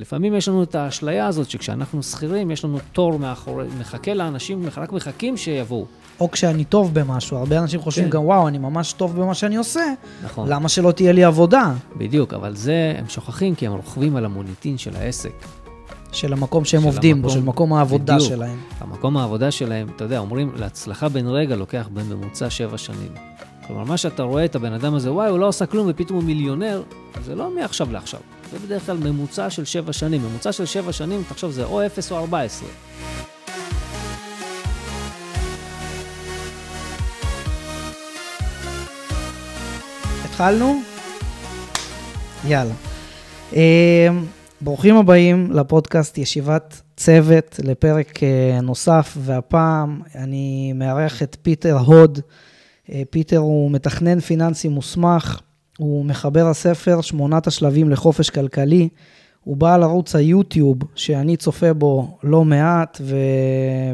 ולפעמים יש לנו את האשליה הזאת שכשאנחנו שכירים, יש לנו תור מאחורי, מחכה לאנשים, רק מחכים שיבואו. או כשאני טוב במשהו, הרבה אנשים חושבים כן. גם, וואו, אני ממש טוב במה שאני עושה, נכון. למה שלא תהיה לי עבודה בדיוק, אבל זה, הם שוכחים כי הם רוכבים על המוניטין של העסק. של המקום שהם של עובדים בו, המקום. של מקום העבודה בדיוק. שלהם. המקום העבודה שלהם, אתה יודע, אומרים, להצלחה בן רגע לוקח בממוצע שבע שנים. כלומר, מה שאתה רואה את הבן אדם הזה, וואי, הוא לא עשה כלום ופתאום הוא מיליונר, זה לא מעכשיו לעכשיו. זה בדרך כלל ממוצע של שבע שנים. ממוצע של שבע שנים, תחשוב, זה או אפס או ארבע עשרה. התחלנו? יאללה. אה, ברוכים הבאים לפודקאסט ישיבת צוות לפרק אה, נוסף, והפעם אני מארח את פיטר הוד. אה, פיטר הוא מתכנן פיננסי מוסמך, הוא מחבר הספר שמונת השלבים לחופש כלכלי, הוא בעל ערוץ היוטיוב שאני צופה בו לא מעט ו...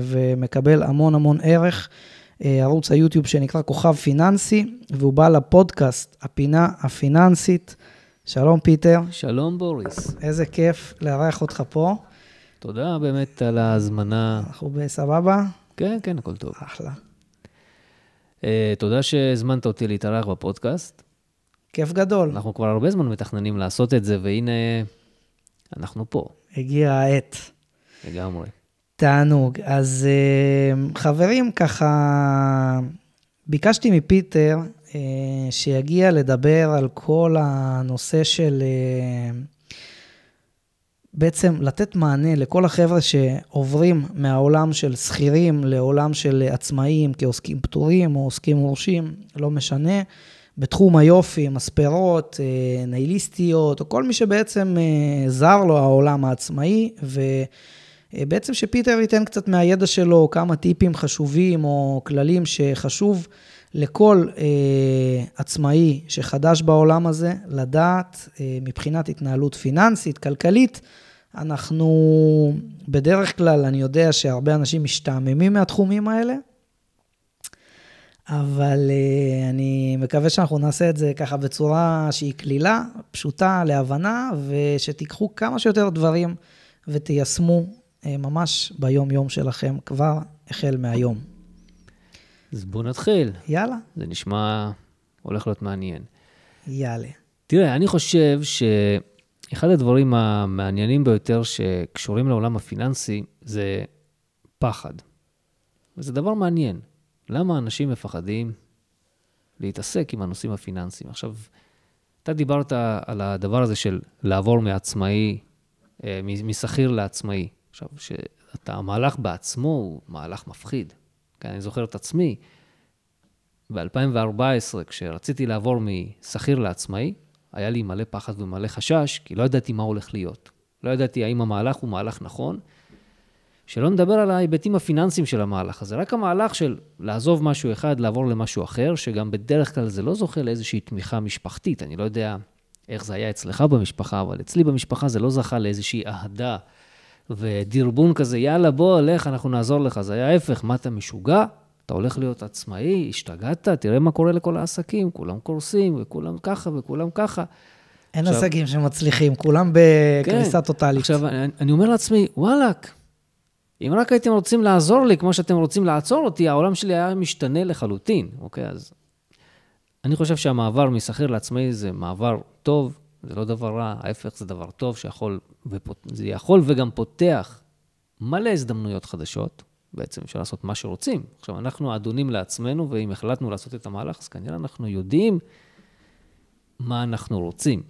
ומקבל המון המון ערך. אה, ערוץ היוטיוב שנקרא כוכב פיננסי, והוא בא לפודקאסט, הפינה הפיננסית. שלום פיטר, שלום, בוריס. איזה כיף לארח אותך פה. תודה באמת על ההזמנה. אנחנו בסבבה? כן, כן, הכל טוב. אחלה. Uh, תודה שהזמנת אותי להתארח בפודקאסט. כיף גדול. אנחנו כבר הרבה זמן מתכננים לעשות את זה, והנה, אנחנו פה, הגיעה העת. לגמרי. תענוג. אז אה, חברים, ככה, ביקשתי מפיטר אה, שיגיע לדבר על כל הנושא של אה, בעצם לתת מענה לכל החבר'ה שעוברים מהעולם של שכירים לעולם של עצמאים כעוסקים פטורים או עוסקים מורשים, לא משנה, בתחום היופי, מספרות, אה, נייליסטיות, או כל מי שבעצם אה, זר לו העולם העצמאי, ו... אה, שפיטר ייתן קצת מהידע שלו כמה טיפים חשובים או כללים שחשוב לכל אה, עצמאי שחדש בעולם הזה לדעת אה, מבחינת התנהלות פיננסית, כלכלית. אנחנו בדרך כלל, אני יודע שהרבה אנשים משתעממים מהתחומים האלה, אבל אה, אני מקווה שאנחנו נעשה את זה ככה בצורה שהיא קלילה, פשוטה להבנה, ושתיקחו כמה שיותר דברים ותיישמו אה, ממש ביום-יום שלכם, כבר החל מהיום. אז בואו נתחיל. יאללה, זה נשמע, הולך להיות מעניין. יאללה. תראה, אני חושב שאחד הדברים המעניינים ביותר שקשורים לעולם הפיננסי זה פחד. וזה דבר מעניין. למה אנשים מפחדים להתעסק עם הנושאים הפיננסיים? עכשיו, אתה דיברת על הדבר הזה של לעבור מעצמאי, אה, משכיר לעצמאי. עכשיו, שאתה, המהלך בעצמו הוא מהלך מפחיד. כן, אני זוכר את עצמי, ב-2014, כשרציתי לעבור משכיר לעצמאי, היה לי מלא פחד ומלא חשש, כי לא ידעתי מה הולך להיות. לא ידעתי האם המהלך הוא מהלך נכון. שלא נדבר על ההיבטים הפיננסיים של המהלך הזה, רק המהלך של לעזוב משהו אחד, לעבור למשהו אחר, שגם בדרך כלל זה לא זוכה לאיזושהי תמיכה משפחתית. אני לא יודע איך זה היה אצלך במשפחה, אבל אצלי במשפחה זה לא זכה לאיזושהי אהדה ודרבון כזה, יאללה, בוא, לך, אנחנו נעזור לך. זה היה ההפך, מה אתה משוגע? אתה הולך להיות עצמאי, השתגעת, תראה מה קורה לכל העסקים, כולם קורסים, וכולם ככה, וכולם ככה. אין עכשיו- עסקים שמצליחים, כולם בקריסה טוטאלית. עכשיו, אני, אני אומר לעצמי, וואלכ, אם רק הייתם רוצים לעזור לי כמו שאתם רוצים לעצור אותי, העולם שלי היה משתנה לחלוטין, אוקיי? אז אני חושב שהמעבר משכיר לעצמאי זה מעבר טוב, זה לא דבר רע, ההפך זה דבר טוב שיכול, ופות, זה יכול וגם פותח מלא הזדמנויות חדשות. בעצם אפשר לעשות מה שרוצים. עכשיו, אנחנו אדונים לעצמנו, ואם החלטנו לעשות את המהלך, אז כנראה אנחנו יודעים מה אנחנו רוצים.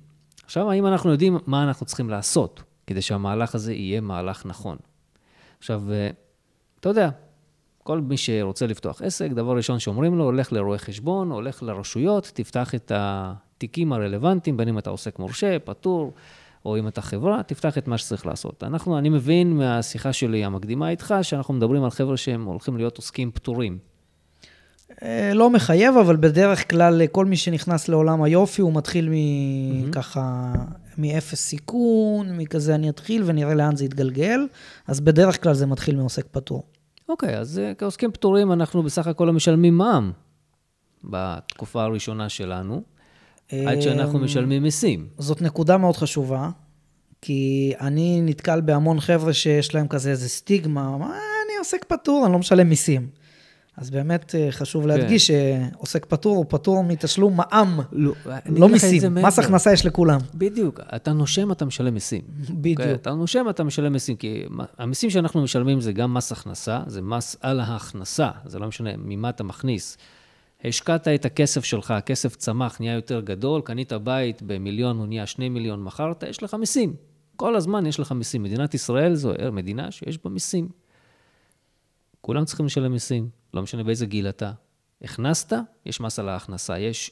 עכשיו, האם אנחנו יודעים מה אנחנו צריכים לעשות כדי שהמהלך הזה יהיה מהלך נכון? עכשיו, אה, אתה יודע, כל מי שרוצה לפתוח עסק, דבר ראשון שאומרים לו, הולך לרואה חשבון, הולך לרשויות, תפתח את התיקים הרלוונטיים, בין אם אתה עוסק מורשה, פטור, או אם אתה חברה, תפתח את מה שצריך לעשות. אנחנו, אני מבין מהשיחה שלי המקדימה איתך, שאנחנו מדברים על חבר'ה שהם הולכים להיות עוסקים פטורים. אה, לא מחייב, אבל בדרך כלל אה, כל מי שנכנס לעולם היופי, הוא מתחיל מככה, מאפס סיכון, מכזה אני אתחיל ונראה לאן זה יתגלגל, אז בדרך כלל זה מתחיל מעוסק פטור. אוקיי, אז אה, כעוסקים פטורים, אנחנו בסך הכל משלמים מע"מ בתקופה הראשונה שלנו, עד שאנחנו אה, משלמים מיסים. זאת נקודה מאוד חשובה, כי אני נתקל בהמון חבר'ה שיש להם כזה איזה סטיגמה, מה, אני עוסק פטור, אני לא משלם מיסים. אז באמת אה, חשוב כן. להדגיש שעוסק פטור הוא פטור מתשלום מע"מ, לא, לא מיסים. מס הכנסה יש לכולם. בדיוק, אתה נושם, אתה משלם מיסים. בדיוק. אוקיי? אתה נושם, אתה משלם מיסים, כי המיסים שאנחנו משלמים זה גם מס הכנסה, זה מס על ההכנסה, זה לא משנה ממה אתה מכניס. השקעת את הכסף שלך, הכסף צמח, נהיה יותר גדול, קנית בית במיליון, הוא נהיה שני מיליון, מכרת, יש לך מיסים. כל הזמן יש לך מיסים. מדינת ישראל זו מדינה שיש בה מיסים. כולם צריכים לשלם מיסים, לא משנה באיזה גיל אתה. הכנסת, יש מס על ההכנסה. יש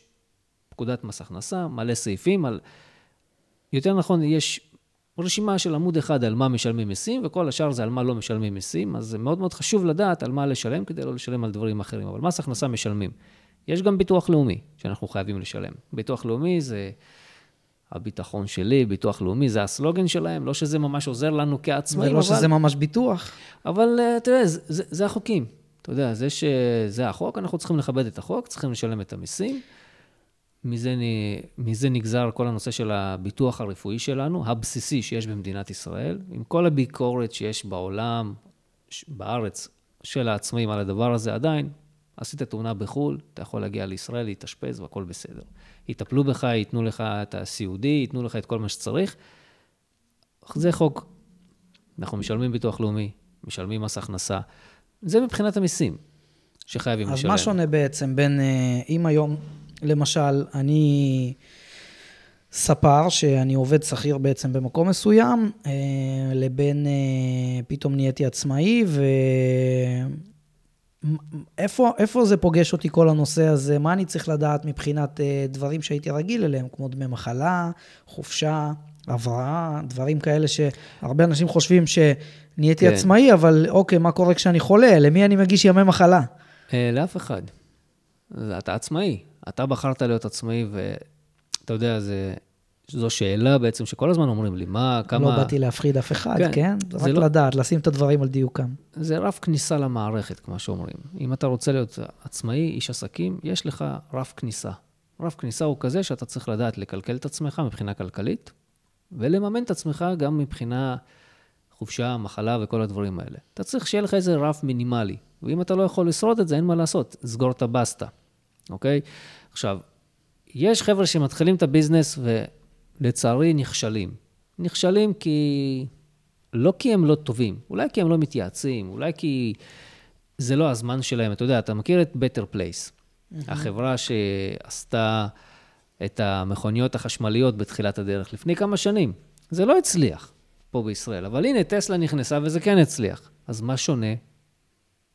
פקודת מס הכנסה, מלא סעיפים על... יותר נכון, יש רשימה של עמוד אחד על מה משלמים מיסים, וכל השאר זה על מה לא משלמים מיסים, אז זה מאוד מאוד חשוב לדעת על מה לשלם כדי לא לשלם על דברים אחרים. אבל מס הכנסה משלמים. יש גם ביטוח לאומי שאנחנו חייבים לשלם. ביטוח לאומי זה הביטחון שלי, ביטוח לאומי זה הסלוגן שלהם, לא שזה ממש עוזר לנו כעצמאים, אבל... שזה ממש ביטוח. אבל אה, תראה, זה, זה, זה החוקים. אתה יודע, זה שזה החוק, אנחנו צריכים לכבד את החוק, צריכים לשלם את המיסים. מזה, מזה נגזר כל הנושא של הביטוח הרפואי שלנו, הבסיסי שיש במדינת ישראל, עם כל הביקורת שיש בעולם, בארץ, של העצמאים על הדבר הזה, עדיין, עשית תאונה בחו"ל, אתה יכול להגיע לישראל, להתאשפז והכל בסדר. יטפלו בך, ייתנו לך את הסיעודי, ייתנו לך את כל מה שצריך. זה חוק. אנחנו משלמים ביטוח לאומי, משלמים מס הכנסה. זה מבחינת המיסים שחייבים אז לשלם. מה שונה בעצם בין, אה, אם היום, למשל, אני ספר, שאני עובד שכיר בעצם במקום מסוים, אה, לבין אה, פתאום נהייתי עצמאי, ו... איפה, איפה זה פוגש אותי כל הנושא הזה? מה אני צריך לדעת מבחינת דברים שהייתי רגיל אליהם, כמו דמי מחלה, חופשה, הבראה, דברים כאלה שהרבה אנשים חושבים שנהייתי כן. עצמאי, אבל אוקיי, מה קורה כשאני חולה? למי אני מגיש ימי מחלה? אה, לאף אחד. אתה עצמאי. אתה בחרת להיות עצמאי, ואתה יודע, זה, זו שאלה בעצם שכל הזמן אומרים לי, מה, כמה... לא באתי להפחיד אף אחד, כן, כן? זה רק לא- לדעת, לשים את הדברים על דיוקם. זה רף כניסה למערכת, כמו שאומרים. אם אתה רוצה להיות עצמאי, איש עסקים, יש לך רף כניסה. רף כניסה הוא כזה שאתה צריך לדעת לקלקל את עצמך מבחינה כלכלית, ולממן את עצמך גם מבחינה חופשה, מחלה וכל הדברים האלה. אתה צריך שיהיה לך איזה רף מינימלי, ואם אתה לא יכול לשרוד את זה, אין מה לעשות, סגור את הבסטה, אוקיי? עכשיו, יש חבר'ה שמתחילים את הביזנס ולצערי נכשלים. נכשלים כי... לא כי הם לא טובים, אולי כי הם לא מתייעצים, אולי כי זה לא הזמן שלהם. אתה יודע, אתה מכיר את Better Place, החברה שעשתה את המכוניות החשמליות בתחילת הדרך לפני כמה שנים. זה לא הצליח פה בישראל, אבל הנה, טסלה נכנסה וזה כן הצליח. אז מה שונה?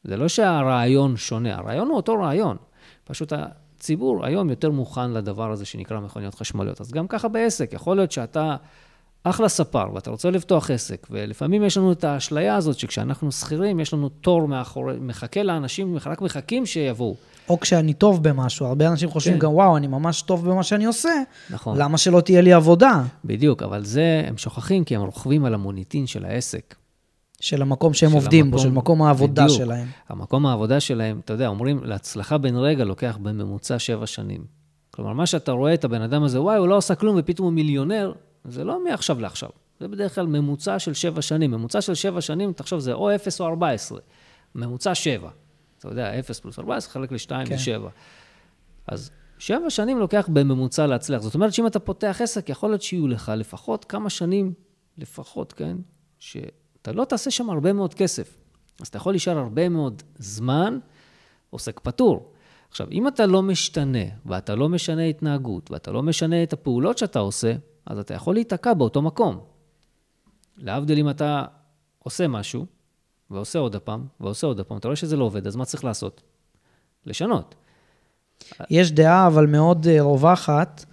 זה לא שהרעיון שונה, הרעיון הוא אותו רעיון. פשוט הציבור היום יותר מוכן לדבר הזה שנקרא מכוניות חשמליות. אז גם ככה בעסק, יכול להיות שאתה אחלה ספר ואתה רוצה לפתוח עסק, ולפעמים יש לנו את האשליה הזאת שכשאנחנו שכירים, יש לנו תור מאחורי, מחכה לאנשים, רק מחכים שיבואו. או כשאני טוב במשהו, הרבה אנשים חושבים כן. גם, וואו, אני ממש טוב במה שאני עושה, נכון. למה שלא תהיה לי עבודה בדיוק, אבל זה, הם שוכחים כי הם רוכבים על המוניטין של העסק. של המקום שהם של עובדים בו, המקום- של מקום העבודה בדיוק. שלהם. המקום העבודה שלהם, אתה יודע, אומרים, להצלחה בן רגע לוקח בממוצע שבע שנים. כלומר, מה שאתה רואה את הבן אדם הזה, וואי, הוא לא עשה כלום ופתאום הוא מיליונר, זה לא מעכשיו לעכשיו. זה בדרך כלל ממוצע של שבע שנים. ממוצע של שבע שנים, תחשוב, זה או אפס או ארבע עשרה. ממוצע שבע. אתה יודע, אפס פלוס ארבע עשרה, חלק לשתיים כן. זה שבע. אז שבע שנים לוקח בממוצע להצליח. זאת אומרת שאם אתה פותח עסק, יכול להיות שיהיו לך לפחות כמה שנים, לפחות, כן, שאתה לא תעשה שם הרבה מאוד כסף. אז אתה יכול להישאר הרבה מאוד זמן עוסק פטור. עכשיו, אם אתה לא משתנה, ואתה לא משנה התנהגות, ואתה לא משנה את הפעולות שאתה עושה, אז אתה יכול להיתקע באותו מקום. להבדיל אם אתה עושה משהו, ועושה עוד הפעם, ועושה עוד הפעם, אתה רואה שזה לא עובד, אז מה צריך לעשות? לשנות. יש דעה, אבל מאוד אה, רווחת,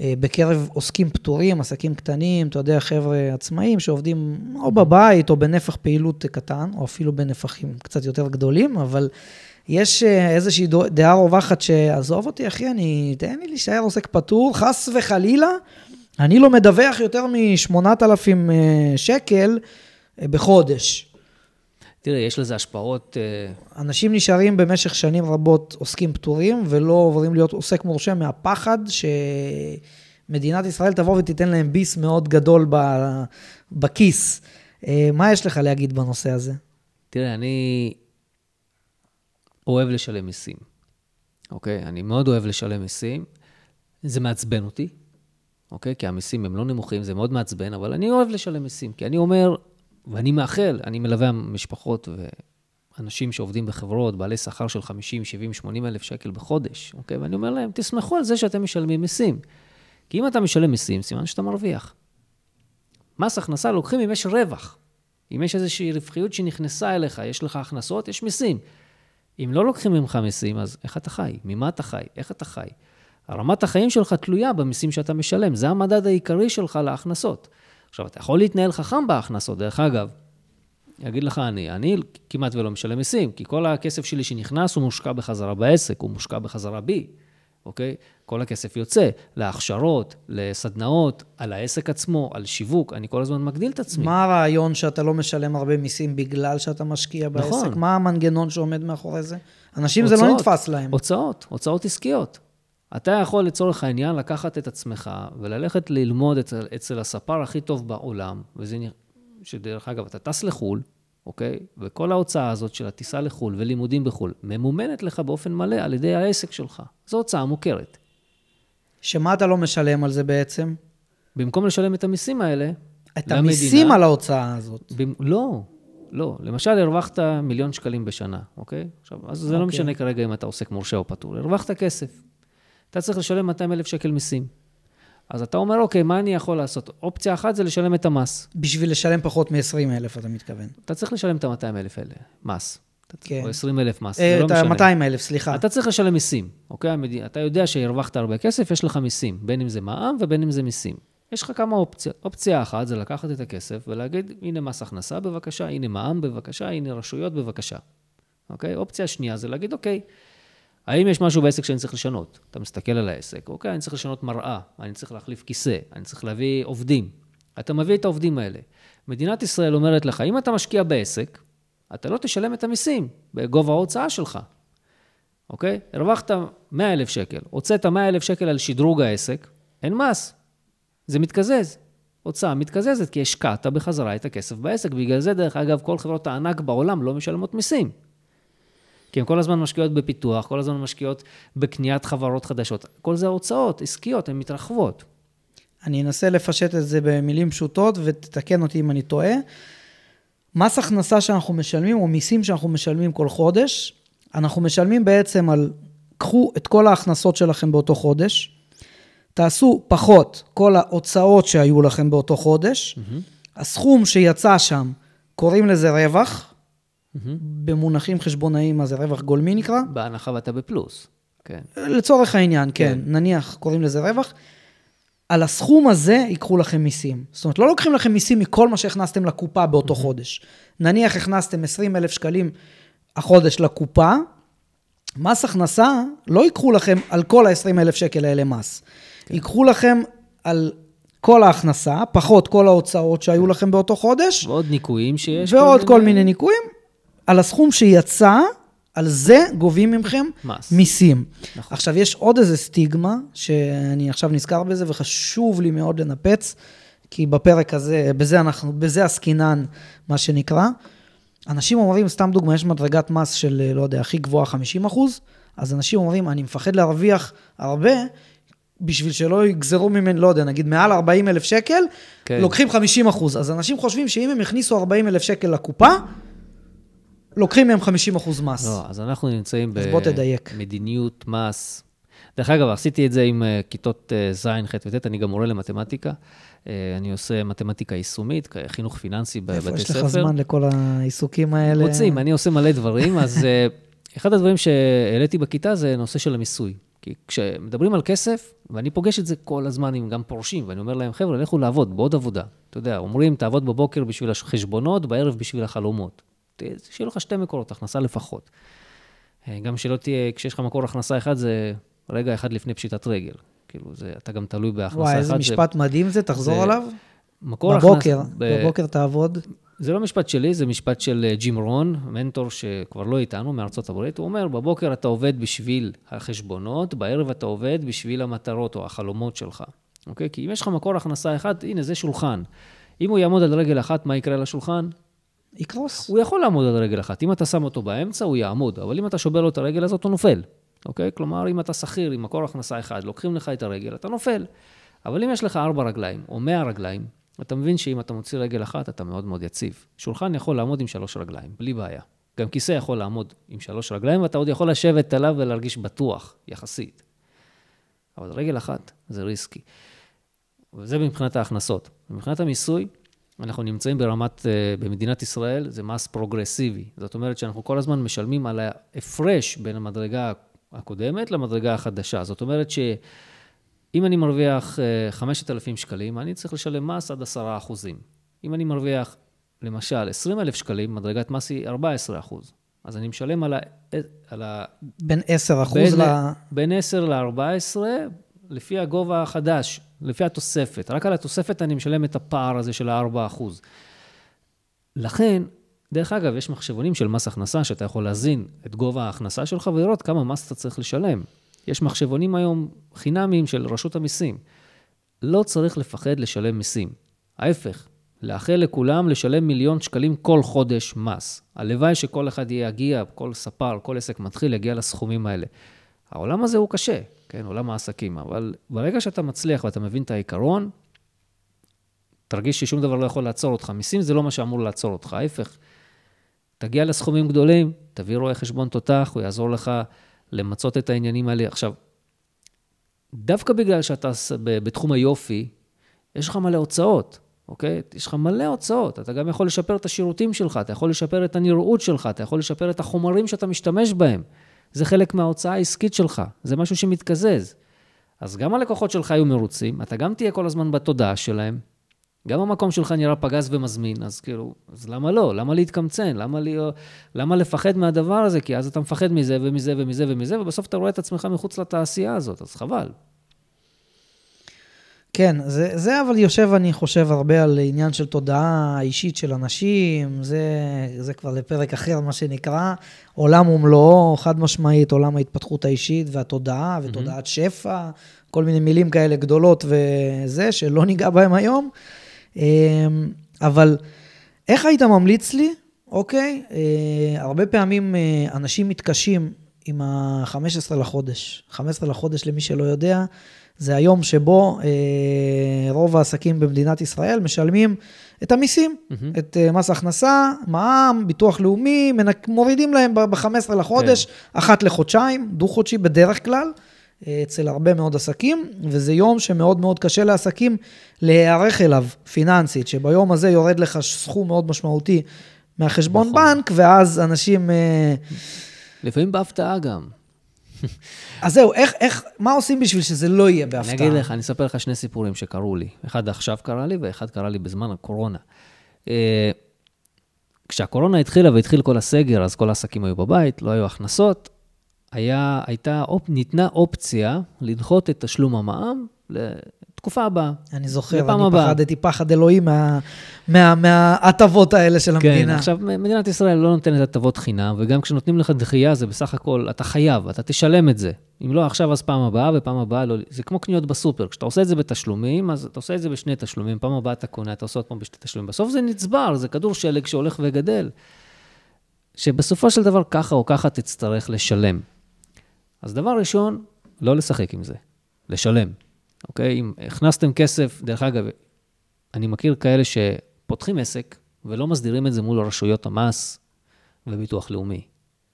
אה, בקרב עוסקים פטורים, עסקים קטנים, אתה יודע, חבר'ה עצמאים שעובדים או בבית או בנפח פעילות קטן, או אפילו בנפחים קצת יותר גדולים, אבל יש אה, איזושהי דעה רווחת שעזוב אותי, אחי, אני, תן לי להישאר עוסק פטור, חס וחלילה, אני לא מדווח יותר מ-8,000 שקל בחודש. תראה, יש לזה השפעות, אה, אנשים נשארים במשך שנים רבות עוסקים פטורים ולא עוברים להיות עוסק מורשה מהפחד מדינת ישראל תבוא ותיתן להם ביס מאוד גדול בכיס. אה, מה יש לך להגיד בנושא הזה? תראה, אני אוהב לשלם מיסים, אוקיי? אני מאוד אוהב לשלם מיסים. זה מעצבן אותי, אוקיי? כי המיסים הם לא נמוכים, זה מאוד מעצבן, אבל אני אוהב לשלם מיסים. כי אני אומר, ואני מאחל, אני מלווה משפחות ואנשים שעובדים בחברות, בעלי שכר של 50, 70, 80 אלף שקל בחודש, אוקיי? ואני אומר להם, תסמכו על זה שאתם משלמים מיסים. כי אם אתה משלם מיסים, סימן שאתה מרוויח. מס הכנסה לוקחים אם יש רווח. אם יש איזושהי רווחיות שנכנסה אליך, יש לך הכנסות, יש מיסים. אם לא לוקחים ממך מיסים, אז איך אתה חי? ממה אתה חי? איך אתה חי? רמת החיים שלך תלויה במיסים שאתה משלם, זה המדד העיקרי שלך להכנסות. עכשיו, אתה יכול להתנהל חכם בהכנסות, דרך אגב, אגיד לך אני, אני כמעט ולא משלם מיסים, כי כל הכסף שלי שנכנס הוא מושקע בחזרה בעסק, הוא מושקע בחזרה בי, אוקיי? כל הכסף יוצא להכשרות, לסדנאות, על העסק עצמו, על שיווק, אני כל הזמן מגדיל את עצמי. מה הרעיון שאתה לא משלם הרבה מיסים בגלל שאתה משקיע בעסק? נכון. מה המנגנון שעומד מאחורי זה? אנשים זה לא הוצאות, נתפס להם. הוצאות, הוצאות עסקיות. אתה יכול לצורך העניין לקחת את עצמך וללכת ללמוד אצל, אצל הספר הכי טוב בעולם, וזה נראה, שדרך אגב, אתה טס לחו"ל, אוקיי? וכל ההוצאה הזאת של הטיסה לחו"ל ולימודים בחו"ל, ממומנת לך באופן מלא על ידי העסק שלך. זו הוצאה מוכרת. שמה אתה לא משלם על זה בעצם? במקום לשלם את המיסים האלה, את למדינה- המיסים על ההוצאה הזאת. במ... לא, לא. למשל, הרווחת מיליון שקלים בשנה, אוקיי? עכשיו, אז זה לא אוקיי. משנה כרגע אם אתה עוסק מורשה או פטור. הרווחת כסף. אתה צריך לשלם 200 אלף שקל מיסים. אז אתה אומר, אוקיי, מה אני יכול לעשות? אופציה אחת זה לשלם את המס. בשביל לשלם פחות מ-20 אלף, אתה מתכוון. אתה צריך לשלם את ה-200 אלף האלה, מס. כן. או 20 אלף מס, אה, זה לא את משנה. ה-200 אלף, סליחה. אתה צריך לשלם מיסים, אוקיי? אתה יודע שהרווחת הרבה כסף, יש לך מיסים, בין אם זה מע"מ ובין אם זה מיסים. יש לך כמה אופציות. אופציה אחת זה לקחת את הכסף ולהגיד, הנה מס הכנסה בבקשה, הנה מע"מ בבקשה, הנה רשויות בבקשה. אוקיי? אופציה שנייה זה להגיד, אוקיי, האם יש משהו בעסק שאני צריך לשנות? אתה מסתכל על העסק, אוקיי, אני צריך לשנות מראה, אני צריך להחליף כיסא, אני צריך להביא עובדים. אתה מביא את העובדים האלה. מדינת ישראל אומרת לך, אם אתה משקיע בעסק, אתה לא תשלם את המיסים בגובה ההוצאה שלך. אוקיי? הרווחת 100 אלף שקל, הוצאת 100 אלף שקל על שדרוג העסק, אין מס. זה מתקזז. הוצאה מתקזזת, כי השקעת בחזרה את הכסף בעסק. בגלל זה, דרך אגב, כל חברות הענק בעולם לא משלמות מיסים. כי הן כל הזמן משקיעות בפיתוח, כל הזמן משקיעות בקניית חברות חדשות. כל זה הוצאות עסקיות, הן מתרחבות. אני אנסה לפשט את זה במילים פשוטות ותתקן אותי אם אני טועה. מס הכנסה שאנחנו משלמים, או מיסים שאנחנו משלמים כל חודש, אנחנו משלמים בעצם על, קחו את כל ההכנסות שלכם באותו חודש, תעשו פחות כל ההוצאות שהיו לכם באותו חודש, הסכום שיצא שם, קוראים לזה רווח, במונחים חשבונאיים, מה זה רווח גולמי נקרא? בהנחה ואתה בפלוס. כן. לצורך העניין, כן, נניח קוראים לזה רווח, על הסכום הזה ייקחו לכם מיסים. זאת אומרת, לא לוקחים לכם מיסים מכל מה שהכנסתם לקופה באותו חודש. נניח הכנסתם 20 אלף שקלים החודש לקופה, מס הכנסה, לא ייקחו לכם על כל ה-20 אלף שקל האלה מס. ייקחו לכם על כל ההכנסה, פחות כל ההוצאות שהיו לכם באותו חודש, ועוד ניכויים שיש. ועוד כל מיני ניכויים. על הסכום שיצא, על זה גובים מכם מס. מיסים. נכון. עכשיו, יש עוד איזה סטיגמה, שאני עכשיו נזכר בזה, וחשוב לי מאוד לנפץ, כי בפרק הזה, בזה אנחנו, בזה עסקינן, מה שנקרא. אנשים אומרים, סתם דוגמה, יש מדרגת מס של, לא יודע, הכי גבוהה 50 אחוז, אז אנשים אומרים, אני מפחד להרוויח הרבה, בשביל שלא יגזרו ממני, לא יודע, נגיד מעל 40 אלף שקל, כן. לוקחים 50 אחוז. אז אנשים חושבים שאם הם הכניסו 40 אלף שקל לקופה, לוקחים מהם 50 אחוז מס. לא, אז אנחנו נמצאים אז. במדיניות מס. דרך אגב, עשיתי את זה עם אה, כיתות אה, ז', ח' וט', אני גם מורה למתמטיקה. אה, אני עושה מתמטיקה יישומית, חינוך פיננסי בבתי איפה ספר. יש לך זמן לכל העיסוקים האלה? רוצים, אני עושה מלא דברים, אז אחד הדברים שהעליתי בכיתה זה נושא של המיסוי. כי כשמדברים על כסף, ואני פוגש את זה כל הזמן עם גם פורשים, ואני אומר להם, חבר'ה, לכו לעבוד, בעוד עבודה. אתה יודע, אומרים, תעבוד בבוקר בשביל החשבונות, בערב בשביל החלומות. ת- שיהיו לך שתי מקורות הכנסה לפחות. אה, גם שלא תהיה, כשיש לך מקור הכנסה אחד, זה רגע אחד לפני פשיטת רגל. כאילו, זה, אתה גם תלוי בהכנסה אחת. וואי, איזה זה- משפט מדהים זה, תחזור זה- עליו. מקור בבוקר, הכנס- ב- בבוקר תעבוד. זה לא משפט שלי, זה משפט של אה, ג'ים רון, מנטור שכבר לא איתנו, מארצות הברית. הוא אומר, בבוקר אתה עובד בשביל החשבונות, בערב אתה עובד בשביל המטרות או החלומות שלך. אוקיי? כי אם יש לך מקור הכנסה אחד, הנה, זה שולחן. אם הוא יעמוד על רגל אחת, מה יקרה לשולחן? יקרוס. הוא יכול לעמוד על רגל אחת. אם אתה שם אותו באמצע, הוא יעמוד, אבל אם אתה שובר לו את הרגל הזאת, הוא נופל. אוקיי? כלומר, אם אתה שכיר עם מקור הכנסה אחד, לוקחים לך את הרגל, אתה נופל. אבל אם יש לך ארבע רגליים, או מאה רגליים, אתה מבין שאם אתה מוציא רגל אחת, אתה מאוד מאוד יציב. שולחן יכול לעמוד עם שלוש רגליים, בלי בעיה. גם כיסא יכול לעמוד עם שלוש רגליים, ואתה עוד יכול לשבת עליו ולהרגיש בטוח, יחסית. אבל רגל אחת זה ריסקי. וזה מבחינת ההכנסות. מבחינת המיסוי, אנחנו נמצאים ברמת, אה, במדינת ישראל, זה מס פרוגרסיבי. זאת אומרת שאנחנו כל הזמן משלמים על ההפרש בין המדרגה הקודמת למדרגה החדשה. זאת אומרת שאם אני מרוויח 5,000 אה, שקלים, אני צריך לשלם מס עד 10 אחוזים. אם אני מרוויח, למשל, 20,000 שקלים, מדרגת מס היא 14 אחוז. אז אני משלם על ה... על ה בין 10 אחוז ל... בין 10 ל-14, לפי הגובה החדש, לפי התוספת. רק על התוספת אני משלם את הפער הזה של ה-4 אחוז. לכן, דרך אגב, יש מחשבונים של מס הכנסה, שאתה יכול להזין את גובה ההכנסה שלך ולראות כמה מס אתה צריך לשלם. יש מחשבונים היום חינמיים של רשות המיסים. לא צריך לפחד לשלם מיסים. ההפך, לאחל לכולם לשלם מיליון שקלים כל חודש מס. הלוואי שכל אחד יגיע, כל ספר, כל עסק מתחיל, יגיע לסכומים האלה. העולם הזה הוא קשה, כן, עולם העסקים, אבל ברגע שאתה מצליח ואתה מבין את העיקרון, תרגיש ששום דבר לא יכול לעצור אותך. מיסים זה לא מה שאמור לעצור אותך, ההפך. תגיע לסכומים גדולים, תביא רואה חשבון תותח, הוא יעזור לך למצות את העניינים האלה. עכשיו, דווקא בגלל שאתה בתחום היופי, יש לך מלא הוצאות. אוקיי? יש לך מלא הוצאות, אתה גם יכול לשפר את השירותים שלך, אתה יכול לשפר את הנראות שלך, אתה יכול לשפר את החומרים שאתה משתמש בהם. זה חלק מההוצאה העסקית שלך, זה משהו שמתקזז. אז גם הלקוחות שלך יהיו מרוצים, אתה גם תהיה כל הזמן בתודעה שלהם, גם המקום שלך נראה פגז ומזמין, אז כאילו, אז למה לא? למה להתקמצן? למה, לי, למה לפחד מהדבר הזה? כי אז אתה מפחד מזה ומזה ומזה ומזה, ובסוף אתה רואה את עצמך מחוץ לתעשייה הזאת, אז חבל. כן, זה, זה אבל יושב, אני חושב, הרבה על עניין של תודעה אישית של אנשים, זה, זה כבר לפרק אחר, מה שנקרא. עולם ומלואו, חד משמעית, עולם ההתפתחות האישית והתודעה, ותודעת mm-hmm. שפע, כל מיני מילים כאלה גדולות וזה, שלא ניגע בהם היום. אמ, אבל איך היית ממליץ לי, אוקיי? אה, הרבה פעמים אה, אנשים מתקשים עם ה-15 לחודש. 15 לחודש, למי שלא יודע, זה היום שבו אה, רוב העסקים במדינת ישראל משלמים את המיסים, mm-hmm. את אה, מס הכנסה, מע"מ, ביטוח לאומי, מנק, מורידים להם ב-15 לחודש, כן. אחת לחודשיים, דו-חודשי בדרך כלל, אה, אצל הרבה מאוד עסקים, וזה יום שמאוד מאוד קשה לעסקים להיערך אליו פיננסית, שביום הזה יורד לך סכום מאוד משמעותי מהחשבון נכון. בנק, ואז אנשים... אה, לפעמים בהפתעה גם. אז זהו, איך, איך, מה עושים בשביל שזה לא יהיה בהפתעה? אני אגיד לך, אני אספר לך שני סיפורים שקרו לי. אחד עכשיו קרה לי, ואחד קרה לי בזמן הקורונה. אה, כשהקורונה התחילה והתחיל כל הסגר, אז כל העסקים היו בבית, לא היו הכנסות. היה, הייתה, ניתנה אופציה לדחות את תשלום המע"מ תקופה הבאה. אני זוכר, אני הבא. פחדתי פחד אלוהים מההטבות מה, מה, האלה של כן, המדינה. כן, עכשיו, מדינת ישראל לא נותנת הטבות חינם, וגם כשנותנים לך דחייה, זה בסך הכל, אתה חייב, אתה תשלם את זה. אם לא עכשיו, אז פעם הבאה, ופעם הבאה לא... זה כמו קניות בסופר, כשאתה עושה את זה בתשלומים, אז אתה עושה את זה בשני תשלומים, פעם הבאה אתה קונה, אתה עושה עוד פעם בשני תשלומים. בסוף זה נצבר, זה כדור שלג שהולך וגדל. שבסופו של דבר, ככה או ככה תצטרך לשלם. אז דבר ראשון, לא לשחק עם זה, לשלם. אוקיי? אם הכנסתם כסף, דרך אגב, אני מכיר כאלה שפותחים עסק ולא מסדירים את זה מול רשויות המס וביטוח לאומי,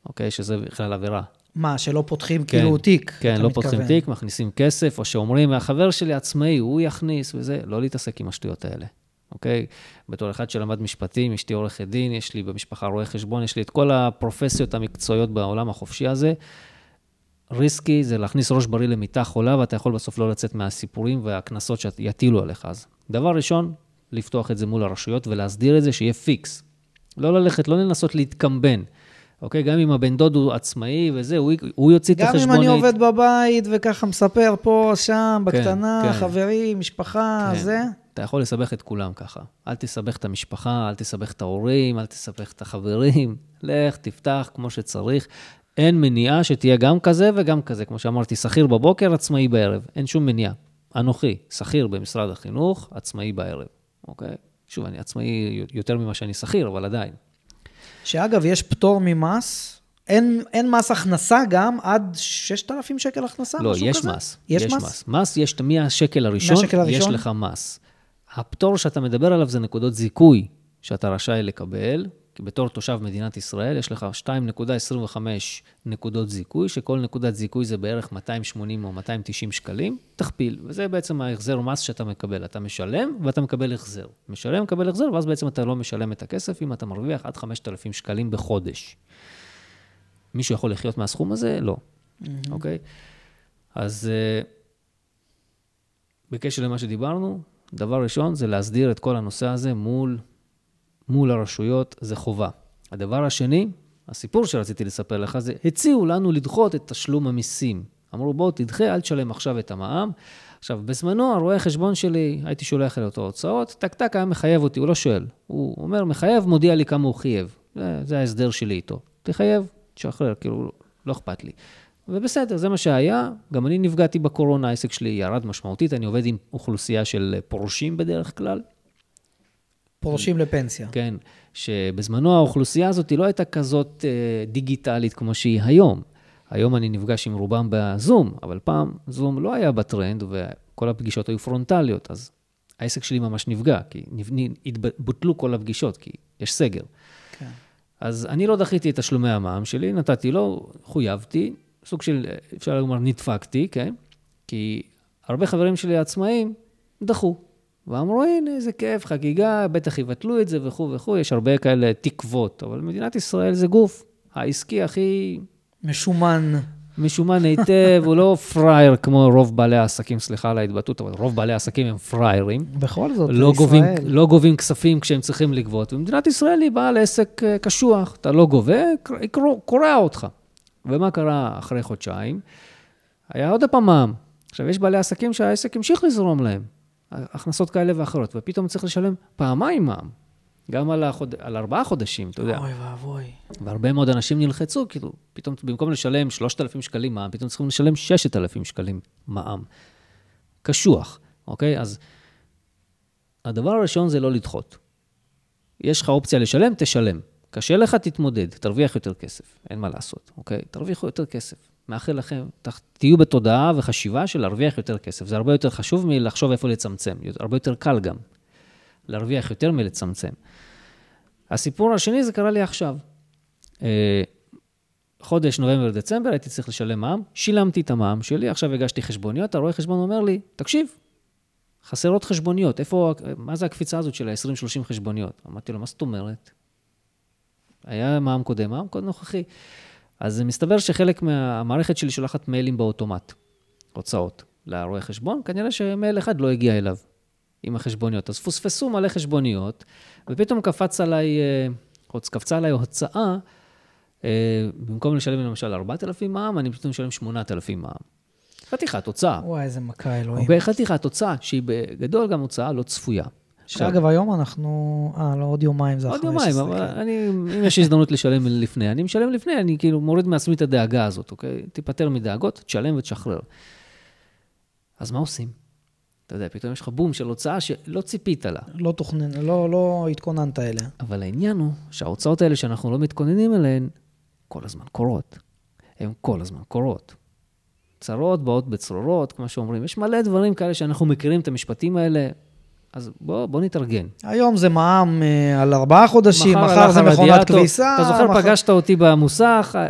אוקיי? שזה בכלל עבירה. מה, שלא פותחים כן, כאילו תיק? כן, לא מתכוון. פותחים תיק, מכניסים כסף, או שאומרים, החבר שלי עצמאי, הוא יכניס וזה, לא להתעסק עם השטויות האלה, אוקיי? בתור אחד שלמד משפטים, אשתי עורכת דין, יש לי במשפחה רואה חשבון, יש לי את כל הפרופסיות המקצועיות בעולם החופשי הזה. ריסקי זה להכניס ראש בריא למיטה חולה, ואתה יכול בסוף לא לצאת מהסיפורים והקנסות שיטילו עליך אז. דבר ראשון, לפתוח את זה מול הרשויות ולהסדיר את זה, שיהיה פיקס. לא ללכת, לא לנסות להתקמבן. אוקיי? גם אם הבן דוד הוא עצמאי וזה, הוא, הוא יוציא את החשבונית. גם אם אני עובד בבית וככה מספר פה, שם, כן, בקטנה, כן, חברים, משפחה, כן. זה. אתה יכול לסבך את כולם ככה. אל תסבך את המשפחה, אל תסבך את ההורים, אל תסבך את החברים. לך, תפתח כמו שצריך. אין מניעה שתהיה גם כזה וגם כזה. כמו שאמרתי, שכיר בבוקר, עצמאי בערב. אין שום מניעה. אנוכי, שכיר במשרד החינוך, עצמאי בערב, אוקיי? שוב, אני עצמאי יותר ממה שאני שכיר, אבל עדיין. שאגב, יש פטור ממס, אין, אין מס הכנסה גם עד 6,000 שקל הכנסה, לא, משהו יש כזה? מס. יש, יש מס? מס. מס יש מהשקל הראשון, מהשקל הראשון? יש לך מס. הפטור שאתה מדבר עליו זה נקודות זיכוי שאתה רשאי לקבל, כי בתור תושב מדינת ישראל יש לך 2.25 נקודות זיכוי, שכל נקודת זיכוי זה בערך 280 או 290 שקלים, תכפיל, וזה בעצם ההחזר מס שאתה מקבל. אתה משלם ואתה מקבל החזר. משלם, מקבל החזר, ואז בעצם אתה לא משלם את הכסף אם אתה מרוויח עד 5,000 שקלים בחודש. מישהו יכול לחיות מהסכום הזה? לא. אוקיי? אז אה, בקשר למה שדיברנו, דבר ראשון זה להסדיר את כל הנושא הזה מול, מול הרשויות, זה חובה. הדבר השני, הסיפור שרציתי לספר לך זה, הציעו לנו לדחות את תשלום המיסים. אמרו, בוא תדחה, אל תשלם עכשיו את המע"מ. עכשיו, בזמנו, הרואה חשבון שלי, הייתי שולח אליו את ההוצאות, טק טק היה מחייב אותי, הוא לא שואל. הוא אומר, מחייב, מודיע לי כמה הוא חייב. זה, זה ההסדר שלי איתו. תחייב, תשחרר, כאילו, לא אכפת לי. ובסדר, זה מה שהיה. גם אני נפגעתי בקורונה, העסק שלי ירד משמעותית, אני עובד עם אוכלוסייה של פורשים בדרך כלל. פורשים לפנסיה. כן, שבזמנו האוכלוסייה הזאת לא הייתה כזאת אה, דיגיטלית כמו שהיא היום. היום אני נפגש עם רובם בזום, אבל פעם זום לא היה בטרנד וכל הפגישות היו פרונטליות, אז העסק שלי ממש נפגע, כי בוטלו כל הפגישות, כי יש סגר. כן. אז אני לא דחיתי את תשלומי המע"מ שלי, נתתי לו, חויבתי, סוג של, אפשר לומר, נדפקתי, כן? כי הרבה חברים שלי העצמאים דחו. ואמרו, הנה, איזה כיף, חגיגה, בטח יבטלו את זה וכו' וכו', יש הרבה כאלה תקוות, אבל מדינת ישראל זה גוף העסקי הכי משומן. משומן היטב, הוא לא פראייר כמו רוב בעלי העסקים, סליחה על ההתבטאות, אבל רוב בעלי העסקים הם פראיירים. בכל זאת, לא ישראל. גובים, לא גובים כספים כשהם צריכים לגבות. ומדינת ישראל היא בעל עסק אה, קשוח, אתה לא גובה, קורע אותך. ומה קרה אחרי חודשיים? היה עוד פעם מע"מ. עכשיו, יש בעלי עסקים שהעסק המשיך לזרום להם, הכנסות כאלה ואחרות, ופתאום צריך לשלם פעמיים מע"מ. גם על, החוד... על ארבעה חודשים, אתה יודע. אוי ואבוי. והרבה מאוד אנשים נלחצו, כאילו, פתאום במקום לשלם 3,000 שקלים מע"מ, פתאום צריכים לשלם 6,000 שקלים מע"מ. קשוח, אוקיי? אז הדבר הראשון זה לא לדחות. יש לך אופציה לשלם, תשלם. קשה לך, תתמודד, תרוויח יותר כסף, אין מה לעשות, אוקיי? תרוויחו יותר כסף. מאחל לכם, תהיו בתודעה וחשיבה של להרוויח יותר כסף. זה הרבה יותר חשוב מלחשוב איפה לצמצם, הרבה יותר קל גם. להרוויח יותר מלצמצם. הסיפור השני, זה קרה לי עכשיו. אה, חודש נובמבר-דצמבר, הייתי צריך לשלם מע"מ, שילמתי את המע"מ שלי, עכשיו הגשתי חשבוניות, הרואה חשבון אומר לי, תקשיב, חסרות חשבוניות, איפה, מה זה הקפיצה הזאת של ה-20-30 חשבוניות? אמרתי לו, מה זאת אומרת? היה מע"מ קודם, מע"מ קודם נוכחי. אז מסתבר שחלק מהמערכת שלי שולחת מיילים באוטומט, הוצאות, לרואה חשבון, כנראה שמייל אחד לא הגיע אליו עם החשבוניות. אז פוספסו מלא חשבוניות, ופתאום קפץ עליי, אה, קפצה עליי הוצאה, אה, במקום לשלם למשל 4,000 מע"מ, אני פתאום משלם 8,000 מע"מ. חתיכת הוצאה. וואי, איזה מכה אלוהים. חתיכת הוצאה, שהיא בגדול גם הוצאה לא צפויה. שאגב, היום אנחנו... אה, לא, עוד יומיים זה עוד אחרי יומיים, 16, אבל כן. אני, אם יש הזדמנות לשלם לפני, אני משלם לפני, אני כאילו מוריד מעצמי את הדאגה הזאת, אוקיי? תיפטר מדאגות, תשלם ותשחרר. אז מה עושים? אתה יודע, פתאום יש לך בום של הוצאה שלא ציפית לה. לא תוכנן, לא, לא התכוננת אליה. אבל העניין הוא שההוצאות האלה שאנחנו לא מתכוננים אליהן, כל הזמן קורות. הן כל הזמן קורות. צרות באות בצרורות, כמו שאומרים. יש מלא דברים כאלה שאנחנו מכירים את המשפטים האלה, אז בוא, בוא נתארגן. היום זה מע"מ אה, על ארבעה חודשים, מחר הלך זה מכונת. כביסה. אתה זוכר, מחר- פגשת אותי במוסך, אה,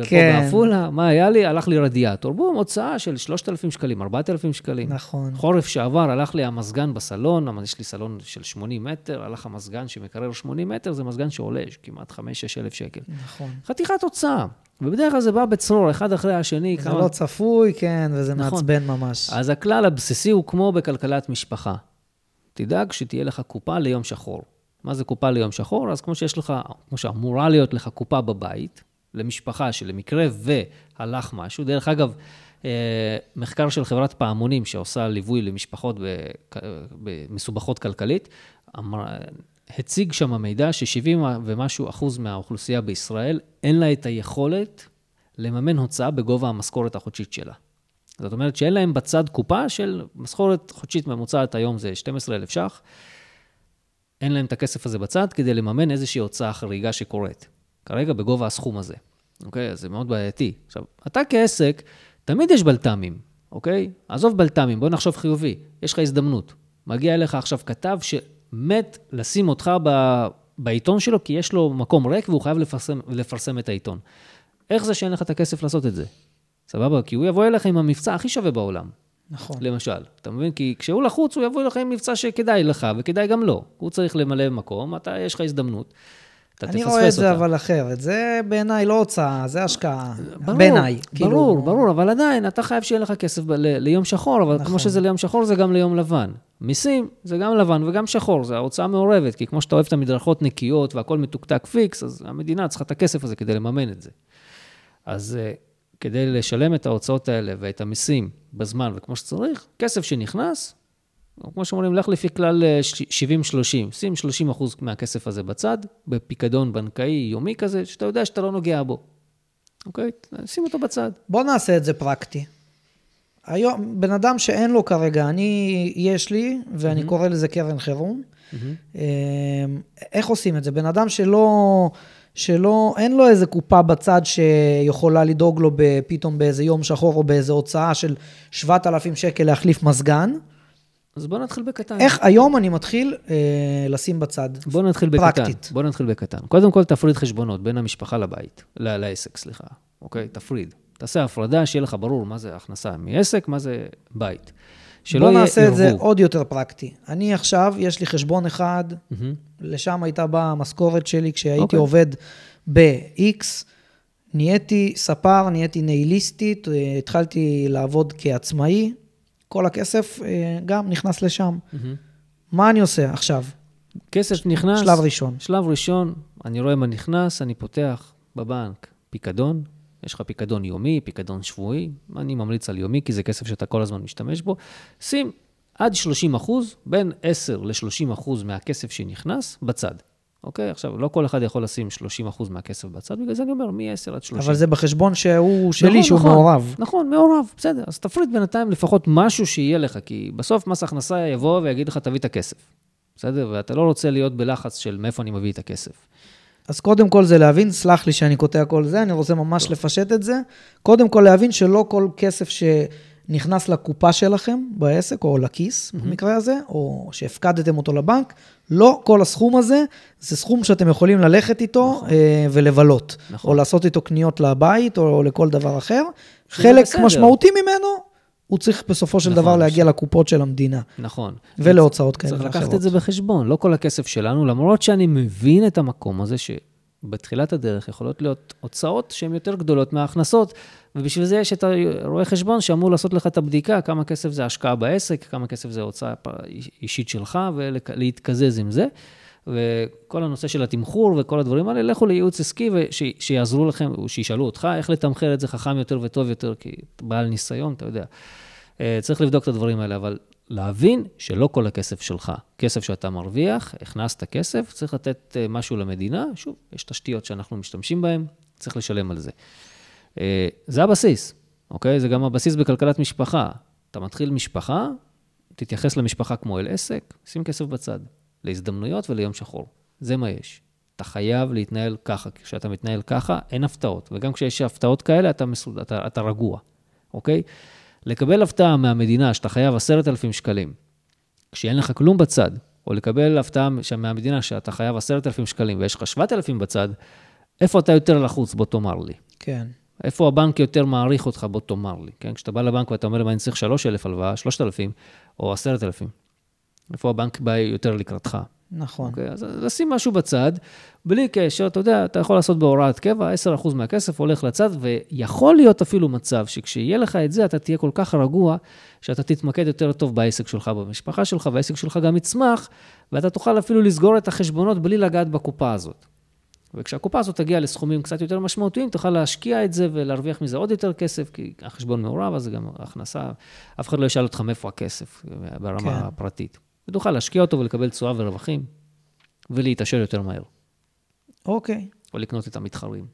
פה כן. בעפולה, מה היה לי? הלך לי רדיאטור. בום, הוצאה של 3,000 שקלים, 4,000 שקלים. נכון. חורף שעבר, הלך לי המזגן בסלון, יש לי סלון של 80 מטר, הלך המזגן שמקרר 80 מטר, זה מזגן שעולה כמעט 5-6 אלף שקל. נכון. חתיכת הוצאה. ובדרך כלל זה בא בצרור, אחד אחרי השני. זה לא צפוי, כן, וזה נכון. מעצבן ממש. אז הכלל הבסיסי הוא כמו בכלכלת משפחה. תדאג שתהיה לך קופה ליום שחור. מה זה קופה ליום שחור? אז כמו שיש לך, כמו שאמורה להיות לך קופה בבית, למשפחה שלמקרה והלך משהו, דרך אגב, אה, מחקר של חברת פעמונים שעושה ליווי למשפחות בכ- מסובכות כלכלית, אמר, הציג שם מידע ש-70 ומשהו אחוז מהאוכלוסייה בישראל, אין לה את היכולת לממן הוצאה בגובה המשכורת החודשית שלה. זאת אומרת שאין להם בצד קופה של משכורת חודשית ממוצעת היום זה 12,000 ש"ח. אין להם את הכסף הזה בצד כדי לממן איזושהי הוצאה חריגה שקורית. כרגע בגובה הסכום הזה, אוקיי? אז זה מאוד בעייתי. עכשיו, אתה כעסק, תמיד יש בלת"מים, אוקיי? עזוב בלת"מים, בוא נחשוב חיובי. יש לך הזדמנות. מגיע אליך עכשיו כתב שמת לשים אותך ב... בעיתון שלו, כי יש לו מקום ריק והוא חייב לפרסם, לפרסם את העיתון. איך זה שאין לך את הכסף לעשות את זה? סבבה? כי הוא יבוא אליך עם המבצע הכי שווה בעולם. נכון. למשל. אתה מבין? כי כשהוא לחוץ, הוא יבוא אליך עם מבצע שכדאי לך וכדאי גם לו. הוא צריך למלא מקום, אתה, יש לך הזדמנות. אתה אני תפספס רואה את זה אותה. אבל אחרת. זה בעיניי לא הוצאה, זה השקעה. ברור, בעיניי. ברור, כאילו, ברור, אבל עדיין, אתה חייב שיהיה לך כסף ב- ל- ליום שחור, אבל נכון. כמו שזה ליום שחור, זה גם ליום לבן. מיסים זה גם לבן וגם שחור, זה ההוצאה מעורבת, כי כמו שאתה אוהב את המדרכות נקיות והכל מתוקתק פיקס, אז המדינה צריכה את הכסף הזה כדי לממן את זה. אז אה, כדי לשלם את ההוצאות האלה ואת המיסים בזמן וכמו שצריך, כסף שנכנס, כמו שאומרים, לך לפי כלל אה, ש- 70-30, שים 30 אחוז מהכסף הזה בצד, בפיקדון בנקאי יומי כזה, שאתה יודע שאתה לא נוגע בו. אוקיי? שים אותו בצד. בוא נעשה את זה פרקטי. היום, בן אדם שאין לו כרגע, אני, יש לי, ואני קורא לזה קרן חירום. אה, איך עושים את זה? בן אדם שלא, שלא, אין לו איזה קופה בצד שיכולה לדאוג לו פתאום באיזה יום שחור או באיזה הוצאה של 7,000 שקל להחליף מזגן. אז בוא נתחיל בקטן. איך היום אני מתחיל אה, לשים בצד? בוא נתחיל בקטן. פרקטית. בוא נתחיל בקטן. קודם כל, תפריד חשבונות בין המשפחה לבית, ל- לעסק, סליחה. אוקיי? תפריד. תעשה הפרדה, שיהיה לך ברור מה זה הכנסה מעסק, מה זה בית. שלא בוא יהיה נעשה את זה ערבוב. עוד יותר פרקטי. אני עכשיו, יש לי חשבון אחד, מהמם. לשם הייתה באה המשכורת שלי כשהייתי אוקיי. עובד ב-X. נהייתי ספר, נהייתי נייליסטית, אה, התחלתי לעבוד כעצמאי. כל הכסף אה, גם נכנס לשם. מהמם. מה אני עושה עכשיו? כסף נכנס. שלב ראשון. שלב ראשון, אני רואה מה נכנס, אני פותח בבנק פיקדון. יש לך פיקדון יומי, פיקדון שבועי, אני ממליץ על יומי, כי זה כסף שאתה כל הזמן משתמש בו. שים עד 30 אחוז, בין 10 ל-30 אחוז מהכסף שנכנס, בצד. אוקיי? עכשיו, לא כל אחד יכול לשים 30 אחוז מהכסף בצד, בגלל זה אני אומר, מ-10 עד 30. אבל זה בחשבון שהוא שלי, נכון, שהוא נכון, מעורב. נכון, מעורב, בסדר. אז תפריד בינתיים לפחות משהו שיהיה לך, כי בסוף מס הכנסה יבוא ויגיד לך, תביא את הכסף. בסדר? ואתה לא רוצה להיות בלחץ של מאיפה אני מביא את הכסף. אז קודם כל זה להבין, סלח לי שאני קוטע כל זה, אני רוצה ממש לפשט את זה. קודם כל להבין שלא כל כסף שנכנס לקופה שלכם בעסק, או לכיס במקרה הזה, או שהפקדתם אותו לבנק, לא כל הסכום הזה, זה סכום שאתם יכולים ללכת איתו אה, ולבלות. נכון. או לעשות איתו קניות לבית, או לכל דבר אחר. חלק בסדר. משמעותי ממנו, הוא צריך בסופו של נכון, דבר ש- להגיע לקופות של המדינה. נכון. ולהוצאות כאלה צריך ואחרות. לקחת את זה בחשבון, לא כל הכסף שלנו, למרות שאני מבין את המקום הזה שבתחילת הדרך יכולות להיות הוצאות שהן יותר גדולות מההכנסות, ובשביל זה יש את הרואה חשבון שאמור לעשות לך את הבדיקה, כמה כסף זה השקעה בעסק, כמה כסף זה הוצאה אישית שלך, ולהתקזז עם זה. וכל הנושא של התמחור וכל הדברים האלה, לכו לייעוץ עסקי ושיעזרו לכם, או שישאלו אותך איך לתמחר את זה חכם יותר וטוב יותר, כי בעל ניסיון, אתה יודע. אה, צריך לבדוק את הדברים האלה, אבל להבין שלא כל הכסף שלך. כסף שאתה מרוויח, הכנסת כסף, צריך לתת אה, משהו למדינה, שוב, יש תשתיות שאנחנו משתמשים בהן, צריך לשלם על זה. אה, זה הבסיס, אוקיי? זה גם הבסיס בכלכלת משפחה. אתה מתחיל משפחה, תתייחס למשפחה כמו אל עסק, שים כסף בצד, להזדמנויות וליום שחור. זה מה יש. אתה חייב להתנהל ככה, כשאתה מתנהל ככה, אין הפתעות. וגם כשיש הפתעות כאלה, אתה, מסוד... אתה, אתה רגוע, אוקיי? לקבל הפתעה מהמדינה שאתה חייב עשרת אלפים שקלים, כשאין לך כלום בצד, או לקבל הפתעה מהמדינה שאתה חייב עשרת אלפים שקלים ויש לך שבעת אלפים בצד, איפה אתה יותר לחוץ? בוא תאמר לי. כן. איפה הבנק יותר מעריך אותך? בוא תאמר לי. כן? כשאתה בא לבנק ואתה אומר להם, אני צריך 3,000 הלוואה, 3,000 או 10,000, איפה הבנק בא יותר לקראתך? נכון. אוקיי? אז לשים משהו בצד, בלי קשר, אתה יודע, אתה יכול לעשות בהוראת קבע, 10% מהכסף הולך לצד, ויכול להיות אפילו מצב שכשיהיה לך את זה, אתה תהיה כל כך רגוע, שאתה תתמקד יותר טוב בעסק שלך, במשפחה שלך, והעסק שלך גם יצמח, ואתה תוכל אפילו לסגור את החשבונות בלי לגעת בקופה הזאת. וכשהקופה הזאת תגיע לסכומים קצת יותר משמעותיים, תוכל להשקיע את זה ולהרוויח מזה עוד יותר כסף, כי החשבון מעורב, אז זה גם הכנסה, אף אחד לא ישאל אותך מאיפה הכסף ברמה כן. הפרטית. ותוכל להשקיע אותו ולקבל תשואה ורווחים, ולהתעשר יותר מהר, אוקיי. או לקנות את המתחרים.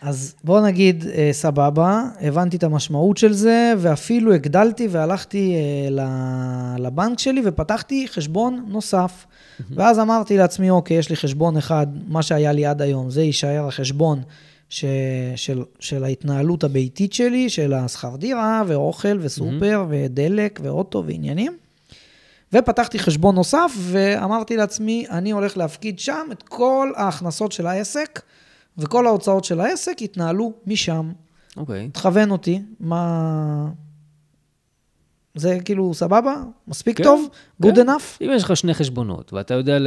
אז בוא נגיד, אה, סבבה, הבנתי את המשמעות של זה, ואפילו הגדלתי והלכתי אה, לבנק שלי ופתחתי חשבון נוסף. ואז אמרתי לעצמי, אוקיי, יש לי חשבון אחד, מה שהיה לי עד היום, זה יישאר החשבון ש, של, של ההתנהלות הביתית שלי, של השכר דירה, ואוכל, וסופר, ודלק, ואוטו, ועניינים. ופתחתי חשבון נוסף, ואמרתי לעצמי, אני הולך להפקיד שם את כל ההכנסות של העסק, וכל ההוצאות של העסק יתנהלו משם. אוקיי. תכוון אותי, מה... זה כאילו סבבה? מספיק כן, טוב? good כן. enough? אם יש לך שני חשבונות, ואתה יודע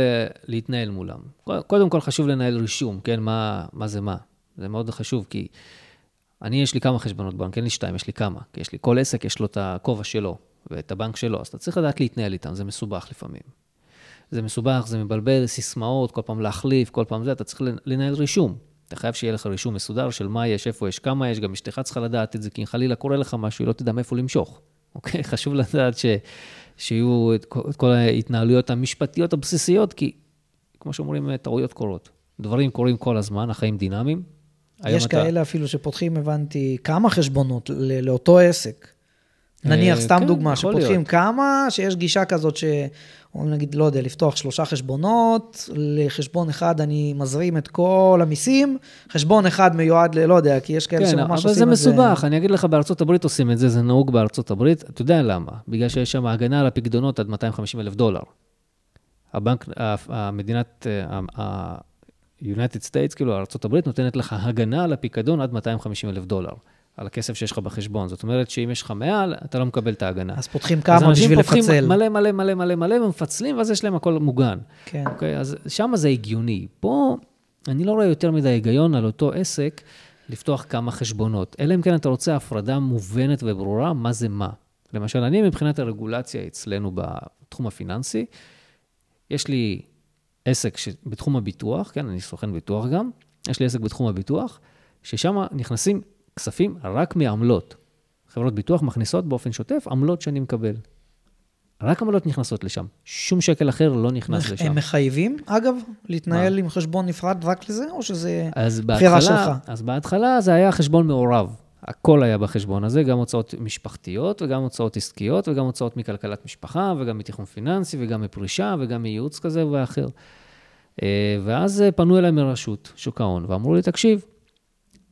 להתנהל מולם, קודם כל חשוב לנהל רישום, כן? מה, מה זה מה. זה מאוד חשוב, כי אני, יש לי כמה חשבונות בנק, אין לי שתיים, יש לי כמה. כי יש לי, כל עסק יש לו את הכובע שלו, ואת הבנק שלו, אז אתה צריך לדעת להתנהל איתם, זה מסובך לפעמים. זה מסובך, זה מבלבל, סיסמאות, כל פעם להחליף, כל פעם זה, אתה צריך לנהל רישום. אתה חייב שיהיה לך רישום מסודר של מה יש, איפה יש, כמה יש, גם אשתך צריכה לדעת את זה, כי אם חלילה קורה לך משהו, היא לא תדע מאיפה למשוך. אוקיי? חשוב לדעת ש, שיהיו את כל, את כל ההתנהלויות המשפטיות הבסיסיות, כי כמו שאומרים, טעויות קורות. דברים קורים כל הזמן, החיים דינמיים. יש אתה- כאלה אפילו שפותחים, הבנתי, כמה חשבונות ל- לאותו עסק. נניח, אה, סתם כן, דוגמה, שפותחים להיות. כמה, שיש גישה כזאת ש... או נגיד, לא יודע, לפתוח שלושה חשבונות, לחשבון אחד אני מזרים את כל המיסים, חשבון אחד מיועד ל... לא יודע, כי יש כאלה כן, שממש אבל עושים זה את זה... מסובך, אני אגיד לך, בארצות הברית עושים את זה, זה נהוג בארצות הברית. אתה יודע למה? בגלל שיש שם הגנה על הפקדונות עד 250 אלף דולר. הבנק, המדינת, ה-United States, כאילו, ארצות הברית נותנת לך הגנה על הפיקדון עד 250 אלף דולר, על הכסף שיש לך בחשבון. זאת אומרת שאם יש לך מעל, אתה לא מקבל את ההגנה. אז פותחים אז כמה בשביל אנשים לפצל. פותחים מלא, מלא, מלא, מלא, מלא, ומפצלים, ואז יש להם הכל מוגן. כן. אוקיי? אז שם זה הגיוני. פה אני לא רואה יותר מדי היגיון על אותו עסק לפתוח כמה חשבונות. אלא אם כן אתה רוצה הפרדה מובנת וברורה, מה זה מה. למשל, אני מבחינת הרגולציה אצלנו בתחום הפיננסי, יש לי עסק ש... בתחום הביטוח, כן, אני סוכן ביטוח גם, יש לי עסק בתחום הביטוח, ששם נכנסים כספים רק מעמלות. חברות ביטוח מכניסות באופן שוטף עמלות שאני מקבל. רק עמלות נכנסות לשם, שום שקל אחר לא נכנס לשם. הם מחייבים, אגב, להתנהל עם חשבון נפרד רק לזה, או שזה בחירה שלך? אז בהתחלה זה היה חשבון מעורב. הכל היה בחשבון הזה, גם הוצאות משפחתיות וגם הוצאות עסקיות וגם הוצאות מכלכלת משפחה וגם מתיחום פיננסי וגם מפרישה וגם מייעוץ כזה ואחר. אה, ואז אה, פנו אליי מרשות שוק ההון ואמרו לי, תקשיב,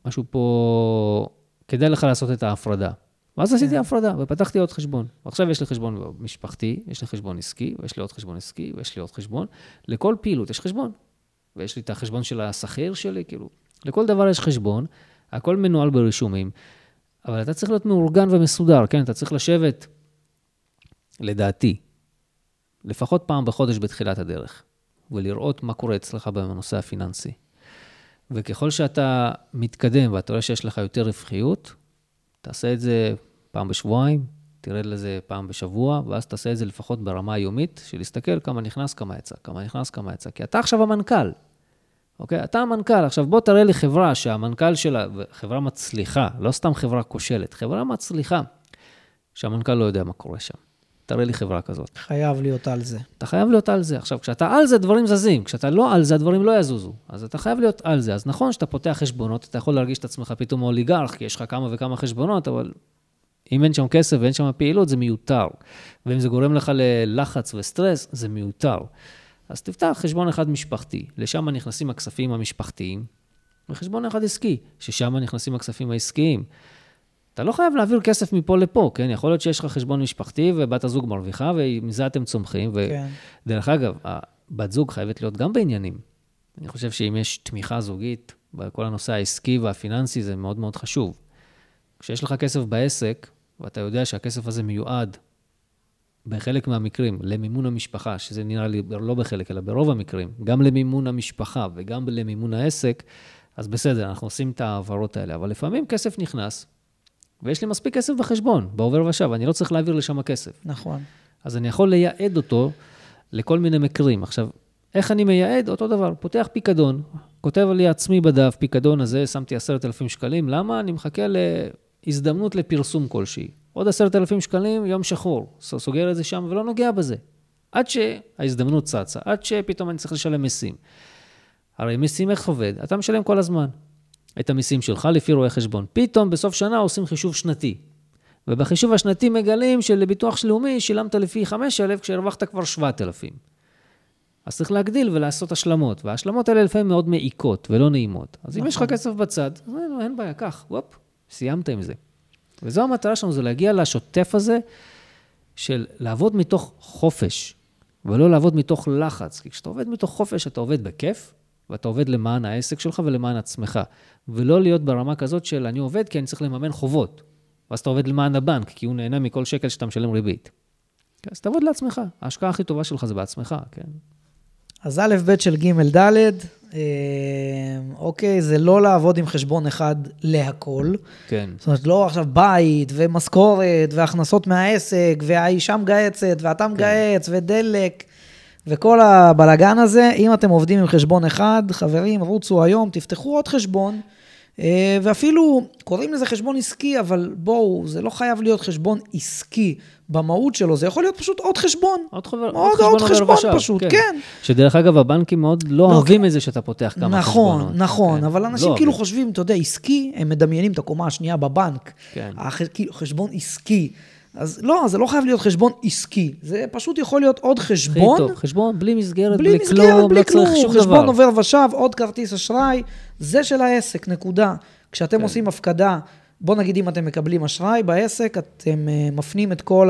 משהו פה, כדאי לך לעשות את ההפרדה. ואז עשיתי הפרדה ופתחתי עוד חשבון. ועכשיו יש לי חשבון משפחתי, יש לי חשבון עסקי, ויש לי עוד חשבון עסקי, ויש לי עוד חשבון. לכל פעילות יש חשבון. ויש לי את החשבון של השכיר שלי, כאילו, לכל דבר יש חשבון, הכל מנוהל ברישומים, אבל אתה צריך להיות מאורגן ומסודר, כן? אתה צריך לשבת, לדעתי, לפחות פעם בחודש בתחילת הדרך, ולראות מה קורה אצלך בנושא הפיננסי. וככל שאתה מתקדם ואתה רואה שיש לך יותר רווחיות, תעשה את זה פעם בשבועיים, תרד לזה פעם בשבוע, ואז תעשה את זה לפחות ברמה היומית, של להסתכל כמה נכנס, כמה יצא, כמה נכנס, כמה יצא. כי אתה עכשיו המנכ"ל, אוקיי? אתה המנכ"ל. עכשיו בוא תראה לי חברה שהמנכ"ל שלה, חברה מצליחה, לא סתם חברה כושלת, חברה מצליחה, שהמנכ"ל לא יודע מה קורה שם. תראה לי חברה כזאת. חייב להיות על זה. אתה חייב להיות על זה. עכשיו, כשאתה על זה, דברים זזים. כשאתה לא על זה, הדברים לא יזוזו. אז אתה חייב להיות על זה. אז נכון שאתה פותח חשבונות, אתה יכול להרגיש את עצמך פתאום אוליגרך, כי יש לך כמה וכמה חשבונות, אבל אם אין שם כסף ואין שם פעילות, זה מיותר. ואם זה גורם לך ללחץ וסטרס, זה מיותר. אז תפתח חשבון אחד משפחתי, לשם נכנסים הכספים המשפחתיים, וחשבון אחד עסקי, ששם נכנסים הכספים העסקיים. אתה לא חייב להעביר כסף מפה לפה, כן? יכול להיות שיש לך חשבון משפחתי ובת הזוג מרוויחה, ומזה אתם צומחים. ו... כן. דרך אגב, בת זוג חייבת להיות גם בעניינים. אני חושב שאם יש תמיכה זוגית בכל הנושא העסקי והפיננסי, זה מאוד מאוד חשוב. כשיש לך כסף בעסק, ואתה יודע שהכסף הזה מיועד בחלק מהמקרים למימון המשפחה, שזה נראה לי לא בחלק, אלא ברוב המקרים, גם למימון המשפחה וגם למימון העסק, אז בסדר, אנחנו עושים את ההעברות האלה. אבל לפעמים כסף נכנס, ויש לי מספיק כסף בחשבון, בעובר ושב, אני לא צריך להעביר לשם הכסף. נכון. אז אני יכול לייעד אותו לכל מיני מקרים. עכשיו, איך אני מייעד? אותו דבר, פותח פיקדון, כותב לי עצמי בדף, פיקדון הזה, שמתי עשרת אלפים שקלים, למה? אני מחכה להזדמנות לפרסום כלשהי. עוד עשרת אלפים שקלים, יום שחור, סוגר את זה שם ולא נוגע בזה. עד שההזדמנות צצה, עד שפתאום אני צריך לשלם מיסים. הרי מיסים איך עובד? אתה משלם כל הזמן. את המיסים שלך לפי רואה חשבון. פתאום בסוף שנה עושים חישוב שנתי. ובחישוב השנתי מגלים שלביטוח לאומי שילמת לפי 5,000 כשהרווחת כבר 7,000. אז צריך להגדיל ולעשות השלמות, וההשלמות האלה לפעמים מאוד מעיקות ולא נעימות. אז אם יש לך נכון. כסף בצד, אין, אין בעיה, קח, וופ, סיימת עם זה. וזו המטרה שלנו, זה להגיע לשוטף הזה של לעבוד מתוך חופש, ולא לעבוד מתוך לחץ. כי כשאתה עובד מתוך חופש, אתה עובד בכיף, ואתה עובד למען העסק שלך ולמען עצמך. ולא להיות ברמה כזאת של אני עובד כי אני צריך לממן חובות. ואז אתה עובד למען הבנק, כי הוא נהנה מכל שקל שאתה משלם ריבית. כן, אז תעבוד לעצמך, ההשקעה הכי טובה שלך זה בעצמך, כן? אז א', ב' של ג', ד', אה, אוקיי, זה לא לעבוד עם חשבון אחד להכל. כן. זאת אומרת, לא עכשיו בית ומשכורת והכנסות מהעסק והאישה מגהצת ואתה מגהץ ודלק וכל הבלגן הזה. אם אתם עובדים עם חשבון אחד, חברים, רוצו היום, תפתחו עוד חשבון. אה, ואפילו קוראים לזה חשבון עסקי, אבל בואו, זה לא חייב להיות חשבון עסקי במהות שלו, זה יכול להיות פשוט עוד חשבון. עוד, חבר, עוד, עוד עובר חשבון ושב, פשוט, כן. שדרך אגב, הבנקים מאוד לא, לא, אוהבים את זה שאתה פותח כמה נכון, חשבונות. נכון, כן. אבל לא אנשים כאילו אוהבים. חושבים, אתה יודע, עסקי, הם מדמיינים את הקומה השנייה בבנק. כן. הח- כאילו, חשבון עסקי. אז לא, זה לא חייב להיות חשבון עסקי, זה פשוט יכול להיות עוד הכי חשבון. טוב, חשבון בלי מסגרת, בלי בלי, מסגרת, כלום, בלי לא כלום, צריך שום חשבון דבר. עובר ושב, עוד כרטיס אשראי, זה של העסק, נקודה. כשאתם כן. עושים הפקדה, בוא נגיד אם אתם מקבלים אשראי בעסק, אתם אה, מפנים את כל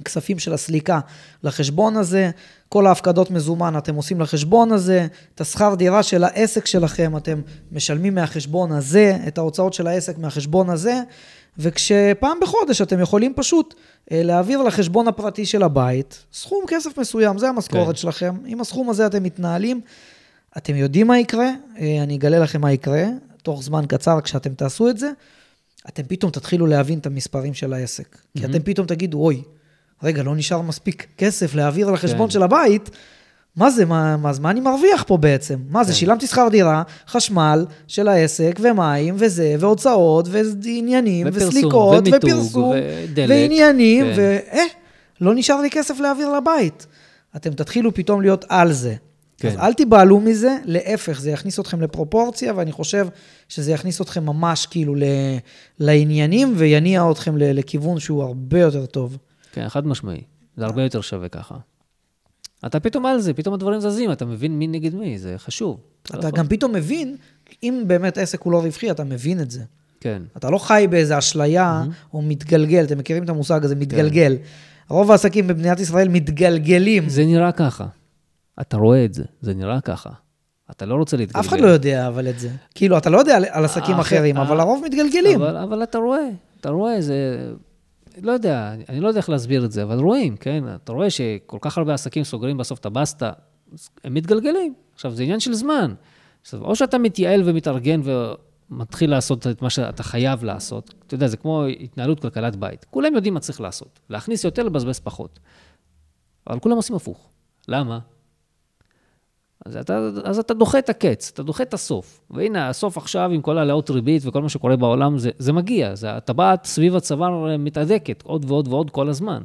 הכספים של הסליקה לחשבון הזה, כל ההפקדות מזומן אתם עושים לחשבון הזה, את השכר דירה של העסק שלכם אתם משלמים מהחשבון הזה, את ההוצאות של העסק מהחשבון הזה, וכשפעם בחודש אתם יכולים פשוט אה, להעביר לחשבון הפרטי של הבית סכום כסף מסוים, זה המשכורת כן. שלכם, עם הסכום הזה אתם מתנהלים. אתם יודעים מה יקרה? אה, אני אגלה לכם מה יקרה, תוך זמן קצר כשאתם תעשו את זה, אתם פתאום תתחילו להבין את המספרים של העסק. כי אתם פתאום תגידו, אוי, רגע, לא נשאר מספיק כסף להעביר לחשבון כן. של הבית, מה זה, מה, מה, מה אני מרוויח פה בעצם? מה זה, כן. שילמתי שכר דירה, חשמל של העסק, ומים, וזה, והוצאות, ועניינים, ופרסום, וסליקות, ומיתוג, ופרסום, ודלק. ועניינים, כן. ואה, לא נשאר לי כסף להעביר לבית. אתם תתחילו פתאום להיות על זה. כן. אז אל תיבהלו מזה, להפך, זה יכניס אתכם לפרופורציה, ואני חושב שזה יכניס אתכם ממש כאילו ל, לעניינים, ויניע אתכם ל, לכיוון שהוא הרבה יותר טוב. כן, חד משמעי. זה הרבה יותר שווה ככה. אתה פתאום על זה, פתאום הדברים זזים, אתה מבין מי נגד מי, זה חשוב. לא אתה יכול- גם פתאום מבין, אם באמת עסק הוא לא רווחי, אתה מבין את זה. כן, אתה לא חי באיזה אשליה, או מתגלגל, אתם מכירים את המושג הזה, מתגלגל. רוב העסקים במדינת ישראל מתגלגלים. זה נראה ככה. אתה רואה את זה, זה נראה ככה. אתה לא רוצה להתגלגל. אף אחד לא יודע אבל את זה. כאילו, אתה לא יודע על- עסקים אה, אחרים, אה, אבל הרוב מתגלגלים. אבל, אבל אתה רואה, אתה רואה, זה... לא יודע, אני לא יודע איך להסביר את זה, אבל רואים, כן? אתה רואה שכל כך הרבה עסקים סוגרים בסוף את הבסטה, הם מתגלגלים. עכשיו, זה עניין של זמן. עכשיו, או שאתה מתייעל ומתארגן ומתחיל לעשות את מה שאתה חייב לעשות. אתה יודע, זה כמו התנהלות כלכלת בית. כולם יודעים מה צריך לעשות. להכניס יותר, לבזבז פחות. אבל כולם עושים הפוך. למה? אז אתה, אז אתה דוחה את הקץ, אתה דוחה את הסוף. והנה, הסוף עכשיו, עם כל העלאות ריבית וכל מה שקורה בעולם, זה, זה מגיע. זה, הטבעת סביב הצוואר מתהדקת עוד ועוד ועוד כל הזמן.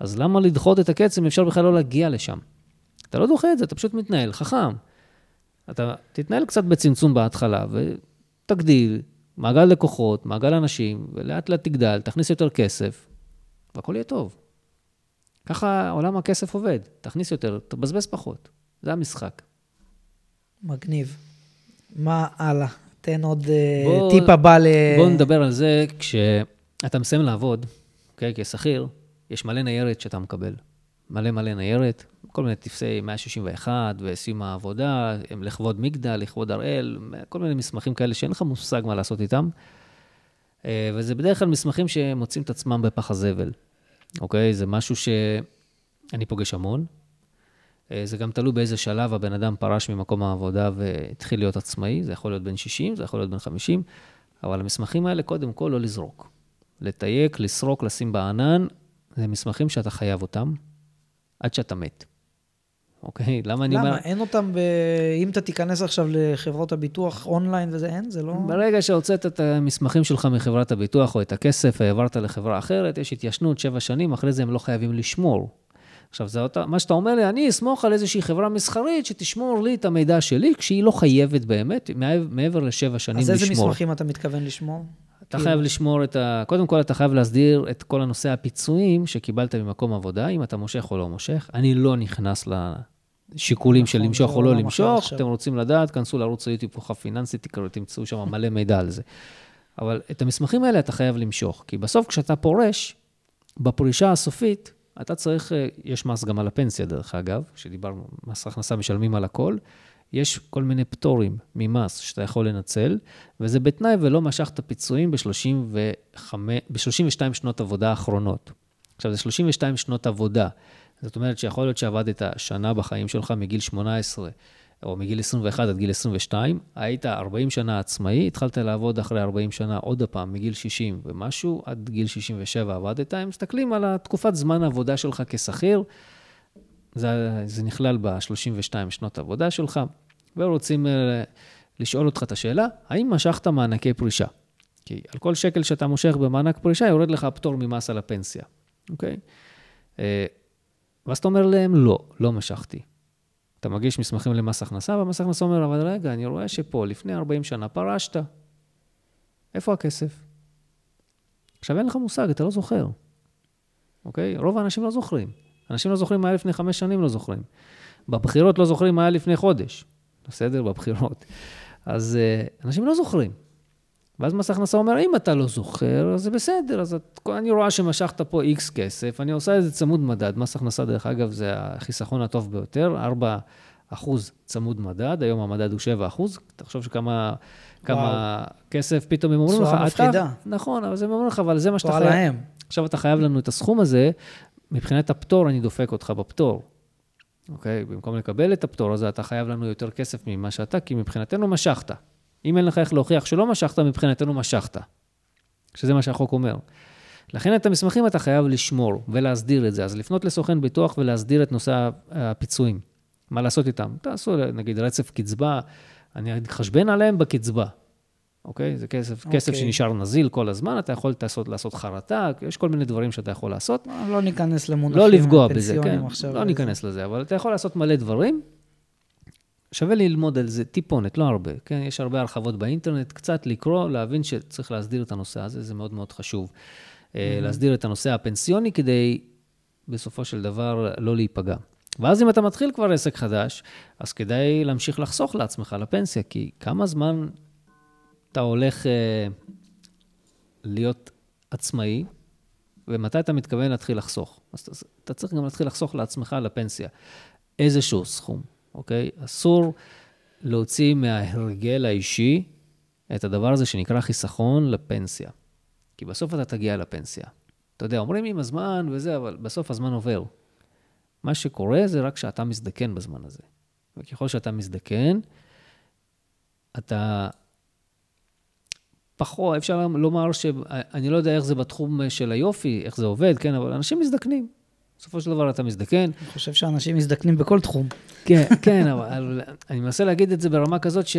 אז למה לדחות את הקץ אם אפשר בכלל לא להגיע לשם? אתה לא דוחה את זה, אתה פשוט מתנהל חכם. אתה תתנהל קצת בצמצום בהתחלה, ותגדיל מעגל לקוחות, מעגל אנשים, ולאט לאט תגדל, תכניס יותר כסף, והכל יהיה טוב. ככה עולם הכסף עובד. תכניס יותר, תבזבז פחות. זה המשחק. מגניב. מה הלאה? תן עוד אה, בוא- טיפ הבא ל... בואו נדבר על זה כשאתה מסיים לעבוד, אוקיי, כשכיר, יש מלא ניירת שאתה מקבל. מלא מלא ניירת, כל מיני טפסי 161 וסיום העבודה, הם לכבוד מגדל, לכבוד הראל, כל מיני מסמכים כאלה שאין לך מושג מה לעשות איתם. אה, וזה בדרך כלל מסמכים שמוצאים את עצמם בפח הזבל, אוקיי? זה משהו שאני פוגש המון. אה, זה גם תלוי באיזה שלב הבן אדם פרש ממקום העבודה והתחיל להיות עצמאי, זה יכול להיות בן 60, זה יכול להיות בן 50, אבל המסמכים האלה, קודם כל, לא לזרוק. לתייק, לסרוק, לשים בענן, זה מסמכים שאתה חייב אותם עד שאתה מת. אוקיי? למה אני אומר... למה? אין אותם ב... אם אתה תיכנס עכשיו לחברות הביטוח אונליין וזה, אין? זה לא... ברגע שהוצאת את המסמכים שלך מחברת הביטוח או את הכסף והעברת לחברה אחרת, יש התיישנות שבע שנים, אחרי זה הם לא חייבים לשמור. עכשיו, זה אותה, מה שאתה אומר לי, אני אסמוך על איזושהי חברה מסחרית שתשמור לי את המידע שלי, כשהיא לא חייבת באמת, מעבר לשבע שנים אז לשמור. איזה מסמכים אתה מתכוון לשמור? אתה כאילו... חייב לשמור את ה... קודם כל, אתה חייב להסדיר את כל הנושא הפיצויים שקיבלת ממקום עבודה, אם אתה מושך או לא מושך. אני לא נכנס לשיקולים נכון, של למשוך או לא למשוך. אתם רוצים לדעת, כנסו לערוץ היוטיוב כוכב פיננסי, תקראו, תמצאו שם מלא מידע על זה. אבל את המסמכים האלה אתה חייב למשוך, כי בסוף כשאתה פורש, בפרישה הסופית, אתה צריך, אה, יש מס גם על הפנסיה, דרך אגב, שדיברנו, מס הכנסה משלמים על הכל. יש כל מיני פטורים ממס שאתה יכול לנצל, וזה בתנאי ולא משכת פיצויים ב-32 שנות עבודה האחרונות. עכשיו, זה 32 שנות עבודה. זאת אומרת שיכול להיות שעבדת שנה בחיים שלך מגיל 18 או מגיל 21 עד גיל 22, היית 40 שנה עצמאי, התחלת לעבוד אחרי 40 שנה עוד פעם, מגיל 60 ומשהו, עד גיל 67 עבדת, הם מסתכלים על התקופת זמן העבודה שלך כשכיר, זה, זה נכלל ב-32 שנות עבודה שלך, ורוצים uh, לשאול אותך את השאלה, האם משכת מענקי פרישה? כי על כל שקל שאתה מושך במענק פרישה, יורד לך פטור ממס על הפנסיה, אוקיי? ואז אתה אומר להם, לא, לא משכתי. אתה מגיש מסמכים למס הכנסה, ומס הכנסה אומר, אבל רגע, אני רואה שפה, לפני 40 שנה, פרשת. איפה הכסף? עכשיו, אין לך מושג, אתה לא זוכר, אוקיי? רוב האנשים לא זוכרים. אנשים לא זוכרים מה היה לפני חמש שנים, לא זוכרים. בבחירות לא זוכרים מה היה לפני חודש. בסדר? בבחירות. אז uh, אנשים לא זוכרים. ואז מס הכנסה אומר, אם אתה לא זוכר, אז זה בסדר, אז את, אני רואה שמשכת פה איקס כסף, אני עושה איזה צמוד מדד. מס הכנסה, דרך אגב, זה החיסכון הטוב ביותר, 4 אחוז צמוד מדד, היום המדד הוא 7 אחוז. תחשוב שכמה כמה כסף פתאום הם אומרים לך, אתה... מפחידה. נכון, אבל הם אומרים לך, אבל זה מה שאתה חייב. להם. עכשיו אתה חייב לנו את הסכום הזה, מבחינת הפטור, אני דופק אותך בפטור. אוקיי? במקום לקבל את הפטור הזה, אתה חייב לנו יותר כסף ממה שאתה, כי מבחינתנו משכת. אם אין לך איך להוכיח שלא משכת, מבחינתנו משכת. שזה מה שהחוק אומר. לכן את המסמכים אתה חייב לשמור ולהסדיר את זה. אז לפנות לסוכן ביטוח ולהסדיר את נושא הפיצויים. מה לעשות איתם? תעשו נגיד רצף קצבה, אני אתחשבן עליהם בקצבה. אוקיי? זה כסף, אוקיי. כסף שנשאר נזיל כל הזמן, אתה יכול לעשות, לעשות חרטה, יש כל מיני דברים שאתה יכול לעשות. לא, ניכנס למונחים לא לפגוע בזה, כן, לא ניכנס לזה, אבל אתה יכול לעשות מלא דברים. שווה ללמוד על זה טיפונת, לא הרבה, כן? יש הרבה הרחבות באינטרנט, קצת לקרוא, להבין שצריך להסדיר את הנושא הזה, זה מאוד מאוד חשוב. Mm-hmm. להסדיר את הנושא הפנסיוני כדי בסופו של דבר לא להיפגע. ואז אם אתה מתחיל כבר עסק חדש, אז כדאי להמשיך לחסוך לעצמך לפנסיה, כי כמה זמן אתה הולך אה, להיות עצמאי, ומתי אתה מתכוון להתחיל לחסוך. אז אתה צריך גם להתחיל לחסוך לעצמך לפנסיה. איזשהו סכום, אוקיי? אסור להוציא מההרגל האישי את הדבר הזה שנקרא חיסכון לפנסיה. כי בסוף אתה תגיע לפנסיה. אתה יודע, אומרים עם הזמן וזה, אבל בסוף הזמן עובר. מה שקורה זה רק שאתה מזדקן בזמן הזה. וככל שאתה מזדקן, אתה פחות, אפשר לומר שאני לא יודע איך זה בתחום של היופי, איך זה עובד, כן, אבל אנשים מזדקנים. בסופו של דבר אתה מזדקן. אני חושב שאנשים מזדקנים בכל תחום. כן, כן, אבל אני מנסה להגיד את זה ברמה כזאת ש...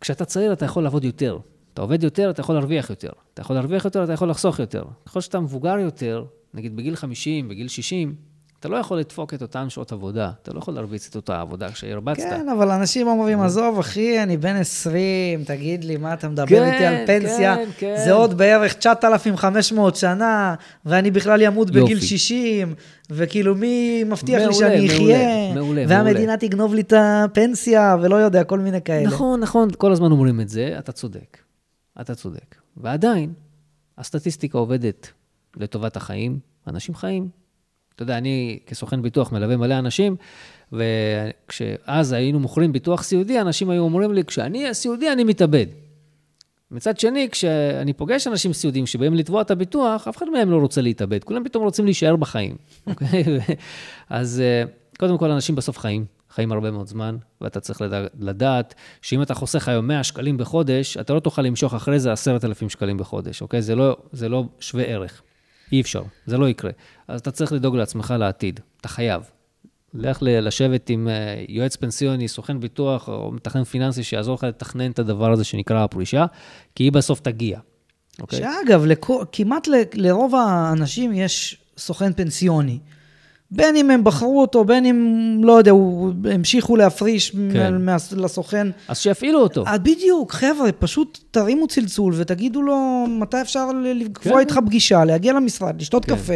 כשאתה צעיר אתה יכול לעבוד יותר. אתה עובד יותר, אתה יכול להרוויח יותר. אתה יכול להרוויח יותר, אתה יכול לחסוך יותר. ככל שאתה מבוגר יותר, נגיד בגיל 50, בגיל 60, אתה לא יכול לדפוק את אותן שעות עבודה, אתה לא יכול להרביץ את אותה עבודה כשהרבצת. כן, אבל אנשים אומרים, עזוב, אחי, אני בן 20, תגיד לי, מה אתה מדבר כן, איתי על פנסיה? כן, כן. זה עוד בערך 9,500 שנה, ואני בכלל אמות בגיל 60, וכאילו, מי מבטיח מעולה, לי שאני אחיה? מעולה, והמדינה מעולה. תגנוב לי את הפנסיה, ולא יודע, כל מיני כאלה. נכון, נכון, כל הזמן אומרים את זה, אתה צודק. אתה צודק. ועדיין, הסטטיסטיקה עובדת לטובת החיים, אנשים חיים. אתה יודע, אני כסוכן ביטוח מלווה מלא אנשים, וכשאז היינו מוכרים ביטוח סיעודי, אנשים היו אומרים לי, כשאני אהיה סיעודי, אני מתאבד. מצד שני, כשאני פוגש אנשים סיעודיים שבאים לתבוע את הביטוח, אף אחד מהם לא רוצה להתאבד, כולם פתאום רוצים להישאר בחיים, אוקיי? אז אה, קודם כל, אנשים בסוף חיים, חיים הרבה מאוד זמן, ואתה צריך לדעת שאם אתה חוסך היום 100 שקלים בחודש, אתה לא תוכל למשוך אחרי זה 10,000 שקלים בחודש, אוקיי? זה לא, זה לא שווה ערך. אי אפשר, זה לא יקרה. אז אתה צריך לדאוג לעצמך לעתיד, אתה חייב. לך לשבת עם אה, יועץ פנסיוני, סוכן ביטוח או מתכנן פיננסי שיעזור לך לתכנן את הדבר הזה שנקרא הפרישה, כי היא בסוף תגיע. אוקיי? שאגב, לכו- כמעט ל- לרוב האנשים יש סוכן פנסיוני. בין אם הם בחרו אותו, בין אם, לא יודע, הוא- המשיכו להפריש כן. מה- מה- לסוכן. אז שיפעילו אותו. בדיוק, חבר'ה, פשוט תרימו צלצול ותגידו לו מתי אפשר לקבוע כן. איתך פגישה, להגיע למשרד, לשתות כן. קפה,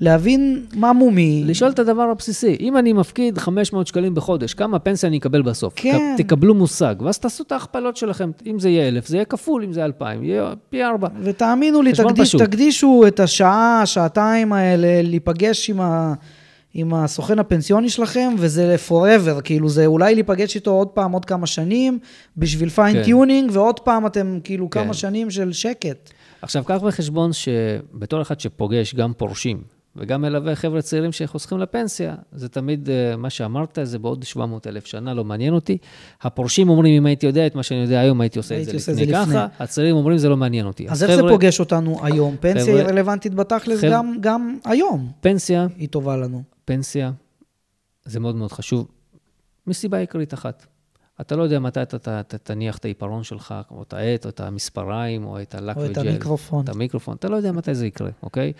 להבין מה מומי. לשאול את הדבר הבסיסי, אם אני מפקיד 500 שקלים בחודש, כמה פנסיה אני אקבל בסוף? כן. תקבלו מושג, ואז תעשו את ההכפלות שלכם. אם זה יהיה 1,000, זה יהיה כפול, אם זה 2,000, יהיה פי 4. ותאמינו לי, תקדיש, פשוט. תקדישו את השעה, שעתיים האלה, להיפגש עם, ה, עם הסוכן הפנסיוני שלכם, וזה forever, כאילו זה אולי להיפגש איתו עוד פעם, עוד כמה שנים, בשביל fine tuning, ועוד פעם אתם כאילו כן. כמה שנים של שקט. עכשיו, קח בחשבון שבתור אחד שפוגש גם פורשים, וגם מלווה חבר'ה צעירים שחוסכים לפנסיה, זה תמיד, אה, מה שאמרת, זה בעוד 700 אלף שנה, לא מעניין אותי. הפורשים אומרים, אם הייתי יודע את מה שאני יודע היום, הייתי עושה את הייתי זה עושה את לפני זה לפני. ככה. הצעירים אומרים, זה לא מעניין אותי. אז איך זה פוגש אותנו היום? פנסיה היא רלוונטית בתכלס גם, גם היום, פנסיה, היא טובה לנו. פנסיה, זה מאוד מאוד חשוב, מסיבה עיקרית אחת. אתה לא יודע מתי אתה ת- ת- תניח את העיפרון שלך, או את העט, או את המספריים, או את הלק או את וג'ל. המיקרופון. את המיקרופון. אתה לא יודע מתי זה יקרה, אוקיי?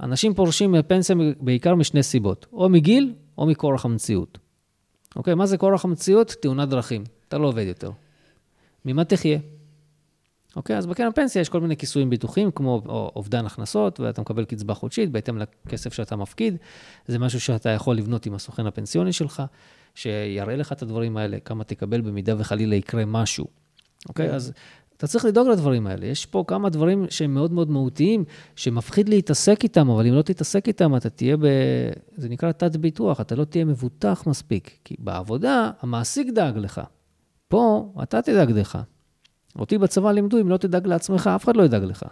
אנשים פורשים מפנסיה בעיקר משני סיבות, או מגיל, או מכורח המציאות. אוקיי, מה זה כורח המציאות? תאונת דרכים. אתה לא עובד יותר. ממה תחיה? אוקיי, אז בקרן פנסיה יש כל מיני כיסויים ביטוחיים, כמו או- אובדן הכנסות, ואתה מקבל קצבה חודשית בהתאם לכסף שאתה מפקיד. זה משהו שאתה יכול לבנות עם הסוכן הפנסיוני שלך, שיראה לך את הדברים האלה, כמה תקבל במידה וחלילה יקרה משהו. אוקיי, אז אתה צריך לדאוג לדברים האלה. יש פה כמה דברים שהם מאוד מאוד מהותיים, שמפחיד להתעסק איתם, אבל אם לא תתעסק איתם, אתה תהיה ב... זה נקרא תת-ביטוח, אתה לא תהיה מבוטח מספיק. כי בעבודה, המעסיק דאג לך. פה, אתה תדאג לך. אותי בצבא לימדו, אם לא תדאג לעצמך, אף אחד לא ידאג לך.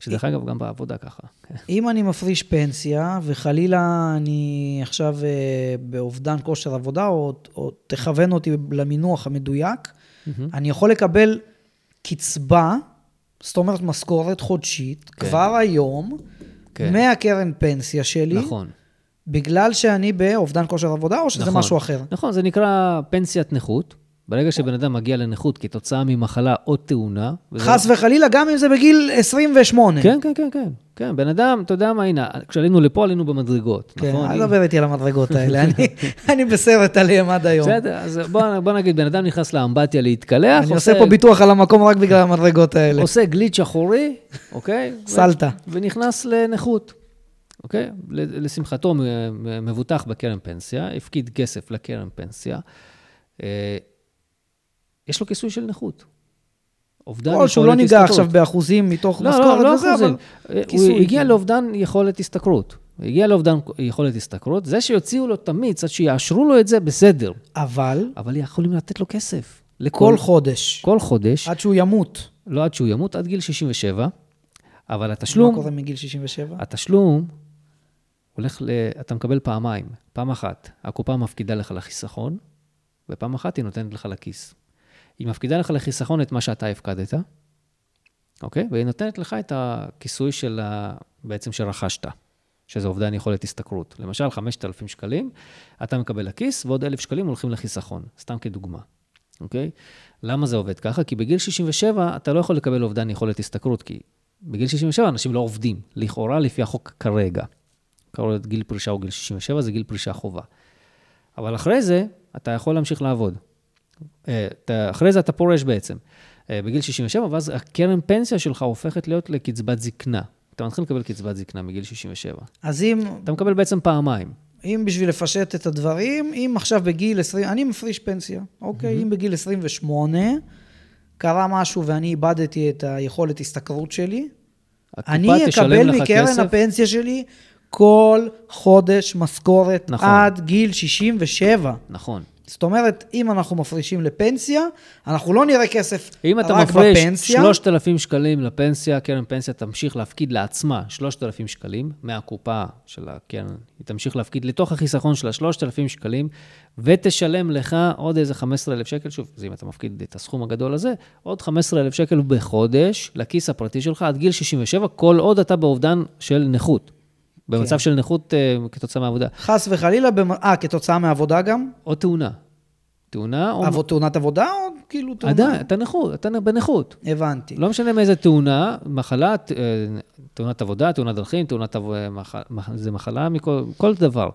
שדרך אגב, גם בעבודה ככה. אם אני מפריש פנסיה, וחלילה אני עכשיו אה, באובדן כושר עבודה, או, או תכוון אותי למינוח המדויק, אני יכול לקבל קצבה, זאת אומרת משכורת חודשית, כן. כבר היום, כן. מהקרן פנסיה שלי, נכון. בגלל שאני באובדן כושר עבודה, או שזה נכון. משהו אחר? נכון, זה נקרא פנסיית נכות. ברגע שבן אדם מגיע לנכות כתוצאה ממחלה או תאונה... וזה- חס וחלילה, גם אם זה בגיל 28. כן, כן, כן, כן. כן, בן אדם, אתה יודע מה, הנה, כשעלינו לפה עלינו במדרגות, כן, נכון? אל תדבר איתי על המדרגות האלה, אני, אני בסרט עליהם עד היום. בסדר, אז בוא, בוא נגיד, בן אדם נכנס לאמבטיה להתקלח, אני עושה פה ביטוח על המקום רק בגלל המדרגות האלה. עושה גליץ' אחורי, אוקיי? ו- סלטה. ונכנס לנכות, אוקיי? לשמחתו, מבוטח בקרן פנסיה, הפקיד כסף לקרן פנסיה, אה, יש לו כיסוי של נכות. אובדן או שהוא לא יכולת ניגע השתכרות. עכשיו באחוזים מתוך לא, משכורת לא, לא וזה, אחוזים. אבל הוא כיסוי, הגיע כן. לאובדן יכולת השתכרות. הוא הגיע לאובדן יכולת השתכרות, זה שיוציאו לו תמיץ, עד שיאשרו לו את זה, בסדר. אבל אבל יכולים לתת לו כסף. כל לכל חודש, כל חודש, עד שהוא ימות. לא עד שהוא ימות, עד גיל 67, אבל מה התשלום, קורה מגיל 67? התשלום הולך ל... אתה מקבל פעמיים. פעם אחת, הקופה מפקידה לך לחיסכון, ופעם אחת היא נותנת לך לכיס. היא מפקידה לך לחיסכון את מה שאתה הפקדת, אוקיי? והיא נותנת לך את הכיסוי של ה... בעצם שרכשת, שזה אובדן יכולת השתכרות. למשל, 5,000 שקלים, אתה מקבל לכיס, ועוד 1,000 שקלים הולכים לחיסכון, סתם כדוגמה, אוקיי? למה זה עובד ככה? כי בגיל 67 אתה לא יכול לקבל אובדן יכולת השתכרות, כי בגיל 67 אנשים לא עובדים, לכאורה לפי החוק כרגע. קראו לזה גיל פרישה או גיל 67, זה גיל פרישה חובה. אבל אחרי זה, אתה יכול להמשיך לעבוד. אה, אתה, אחרי זה אתה פורש בעצם, אה, בגיל 67, ואז הקרן פנסיה שלך הופכת להיות לקצבת זקנה. אתה מתחיל לקבל קצבת זקנה מגיל 67. אז אם, אתה מקבל בעצם פעמיים. אם בשביל לפשט את הדברים, אם עכשיו בגיל 20, אני מפריש פנסיה, אוקיי? אם בגיל 28 קרה משהו ואני איבדתי את היכולת השתכרות שלי, אני אקבל מקרן כסף. הפנסיה שלי כל חודש משכורת נכון. עד גיל 67. נכון. זאת אומרת, אם אנחנו מפרישים לפנסיה, אנחנו לא נראה כסף אם אתה רק מפריש בפנסיה. 3,000 שקלים לפנסיה, קרן פנסיה תמשיך להפקיד לעצמה 3,000 שקלים מהקופה של הקרן. היא תמשיך להפקיד לתוך החיסכון של ה-3,000 שקלים, ותשלם לך עוד איזה 15,000 שקל, שוב, זה אם אתה מפקיד את הסכום הגדול הזה, עוד 15,000 שקל בחודש לכיס הפרטי שלך עד גיל 67, כל עוד אתה באובדן של נכות. במצב כן. של נכות אה, כתוצאה מעבודה. חס וחלילה, במ- אה, כתוצאה מעבודה גם? או תאונה. תאונה או... עבוד, תאונת עבודה או כאילו תאונה? עדיין, אתה נכות, אתה בנכות. הבנתי. לא משנה מאיזה תאונה, מחלה, אה, תאונת עבודה, תאונת דרכים, תאונת עב... מח... זה מחלה מכל כל דבר.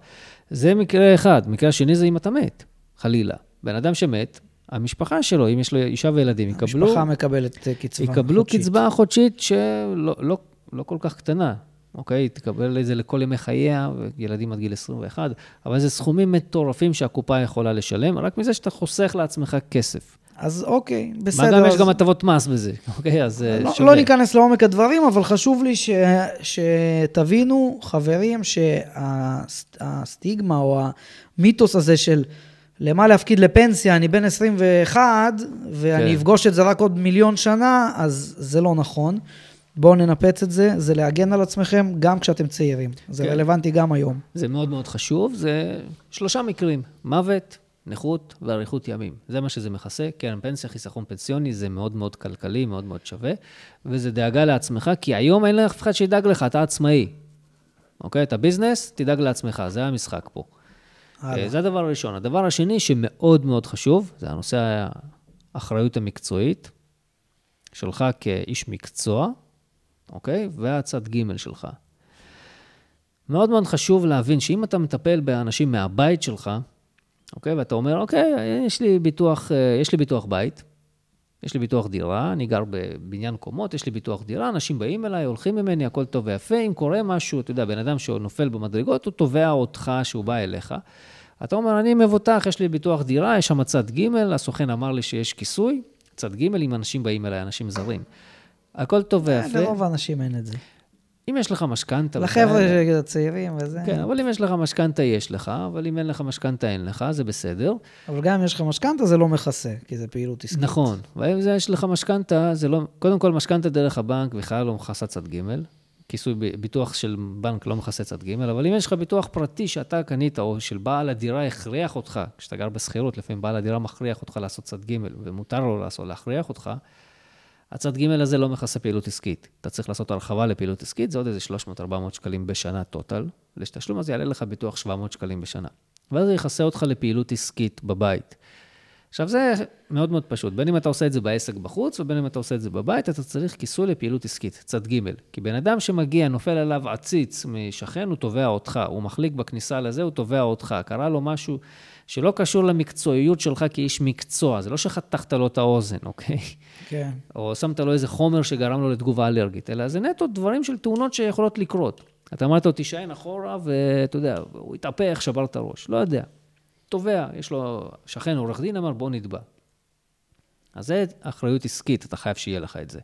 זה מקרה אחד. מקרה שני זה אם אתה מת, חלילה. בן אדם שמת, המשפחה שלו, אם יש לו אישה וילדים, יקבלו, המשפחה מקבלת אה, קצבה יקבלו חודשית. קצבה חודשית שלא לא, לא כל כך קטנה. אוקיי? תקבל את זה לכל ימי חייה, ילדים עד גיל 21, אבל זה סכומים מטורפים שהקופה יכולה לשלם, רק מזה שאתה חוסך לעצמך כסף. אז אוקיי, מה בסדר. גם יש אז- גם הטבות מס בזה, אוקיי? אז אה, לא, שווה. לא ניכנס לעומק הדברים, אבל חשוב לי ש, שתבינו, חברים, שהסטיגמה או המיתוס הזה של למה להפקיד לפנסיה, אני בן 21, ואני כן. אפגוש את זה רק עוד מיליון שנה, אז זה לא נכון. בואו ננפץ את זה, זה להגן על עצמכם גם כשאתם צעירים. זה כן. רלוונטי גם היום. זה מאוד מאוד חשוב, זה שלושה מקרים, מוות, נכות ואריכות ימים. זה מה שזה מכסה. קרן פנסיה, חיסכון פנסיוני, זה מאוד מאוד כלכלי, מאוד מאוד שווה, וזה דאגה לעצמך, כי היום אין אף אחד שידאג לך, אתה עצמאי. אוקיי? אתה ביזנס, תדאג לעצמך, זה המשחק פה. הלאה. אה, זה הדבר הראשון. הדבר השני שמאוד מאוד חשוב, זה הנושא האחריות המקצועית שלך כאיש מקצוע, אוקיי? והצד ג' שלך. מאוד מאוד חשוב להבין שאם אתה מטפל באנשים מהבית שלך, אוקיי? ואתה אומר, אוקיי, יש לי ביטוח, אה, יש לי ביטוח בית, יש לי ביטוח דירה, אני גר בבניין קומות, יש לי ביטוח דירה, אנשים באים אליי, הולכים ממני, הכל טוב ויפה. אם קורה משהו, אתה יודע, בן אדם שנופל במדרגות, הוא תובע אותך שהוא בא אליך. אתה אומר, אני מבוטח, יש לי ביטוח דירה, יש שם צד ג', הסוכן אמר לי שיש כיסוי, צד ג', אם אנשים באים אליי, אנשים זרים. הכל טוב אה, ויפה. לרוב האנשים אין את זה. אם יש לך משכנתה... לחבר'ה וכאלה- הצעירים וזה. כן, אבל אם יש לך משכנתה, יש לך, אבל אם אין לך משכנתה, אין לך, זה בסדר. אבל גם אם יש לך משכנתה, זה לא מכסה, כי זה פעילות עסקית. נכון, ואם זה יש לך משכנתה, זה לא... קודם כל, משכנתה דרך הבנק בכלל לא מכסה צד ג', כיסוי ביטוח של בנק לא מכסה צד ג', אבל אם יש לך ביטוח פרטי שאתה קנית, או של בעל הדירה הכריח אותך, כשאתה גר בשכירות, לפעמים בעל הדירה מכריח אותך לעשות צד ג', ומותר לו לעשות, להכריח אותך, הצד ג' הזה לא מכסה פעילות עסקית. אתה צריך לעשות הרחבה לפעילות עסקית, זה עוד איזה 300-400 שקלים בשנה טוטל. לתשלום הזה יעלה לך ביטוח 700 שקלים בשנה. ואז זה יכסה אותך לפעילות עסקית בבית. עכשיו, זה מאוד מאוד פשוט. בין אם אתה עושה את זה בעסק בחוץ, ובין אם אתה עושה את זה בבית, אתה צריך כיסוי לפעילות עסקית, צד ג'. כי בן אדם שמגיע, נופל עליו עציץ משכן, הוא תובע אותך. הוא מחליק בכניסה לזה, הוא תובע אותך. קרה לו משהו שלא קשור למקצועיות שלך כאיש מקצוע. זה לא שחתכת לו את האוזן, אוקיי? כן. או שמת לו איזה חומר שגרם לו לתגובה אלרגית, אלא זה נטו דברים של תאונות שיכולות לקרות. אתה אמרת לו, תישען אחורה, ואתה יודע, הוא התהפך, שבר את הראש. לא יודע. תובע, יש לו שכן עורך דין, אמר, בוא נתבע. אז זה אחריות עסקית, אתה חייב שיהיה לך את זה.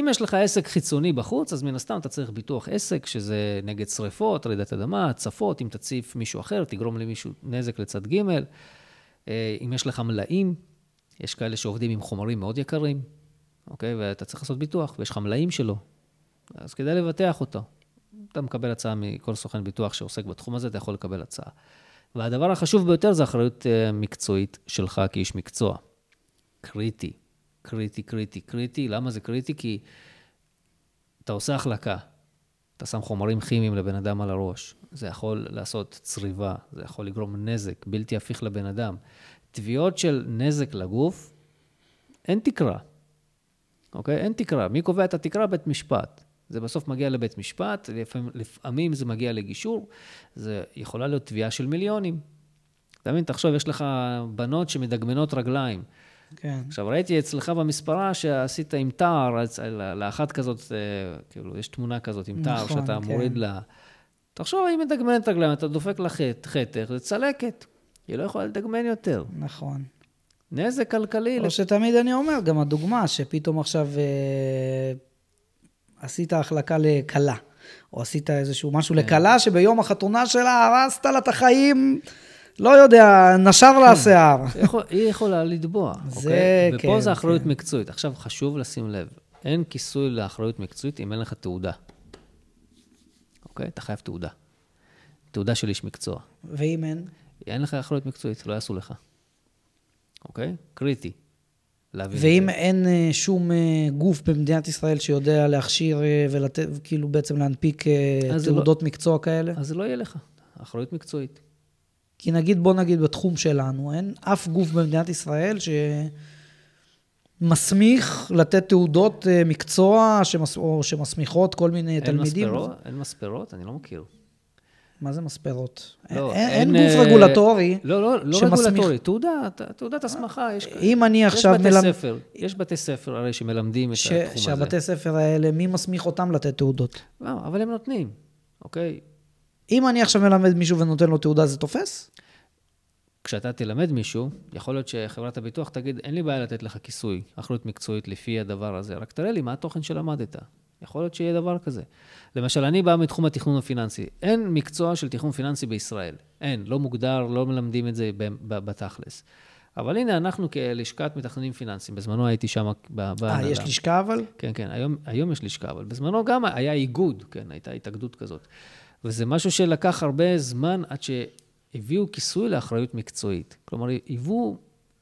אם יש לך עסק חיצוני בחוץ, אז מן הסתם אתה צריך ביטוח עסק, שזה נגד שריפות, רעידת אדמה, הצפות, אם תציף מישהו אחר, תגרום למישהו נזק לצד ג'. אה, אם יש לך מלאים, יש כאלה שעובדים עם חומרים מאוד יקרים, אוקיי? ואתה צריך לעשות ביטוח, ויש לך מלאים שלו, אז כדאי לבטח אותו. אתה מקבל הצעה מכל סוכן ביטוח שעוסק בתחום הזה, אתה יכול לקבל הצעה. והדבר החשוב ביותר זה אחריות אה, מקצועית שלך כאיש מקצוע. קריטי, קריטי, קריטי, קריטי. למה זה קריטי? כי אתה עושה החלקה, אתה שם חומרים כימיים לבן אדם על הראש, זה יכול לעשות צריבה, זה יכול לגרום נזק בלתי הפיך לבן אדם. תביעות של נזק לגוף, אין תקרה, אוקיי? אין תקרה. מי קובע את התקרה? בית משפט. זה בסוף מגיע לבית משפט, לפעמים, לפעמים זה מגיע לגישור, זה יכולה להיות תביעה של מיליונים. אתה מבין? תחשוב, יש לך בנות שמדגמנות רגליים. כן. עכשיו, ראיתי אצלך במספרה שעשית עם תער, אז לאחת כזאת, אה, כאילו, יש תמונה כזאת עם תער נכון, שאתה כן. מוריד לה... תחשוב, היא מדגמנת רגליים, אתה דופק לה חת- חתך, זה צלקת. היא לא יכולה לדגמן יותר. נכון. נזק כלכלי. או שתמיד אני אומר, גם הדוגמה, שפתאום עכשיו אה, עשית החלקה לכלה, או עשית איזשהו משהו כן. לכלה, שביום החתונה שלה הרסת לה את החיים, לא יודע, נשר לה השיער. היא יכול- היא יכולה לתבוע, זה אוקיי? ופה כן, זה אחריות כן. מקצועית. עכשיו, חשוב לשים לב, אין כיסוי לאחריות מקצועית אם אין לך תעודה. אוקיי? אתה חייב תעודה. תעודה של איש מקצוע. ואם אין? אין לך אחריות מקצועית, לא יעשו לך. אוקיי? קריטי. ואם. אין אה, שום אה, גוף במדינת ישראל שיודע להכשיר אה, ולתת, כאילו בעצם להנפיק לא- תעודות מקצוע כאלה? אז זה לא יהיה לך, אחריות מקצועית. כי נגיד, בוא נגיד בתחום שלנו, אין אף גוף במדינת ישראל שמסמיך לתת תעודות אה, מקצוע שמס... או שמסמיכות כל מיני אין תלמידים. מספרות? אין מספרות? אני לא מכיר. מה זה מספרות? לא, אין, אין, אין גוף אה, רגולטורי. לא, לא, לא שמסמיך- רגולטורי, תעודה, ת- תעודת הסמכה, יש אם אני עכשיו יש בתי מלמד... ספר, יש בתי ספר הרי שמלמדים את ש... התחום הזה. שהבתי ספר האלה, מי מסמיך אותם לתת תעודות? לא, אבל הם נותנים, אוקיי? אם אני עכשיו מלמד מישהו ונותן לו תעודה, זה תופס? כשאתה תלמד מישהו, יכול להיות שחברת הביטוח תגיד, אין לי בעיה לתת לך כיסוי, אחריות מקצועית לפי הדבר הזה, רק תראה לי מה התוכן שלמדת. יכול להיות שיהיה דבר כזה. למשל, אני בא מתחום התכנון הפיננסי. אין מקצוע של תכנון פיננסי בישראל. אין, לא מוגדר, לא מלמדים את זה בתכלס. אבל הנה, אנחנו כלשכת מתכננים פיננסיים, בזמנו הייתי שם אה. יש לשכה אבל? כן, כן, היום, היום יש לשכה, אבל בזמנו גם היה איגוד, כן, הייתה התאגדות כזאת. וזה משהו שלקח הרבה זמן עד שהביאו כיסוי לאחריות מקצועית. כלומר, היוו,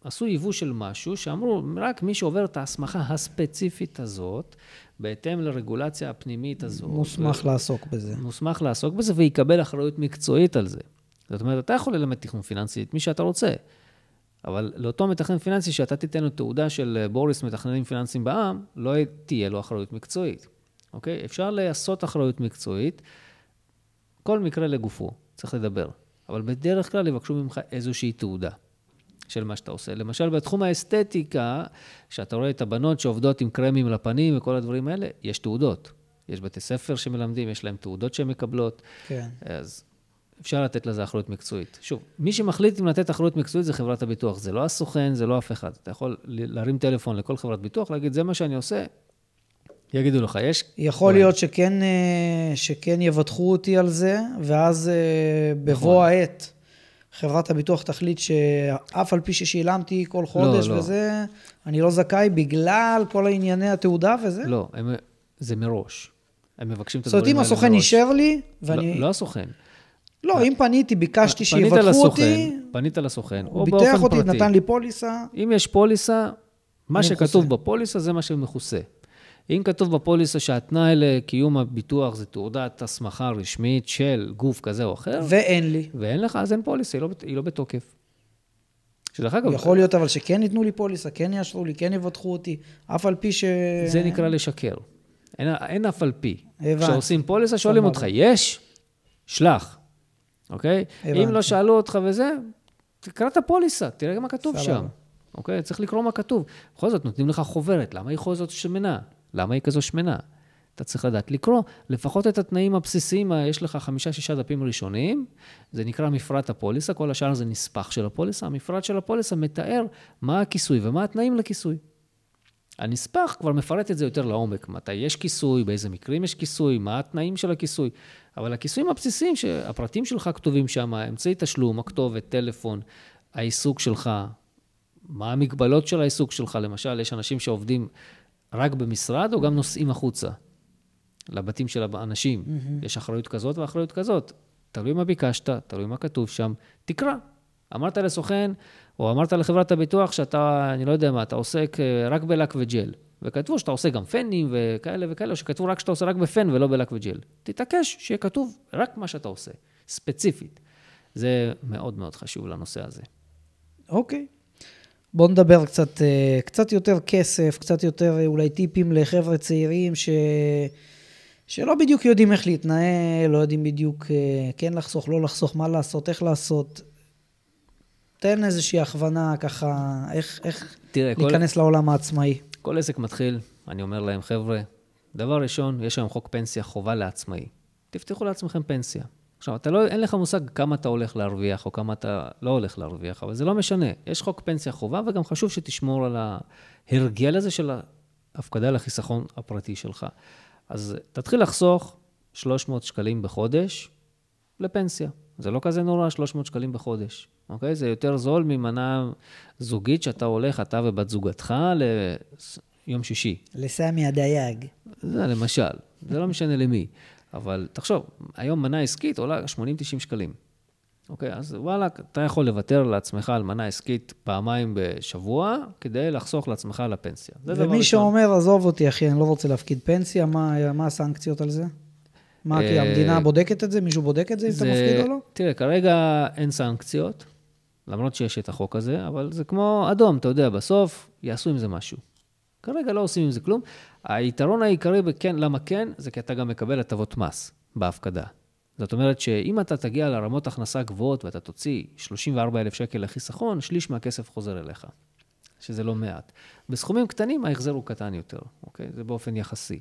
עשו ייבוא של משהו שאמרו, רק מי שעובר את ההסמכה הספציפית הזאת, בהתאם לרגולציה הפנימית הזאת. מוסמך לעסוק בזה. מוסמך לעסוק בזה ויקבל אחריות מקצועית על זה. זאת אומרת, אתה יכול ללמד תכנון פיננסי את מי שאתה רוצה, אבל לאותו מתכנן פיננסי שאתה תיתן לו תעודה של אה, בוריס מתכננים פיננסיים בע"מ, לא תהיה לו אחריות מקצועית, אוקיי? אפשר לעשות אחריות מקצועית, כל מקרה לגופו, צריך לדבר. אבל בדרך כלל יבקשו ממך איזושהי תעודה של מה שאתה עושה. למשל, בתחום האסתטיקה, שאתה רואה את הבנות שעובדות עם קרמים לפנים וכל הדברים האלה, יש תעודות. יש בתי ספר שמלמדים, יש להם תעודות שהן מקבלות, כן. אז אפשר לתת לזה אחריות מקצועית. שוב, מי שמחליט אם לתת אחריות מקצועית זה חברת הביטוח, זה לא הסוכן, זה לא אף אחד. אתה יכול להרים טלפון לכל חברת ביטוח, להגיד, זה מה שאני עושה, יגידו לך, יש... יכול אולי. להיות שכן, אה, שכן יבטחו אותי על זה, ואז אה, בבוא נכון. העת חברת הביטוח תחליט שאף על פי ששילמתי כל חודש לא. וזה, אני לא זכאי בגלל כל הענייני התעודה וזה? לא, הם, זה מראש. הם מבקשים את זאת אומרת, הדברים אם האלה הסוכן מראש. אישר לי, ואני... לא, לא הסוכן. לא, אם פניתי, ביקשתי שיבטחו אותי, פנית לסוכן, הוא או ביטח באופן אותי, פרטי. נתן לי פוליסה, אם יש פוליסה, מה שכתוב. בפוליסה זה מה שמכוסה. אם כתוב בפוליסה שהתנאי לקיום הביטוח זה תעודת הסמכה רשמית של גוף כזה או אחר, ואין לי. ואין לך, אז אין פוליסה, היא לא, היא לא בתוקף. שדרך אגב, יכול להיות אבל שכן ייתנו לי פוליסה, כן יאשרו לי, כן יבטחו אותי, אף על פי ש... זה נקרא לשקר. אין, אין אף על פי. הבנתי. כשעושים פוליסה, שואלים. אותך, יש? שלח, אוקיי? הבנתי. אם לא שאלו אותך וזה, תקרא את הפוליסה, תראה מה כתוב סבבה. שם. אוקיי? צריך לקרוא מה כתוב. בכל זאת, נותנים לך חוברת, למה היא בכל זאת שמנה? למה היא כזו שמנה? אתה צריך לדעת לקרוא לפחות את התנאים הבסיסיים, יש לך חמישה-שישה דפים ראשונים, זה נקרא מפרט הפוליסה, כל השאר זה נספח של הפוליסה. המפרט של הפוליסה מתאר מה הכיסוי ומה התנאים לכיסוי. הנספח כבר מפרט את זה יותר לעומק, מתי יש כיסוי, באיזה מקרים יש כיסוי, מה התנאים של הכיסוי. אבל הכיסויים הבסיסיים, שהפרטים שלך כתובים שם, אמצעי תשלום, הכתובת, טלפון, העיסוק שלך, מה המגבלות של העיסוק שלך, למשל, יש אנשים שעובדים רק במשרד או גם נוסעים החוצה, לבתים של האנשים. Mm-hmm. יש אחריות כזאת ואחריות כזאת. תלוי מה ביקשת, תלוי מה כתוב שם, תקרא. אמרת לסוכן, או אמרת לחברת הביטוח שאתה, אני לא יודע מה, אתה עוסק אה, רק בלק וג'ל. וכתבו שאתה עושה גם פנים וכאלה וכאלה, או שכתבו רק שאתה עושה רק בפן ולא בלק וג'ל. תתעקש שיהיה כתוב רק מה שאתה עושה, ספציפית. זה מאוד מאוד חשוב לנושא הזה. אוקיי. בואו נדבר קצת, אה, קצת יותר כסף, קצת יותר אה, אולי טיפים לחבר'ה צעירים ש... שלא בדיוק יודעים איך להתנהל, לא יודעים בדיוק אה, כן לחסוך, לא לחסוך, מה לעשות, איך לעשות. תן איזושהי הכוונה ככה, איך, איך תראה, כל, להיכנס לעולם העצמאי. כל עסק מתחיל, אני אומר להם, חבר'ה, דבר ראשון, יש היום חוק פנסיה חובה לעצמאי. תפתחו לעצמכם פנסיה. עכשיו, אתה לא, אין לך מושג כמה אתה הולך להרוויח או כמה אתה לא הולך להרוויח, אבל זה לא משנה. יש חוק פנסיה חובה, וגם חשוב שתשמור על ההרגל הזה של ההפקדה לחיסכון הפרטי שלך. אז תתחיל לחסוך 300 שקלים בחודש לפנסיה. זה לא כזה נורא, 300 שקלים בחודש, אוקיי? זה יותר זול ממנה זוגית שאתה הולך, אתה ובת זוגתך, ליום שישי. לסמי הדייג. זה למשל, זה לא משנה למי. אבל תחשוב, היום מנה עסקית עולה 80-90 שקלים. אוקיי, אז וואלה, אתה יכול לוותר לעצמך על מנה עסקית פעמיים בשבוע, כדי לחסוך לעצמך לפנסיה. זה דבר ומי ראשון. שאומר, עזוב אותי אחי, אני לא רוצה להפקיד פנסיה, מה, מה הסנקציות על זה? מה, כי אה, המדינה בודקת את זה? מישהו בודק את זה, אם אתה מפקיד או לא? תראה, כרגע אין סנקציות, למרות שיש את החוק הזה, אבל זה כמו אדום, אתה יודע, בסוף יעשו עם זה משהו. כרגע לא עושים עם זה כלום. היתרון העיקרי בכן, למה כן, זה כי אתה גם מקבל הטבות מס בהפקדה. זאת אומרת שאם אתה תגיע לרמות הכנסה גבוהות ואתה תוציא 34,000 שקל לחיסכון, שליש מהכסף חוזר אליך, שזה לא מעט. בסכומים קטנים ההחזר הוא קטן יותר, אוקיי? זה באופן יחסי.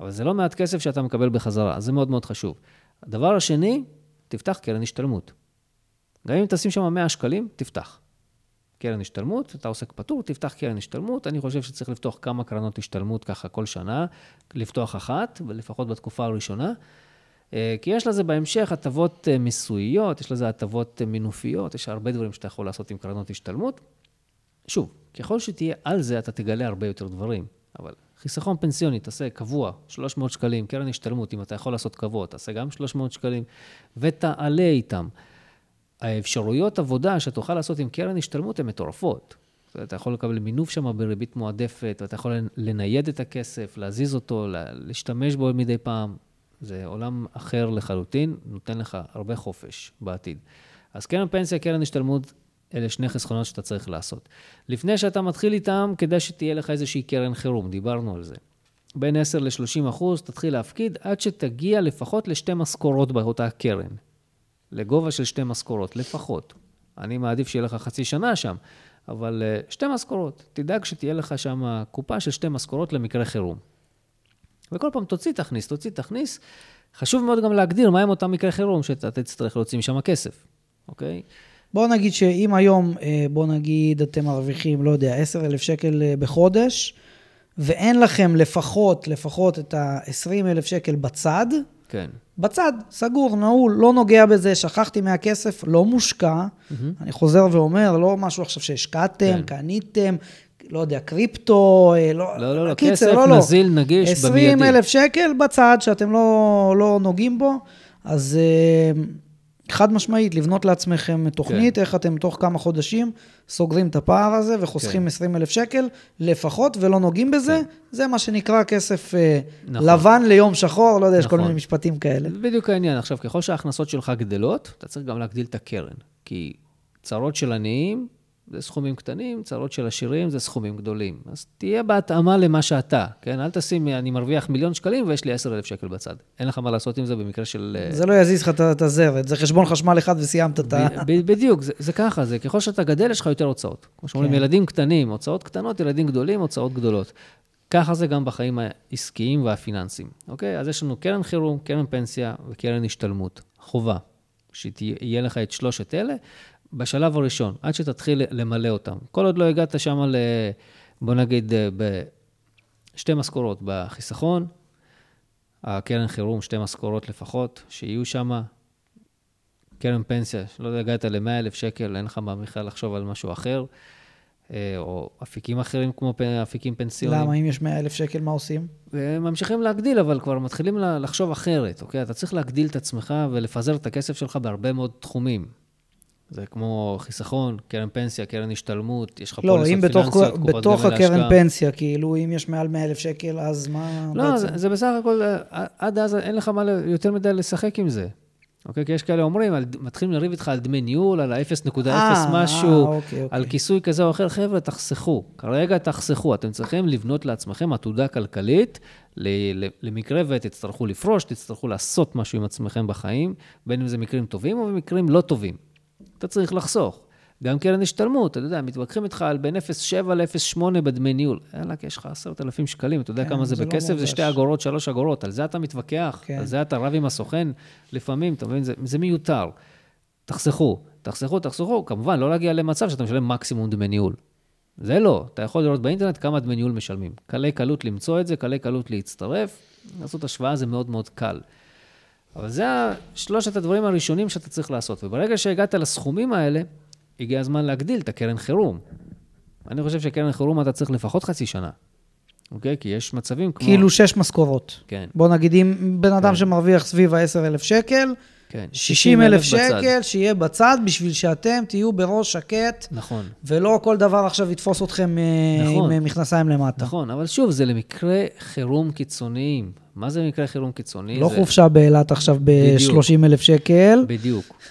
אבל זה לא מעט כסף שאתה מקבל בחזרה, זה מאוד מאוד חשוב. הדבר השני, תפתח קרן השתלמות. גם אם תשים שם 100 שקלים, תפתח. קרן השתלמות, אתה עוסק פטור, תפתח קרן השתלמות. אני חושב שצריך לפתוח כמה קרנות השתלמות ככה כל שנה, לפתוח אחת, לפחות בתקופה הראשונה. אה, כי יש לזה בהמשך הטבות אה, מיסוייות, יש לזה הטבות אה, מינופיות, יש הרבה דברים שאתה יכול לעשות עם קרנות השתלמות. שוב, ככל שתהיה על זה, אתה תגלה הרבה יותר דברים. אבל חיסכון פנסיוני, תעשה קבוע, 300 שקלים, קרן השתלמות, אם אתה יכול לעשות קבוע, תעשה גם 300 שקלים, ותעלה איתם. האפשרויות עבודה שתוכל לעשות עם קרן השתלמות הן מטורפות. אתה יכול לקבל מינוף שם בריבית מועדפת, ואתה יכול לנייד את הכסף, להזיז אותו, להשתמש בו מדי פעם. זה עולם אחר לחלוטין, נותן לך הרבה חופש בעתיד. אז קרן פנסיה, קרן השתלמות, אלה שני חסכונות שאתה צריך לעשות. לפני שאתה מתחיל איתם, כדאי שתהיה לך איזושהי קרן חירום, דיברנו על זה. בין 10 ל-30 אחוז, תתחיל להפקיד עד שתגיע לפחות לשתי משכורות באותה קרן. לגובה של שתי משכורות, לפחות. אני מעדיף שיהיה לך חצי שנה שם, אבל uh, שתי משכורות. תדאג שתהיה לך שם קופה של שתי משכורות למקרה חירום. וכל פעם תוציא, תכניס, תוציא, תכניס. חשוב מאוד גם להגדיר מהם אותם מקרי חירום שאתה תצטרך להוציא משם כסף, אוקיי? בוא נגיד שאם היום, אה, בוא נגיד, אתם מרוויחים, לא יודע, 10,000 שקל אה, בחודש, ואין לכם לפחות, לפחות את ה-20,000 שקל בצד, כן. בצד, סגור, נעול, לא נוגע בזה, שכחתי מהכסף, לא מושקע. Mm-hmm. אני חוזר ואומר, לא משהו עכשיו שהשקעתם, כן. קניתם, לא יודע, קריפטו, אה, לא, לא, לא, לא, קיצר, כסף לא, לא. נזיל, נגיש, 20 במיידי. 20 אלף שקל בצד שאתם לא, לא נוגעים בו, אז אה, חד משמעית, לבנות לעצמכם תוכנית, כן. איך אתם תוך כמה חודשים סוגרים את הפער הזה וחוסכים כן. 20 אלף שקל לפחות ולא נוגעים בזה, כן. זה מה שנקרא כסף אה, נכון. לבן ליום שחור, לא יודע, נכון. יש כל נכון. מיני משפטים כאלה. זה בדיוק העניין. עכשיו, ככל שההכנסות שלך גדלות, אתה צריך גם להגדיל את הקרן, כי צרות של עניים זה סכומים קטנים, צרות של עשירים זה סכומים גדולים. אז תהיה בהתאמה למה שאתה, כן? אל תשים, אני מרוויח מיליון שקלים ויש לי עשר אלף שקל בצד. אין לך מה לעשות עם זה במקרה של... אה, זה לא יזיז לך את הזרת, זה חשבון חשמל אחד וסיימת את ה... בדיוק, זה, זה ככה, זה ככל שאתה גדל, יש לך יותר הוצאות. כמו שאומרים, כן. ילדים קטנים, הוצאות קטנות, ילדים גדולים, הוצאות גדולות. ככה זה גם בחיים העסקיים והפיננסיים, אוקיי? אז יש לנו קרן חירום, קרן פנסיה וקרן השתלמות. חובה, שיהיה לך את שלושת אלה, בשלב הראשון, עד שתתחיל למלא אותם. כל עוד לא הגעת שם ל... בוא נגיד, אה, בשתי משכורות בחיסכון, הקרן חירום, שתי משכורות לפחות, שיהיו שם. קרן פנסיה, לא הגעת ל-100,000 שקל, אין לך מה בכלל לחשוב על משהו אחר, אה, או אפיקים אחרים כמו אפיקים פנסיונים. למה? אם יש 100,000 שקל, מה עושים? ממשיכים להגדיל, אבל כבר מתחילים לחשוב אחרת, אוקיי? אתה צריך להגדיל את עצמך ולפזר את הכסף שלך בהרבה מאוד תחומים. זה כמו חיסכון, קרן פנסיה, קרן השתלמות, יש לך לא, פוליסות פיננסיות, קופות גמל להשקעה. לא, אם בתוך הקרן פנסיה, כאילו, אם יש מעל 100 אלף שקל, אז מה לא, בעצם? זה, זה בסך הכל, עד אז אין לך מה יותר מדי לשחק עם זה. אוקיי? כי יש כאלה אומרים, על, מתחילים לריב איתך על דמי ניהול, על ה-0.0 אה, משהו, אה, אוקיי, אוקיי. על כיסוי כזה או אחר. חבר'ה, תחסכו. כרגע תחסכו. אתם צריכים לבנות לעצמכם עתודה כלכלית, למקרה ותצטרכו לפרוש, תצטרכו לעשות משהו עם עצמכם בחיים, בין אם זה מקרים טובים או במקרים לא טובים. אתה צריך לחסוך. גם קרן השתלמות, אתה יודע, מתווכחים איתך על בין 0.7 ל-0.8 בדמי ניהול. יאללה, כי יש לך 10,000 שקלים, אתה יודע כן, כמה זה, זה לא בכסף? לא זה שתי אגורות, שלוש אגורות, על זה אתה מתווכח, כן. על זה אתה רב עם הסוכן לפעמים, אתה מבין? זה, זה מיותר. תחסכו, תחסכו, תחסכו, כמובן, לא להגיע למצב שאתה משלם מקסימום דמי ניהול. זה לא, אתה יכול לראות באינטרנט כמה דמי ניהול משלמים. קלי קלות למצוא את זה, קלי קלות להצטרף, לעשות השוואה זה מאוד מאוד קל. אבל זה שלושת הדברים הראשונים שאתה צריך לעשות. וברגע שהגעת לסכומים האלה, הגיע הזמן להגדיל את הקרן חירום. אני חושב שקרן חירום אתה צריך לפחות חצי שנה. אוקיי? כי יש מצבים כמו... כאילו שש משכורות. כן. בוא נגיד, אם בן אדם כן. שמרוויח סביב ה-10,000 שקל, כן. 60 אלף בצד. שקל שיהיה בצד בשביל שאתם תהיו בראש שקט, נכון. ולא כל דבר עכשיו יתפוס אתכם אה, נכון. עם אה, מכנסיים למטה. נכון, אבל שוב, זה למקרה חירום קיצוניים. מה זה מקרה חירום קיצוני? לא זה... חופשה באילת עכשיו בדיוק. ב-30 אלף שקל. בדיוק.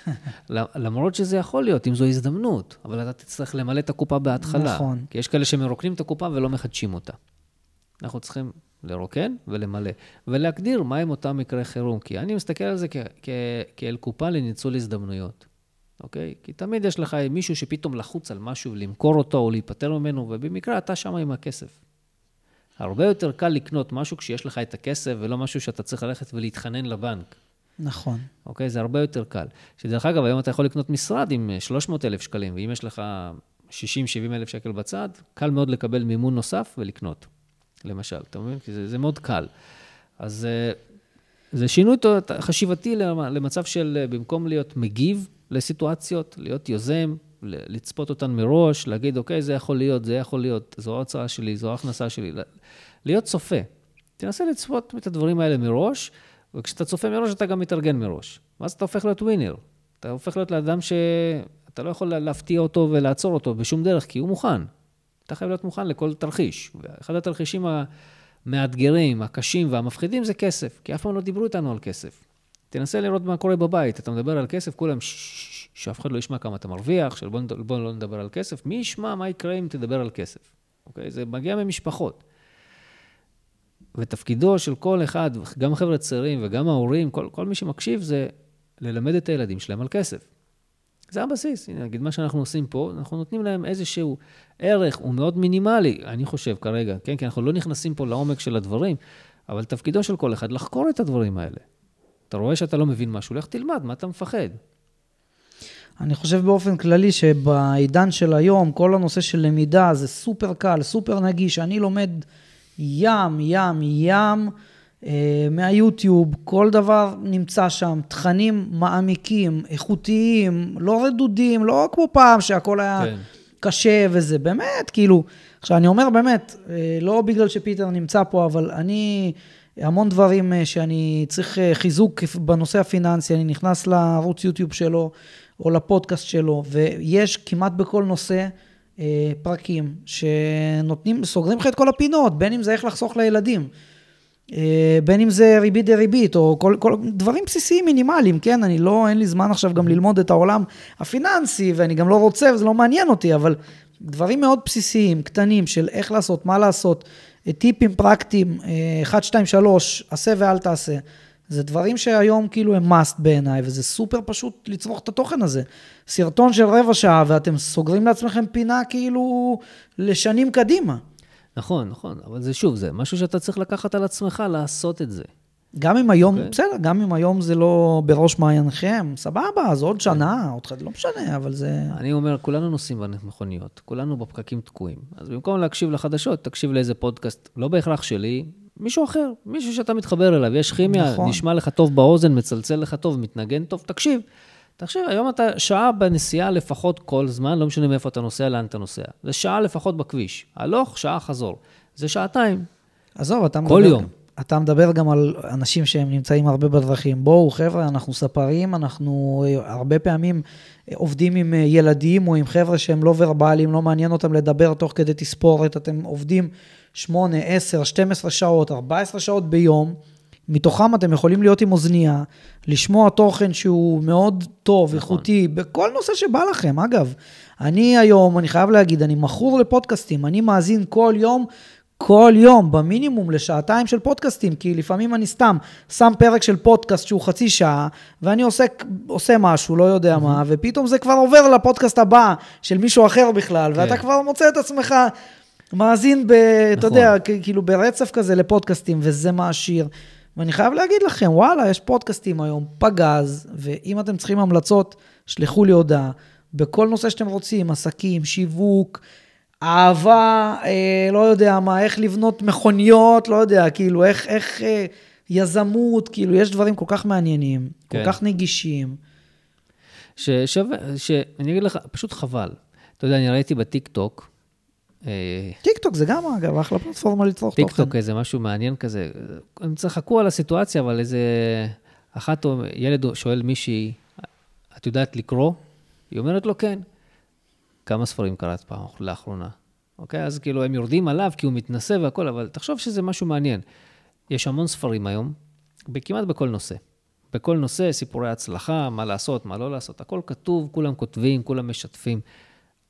למרות שזה יכול להיות, אם זו הזדמנות, אבל אתה תצטרך למלא את הקופה בהתחלה. נכון. כי יש כאלה שמרוקנים את הקופה ולא מחדשים אותה. אנחנו צריכים לרוקן ולמלא, ולהגדיר מהם אותם מקרי חירום. כי אני מסתכל על זה כ- כ- כאל קופה לניצול הזדמנויות, אוקיי? כי תמיד יש לך מישהו שפתאום לחוץ על משהו ולמכור אותו או להיפטר ממנו, ובמקרה אתה שם עם הכסף. הרבה יותר קל לקנות משהו כשיש לך את הכסף, ולא משהו שאתה צריך ללכת ולהתחנן לבנק. נכון. אוקיי? זה הרבה יותר קל. שדרך אגב, היום אתה יכול לקנות משרד עם 300 אלף שקלים, ואם יש לך 60-70 אלף שקל בצד, קל מאוד לקבל מימון נוסף ולקנות, למשל, אתה מבין? כי זה, זה מאוד קל. אז אה, זה שינוי חשיבתי למ- למצב של אה, במקום להיות מגיב לסיטואציות, להיות יוזם, לצפות אותן מראש, להגיד, אוקיי, זה יכול להיות, זה יכול להיות, זו ההוצאה שלי, זו ההכנסה שלי. להיות צופה. תנסה לצפות את הדברים האלה מראש, וכשאתה צופה מראש, אתה גם מתארגן מראש. ואז אתה הופך להיות ווינר. אתה הופך להיות לאדם שאתה לא יכול להפתיע אותו ולעצור אותו בשום דרך, כי הוא מוכן. אתה חייב להיות מוכן לכל תרחיש. ואחד התרחישים המאתגרים, הקשים והמפחידים זה כסף, כי אף פעם לא דיברו איתנו על כסף. תנסה לראות מה קורה בבית, אתה מדבר על כסף, כולם שאף אחד לא ישמע כמה אתה מרוויח, נד- בוא לא נדבר על כסף. מי ישמע מה יקרה אם תדבר על כסף? אוקיי? זה מגיע ממשפחות. ותפקידו של כל אחד, גם חבר'ה צעירים וגם ההורים, כל, כל מי שמקשיב, זה ללמד את הילדים שלהם על כסף. זה הבסיס. הנה, נגיד, מה שאנחנו עושים פה, אנחנו נותנים להם איזשהו ערך, הוא מאוד מינימלי, אני חושב כרגע, כן? כי אנחנו לא נכנסים פה לעומק של הדברים, אבל תפקידו של כל אחד לחקור את הדברים האלה. אתה רואה שאתה לא מבין משהו, לך תלמד, מה אתה מפחד? אני חושב באופן כללי שבעידן של היום, כל הנושא של למידה זה סופר קל, סופר נגיש. אני לומד ים, ים, ים מהיוטיוב, כל דבר נמצא שם, תכנים מעמיקים, איכותיים, לא רדודים, לא כמו פעם שהכל היה כן. קשה וזה, באמת, כאילו, עכשיו אני אומר באמת, אה, לא בגלל שפיטר נמצא פה, אבל אני, המון דברים אה, שאני צריך אה, חיזוק בנושא הפיננסי, אני נכנס לערוץ יוטיוב שלו, או לפודקאסט שלו, ויש כמעט בכל נושא אה, פרקים שנותנים, סוגרים לך את כל הפינות, בין אם זה איך לחסוך לילדים. אה, בין אם זה ריבית דריבית, או כל, כל דברים בסיסיים מינימליים, כן? אני לא, אין לי זמן עכשיו גם ללמוד את העולם הפיננסי, ואני גם לא רוצה, וזה לא מעניין אותי, אבל דברים מאוד בסיסיים, קטנים, של איך לעשות, מה לעשות, אה, טיפים פרקטיים, 1, 2, 3, עשה ואל תעשה. זה דברים שהיום כאילו הם must בעיניי, וזה סופר פשוט לצרוך את התוכן הזה. סרטון של רבע שעה, ואתם סוגרים לעצמכם פינה כאילו לשנים קדימה. נכון, נכון, אבל זה שוב, זה משהו שאתה צריך לקחת על עצמך לעשות את זה. גם אם היום, okay. אוקיי. בסדר, גם אם היום זה לא בראש מעייניכם, סבבה, אז עוד שנה, עוד חד, לא משנה, אבל זה... אני אומר, כולנו נוסעים במכוניות, כולנו בפקקים תקועים. אז במקום להקשיב לחדשות, תקשיב לאיזה פודקאסט, לא בהכרח שלי, מישהו אחר, מישהו שאתה מתחבר אליו, יש כימיה, נכון. נשמע לך טוב באוזן, מצלצל לך טוב, מתנגן טוב, תקשיב. תקשיב, היום אתה שעה בנסיעה לפחות כל זמן, לא משנה מאיפה אתה נוסע, לאן אתה נוסע. זה שעה לפחות בכביש. הלוך, שעה חזור. זה שעתיים. עזוב, אתה מדבר... כל יום. אתה מדבר גם על אנשים שהם נמצאים הרבה בדרכים. בואו, חבר'ה, אנחנו ספרים, אנחנו אה, הרבה פעמים אה, עובדים עם אה, ילדים או עם חבר'ה שהם לא ורבליים, לא מעניין אותם לדבר תוך כדי תספורת. אתם עובדים 8, 10, 12 שעות, 14 שעות ביום. מתוכם אתם יכולים להיות עם אוזנייה, לשמוע תוכן שהוא מאוד טוב, נכון. איכותי, בכל נושא שבא לכם. אגב, אני היום, אני חייב להגיד, אני מכור לפודקאסטים, אני מאזין כל יום, כל יום, במינימום לשעתיים של פודקאסטים, כי לפעמים אני סתם שם פרק של פודקאסט שהוא חצי שעה, ואני עוסק, עושה משהו, לא יודע מה, ופתאום זה כבר עובר לפודקאסט הבא של מישהו אחר בכלל, כן. ואתה כבר מוצא את עצמך מאזין, ב, אתה נכון. יודע, כ- כאילו ברצף כזה לפודקאסטים, וזה מעשיר. ואני חייב להגיד לכם, וואלה, יש פודקאסטים היום, פגז, ואם אתם צריכים המלצות, שלחו לי הודעה. בכל נושא שאתם רוצים, עסקים, שיווק, אהבה, אה, לא יודע מה, איך לבנות מכוניות, לא יודע, כאילו, איך, איך אה, יזמות, כאילו, יש דברים כל כך מעניינים, כן. כל כך נגישים. ששווה, שאני אגיד לך, פשוט חבל. אתה יודע, אני ראיתי בטיקטוק, אה, טיק טוק זה גם, אגב, אחלה פלטפורמה לצרוך תוכן. טיקטוק איזה משהו מעניין כזה. הם צחקו על הסיטואציה, אבל איזה אחת, ילד שואל מישהי, את יודעת לקרוא? היא אומרת לו, כן. כמה ספרים קראת פעם לאחרונה? אוקיי? אז כאילו, הם יורדים עליו כי הוא מתנשא והכול, אבל תחשוב שזה משהו מעניין. יש המון ספרים היום, כמעט בכל נושא. בכל נושא, סיפורי הצלחה, מה לעשות, מה לא לעשות, הכל כתוב, כולם כותבים, כולם משתפים.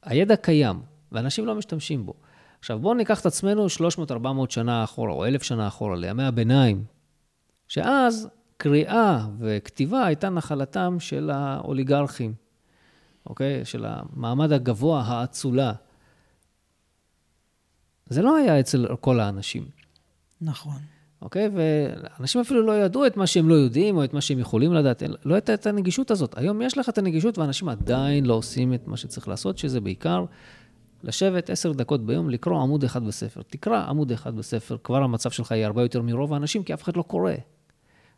הידע קיים, ואנשים לא משתמשים בו. עכשיו, בואו ניקח את עצמנו 300-400 שנה אחורה, או 1,000 שנה אחורה, לימי הביניים, שאז קריאה וכתיבה הייתה נחלתם של האוליגרכים, אוקיי? של המעמד הגבוה, האצולה. זה לא היה אצל כל האנשים. נכון. אוקיי? ואנשים אפילו לא ידעו את מה שהם לא יודעים, או את מה שהם יכולים לדעת. לא הייתה את הנגישות הזאת. היום יש לך את הנגישות, ואנשים עדיין לא עושים את מה שצריך לעשות, שזה בעיקר לשבת עשר דקות ביום, לקרוא עמוד אחד בספר. תקרא עמוד אחד בספר, כבר המצב שלך יהיה הרבה יותר מרוב האנשים, כי אף אחד לא קורא.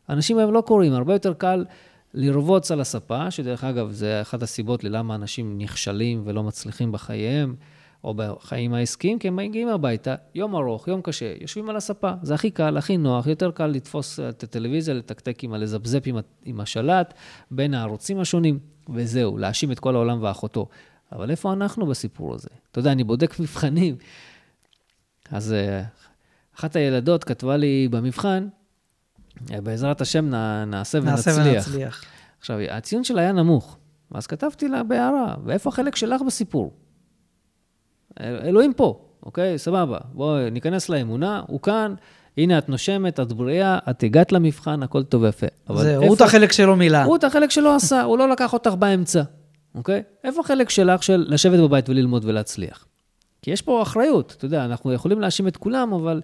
אנשים היום לא קוראים, הרבה יותר קל לרבוץ על הספה, שדרך אגב, זה אחת הסיבות ללמה אנשים נכשלים ולא מצליחים בחייהם. או בחיים העסקיים, כי הם מגיעים הביתה, יום ארוך, יום קשה, יושבים על הספה. זה הכי קל, הכי נוח, יותר קל לתפוס את הטלוויזיה, לתקתק עם הלזפזפ עם, השלט בין הערוצים השונים, וזהו, להאשים את כל העולם ואחותו. אבל איפה אנחנו בסיפור הזה? אתה יודע, אני בודק מבחנים. אז אה, אחת הילדות כתבה לי במבחן, אה, בעזרת השם נעשה ונצליח. נעשה ונצליח. עכשיו, הציון שלה היה נמוך, אז כתבתי לה בהערה, ואיפה החלק שלך בסיפור? אלוהים פה, אוקיי? סבבה. בואי ניכנס לאמונה, הוא כאן, הנה את נושמת, את בריאה, את הגעת למבחן, הכל טוב ויפה. זה, הוא את החלק שלו מילה. הוא את החלק שלו עשה, הוא לא לקח אותך באמצע, אוקיי? איפה החלק שלך של לשבת בבית וללמוד ולהצליח? כי יש פה אחריות, אתה יודע, אנחנו יכולים להאשים את כולם, אבל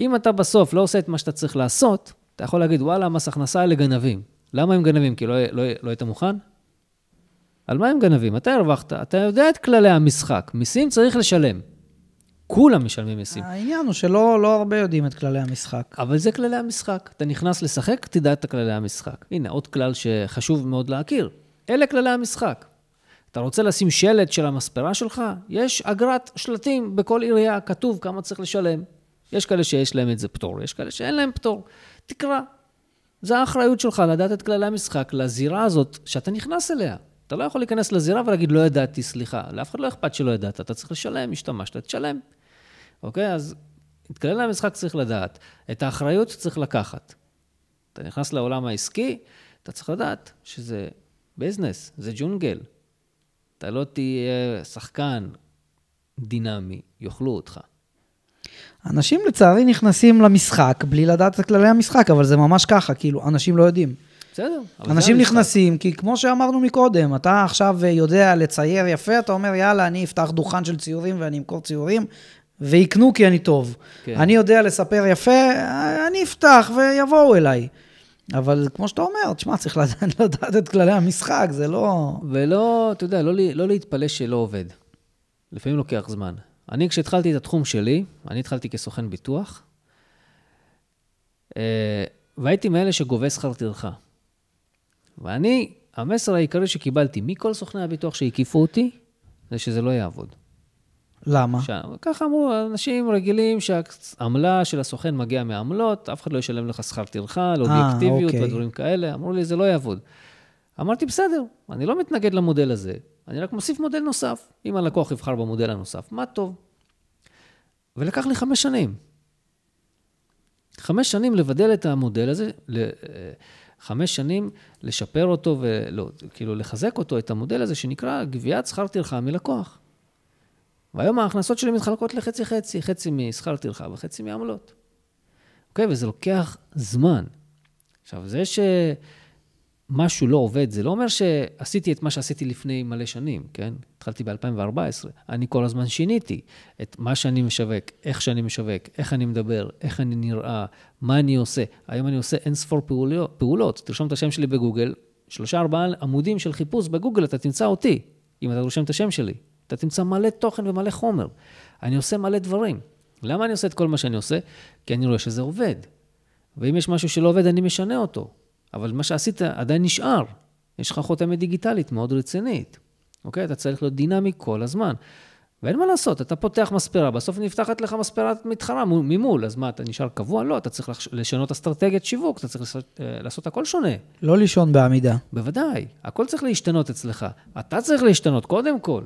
אם אתה בסוף לא עושה את מה שאתה צריך לעשות, אתה יכול להגיד, וואלה, מס הכנסה אלה גנבים. למה הם גנבים? כי לא, לא, לא היית מוכן? על מה הם גנבים? אתה הרווחת, אתה יודע את כללי המשחק. מיסים צריך לשלם. כולם משלמים מיסים. העניין הוא שלא לא הרבה יודעים את כללי המשחק. אבל זה כללי המשחק. אתה נכנס לשחק, תדע את כללי המשחק. הנה, עוד כלל שחשוב מאוד להכיר. אלה כללי המשחק. אתה רוצה לשים שלט של המספרה שלך? יש אגרת שלטים בכל עירייה, כתוב כמה צריך לשלם. יש כאלה שיש להם את זה פטור, יש כאלה שאין להם פטור. תקרא. זה האחריות שלך לדעת את כללי המשחק לזירה הזאת שאתה נכנס אליה. אתה לא יכול להיכנס לזירה ולהגיד, לא ידעתי, סליחה. לאף אחד לא אכפת שלא ידעת, אתה צריך לשלם, השתמשת, תשלם. אוקיי? אז את כללי המשחק צריך לדעת. את האחריות צריך לקחת. אתה נכנס לעולם העסקי, אתה צריך לדעת שזה ביזנס, זה ג'ונגל. אתה לא תהיה שחקן דינמי, יאכלו אותך. אנשים לצערי נכנסים למשחק בלי לדעת את כללי המשחק, אבל זה ממש ככה, כאילו, אנשים לא יודעים. בסדר. אנשים נכנסים, כי כמו שאמרנו מקודם, אתה עכשיו יודע לצייר יפה, אתה אומר, יאללה, אני אפתח דוכן של ציורים ואני אמכור ציורים, ויקנו כי אני טוב. כן. אני יודע לספר יפה, אני אפתח ויבואו אליי. אבל כמו שאתה אומר, תשמע, צריך לדעת, את כללי המשחק, זה לא... ולא, אתה יודע, לא, לא להתפלא שלא עובד. לפעמים לוקח זמן. אני, כשהתחלתי את התחום שלי, אני התחלתי כסוכן ביטוח, אה, והייתי מאלה שגובה שכר טרחה. ואני, המסר העיקרי שקיבלתי מכל סוכני הביטוח שהקיפו אותי, זה שזה לא יעבוד. למה? ש... ככה אמרו, אנשים רגילים שהעמלה של הסוכן מגיעה מעמלות, אף אחד לא ישלם לך שכר טרחה, לא אובייקטיביות אוקיי. ודברים כאלה. אמרו לי, זה לא יעבוד. אמרתי, בסדר, אני לא מתנגד למודל הזה, אני רק מוסיף מודל נוסף. אם הלקוח יבחר במודל הנוסף, מה טוב. ולקח לי חמש שנים. חמש שנים לבדל את המודל הזה, חמש שנים לשפר אותו וכאילו לחזק אותו, את המודל הזה שנקרא גביית שכר טרחה מלקוח. והיום ההכנסות שלי מתחלקות לחצי-חצי, חצי משכר טרחה וחצי מעמלות. אוקיי? וזה לוקח זמן. עכשיו, זה ש... משהו לא עובד, זה לא אומר שעשיתי את מה שעשיתי לפני מלא שנים, כן? התחלתי ב-2014. אני כל הזמן שיניתי את מה שאני משווק, איך שאני משווק, איך אני מדבר, איך אני נראה, מה אני עושה. היום אני עושה אין ספור פעולות. תרשום את השם שלי בגוגל, שלושה ארבעה עמודים של חיפוש בגוגל, אתה תמצא אותי, אם אתה רושם את השם שלי. אתה תמצא מלא תוכן ומלא חומר. אני עושה מלא דברים. למה אני עושה את כל מה שאני עושה? כי אני רואה שזה עובד. ואם יש משהו שלא עובד, אני משנה אותו. אבל מה שעשית עדיין נשאר. יש לך חותמת דיגיטלית מאוד רצינית, אוקיי? אתה צריך להיות דינמי כל הזמן. ואין מה לעשות, אתה פותח מספרה, בסוף נפתחת לך מספרת מתחרה ממול, אז מה, אתה נשאר קבוע? לא, אתה צריך לשנות אסטרטגיית שיווק, אתה צריך לעשות, אה, לעשות הכל שונה. לא לישון בעמידה. בוודאי, הכל צריך להשתנות אצלך. אתה צריך להשתנות קודם כל,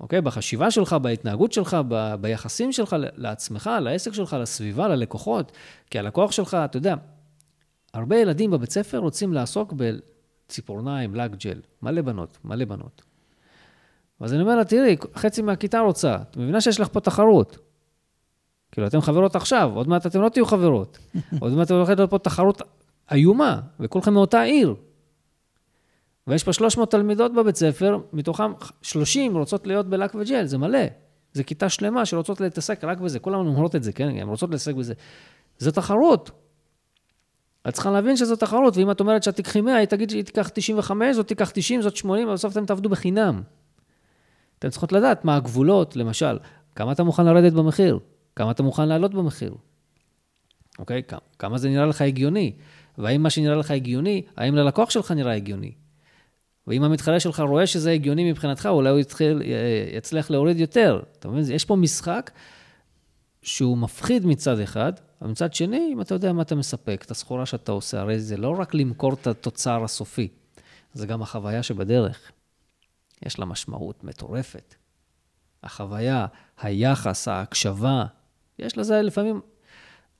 אוקיי? בחשיבה שלך, בהתנהגות שלך, ב, ביחסים שלך לעצמך, לעסק שלך, לסביבה, ללקוחות. כי הלקוח שלך, אתה יודע, הרבה ילדים בבית ספר רוצים לעסוק בציפורניים, לק ג'ל. מלא בנות, מלא בנות. אז אני אומר לה, תראי, חצי מהכיתה רוצה, את מבינה שיש לך פה תחרות. כאילו, אתן חברות עכשיו, עוד מעט אתן לא תהיו חברות. עוד מעט הולכת להיות פה תחרות איומה, וכולכם מאותה עיר. ויש פה 300 תלמידות בבית ספר, מתוכם 30 רוצות להיות בלק וג'ל, זה מלא. זה כיתה שלמה שרוצות להתעסק רק בזה, כולן אומרות את זה, כן? הן רוצות להתעסק בזה. זה תחרות. את צריכה להבין שזו תחרות, ואם את אומרת שאת תיקחי 100, היא תגיד שהיא תיקח 95, זאת תיקח 90, זאת 80, ובסוף אתם תעבדו בחינם. אתן צריכות לדעת מה הגבולות, למשל, כמה אתה מוכן לרדת במחיר, כמה אתה מוכן לעלות במחיר, אוקיי? כמה זה נראה לך הגיוני, והאם מה שנראה לך הגיוני, האם ללקוח שלך נראה הגיוני. ואם המתחרה שלך רואה שזה הגיוני מבחינתך, אולי הוא יתחיל, יצליח להוריד יותר. אתה מבין? יש פה משחק שהוא מפחיד מצד אחד, אבל מצד שני, אם אתה יודע מה אתה מספק, את הסחורה שאתה עושה, הרי זה לא רק למכור את התוצר הסופי, זה גם החוויה שבדרך. יש לה משמעות מטורפת. החוויה, היחס, ההקשבה, יש לזה לפעמים,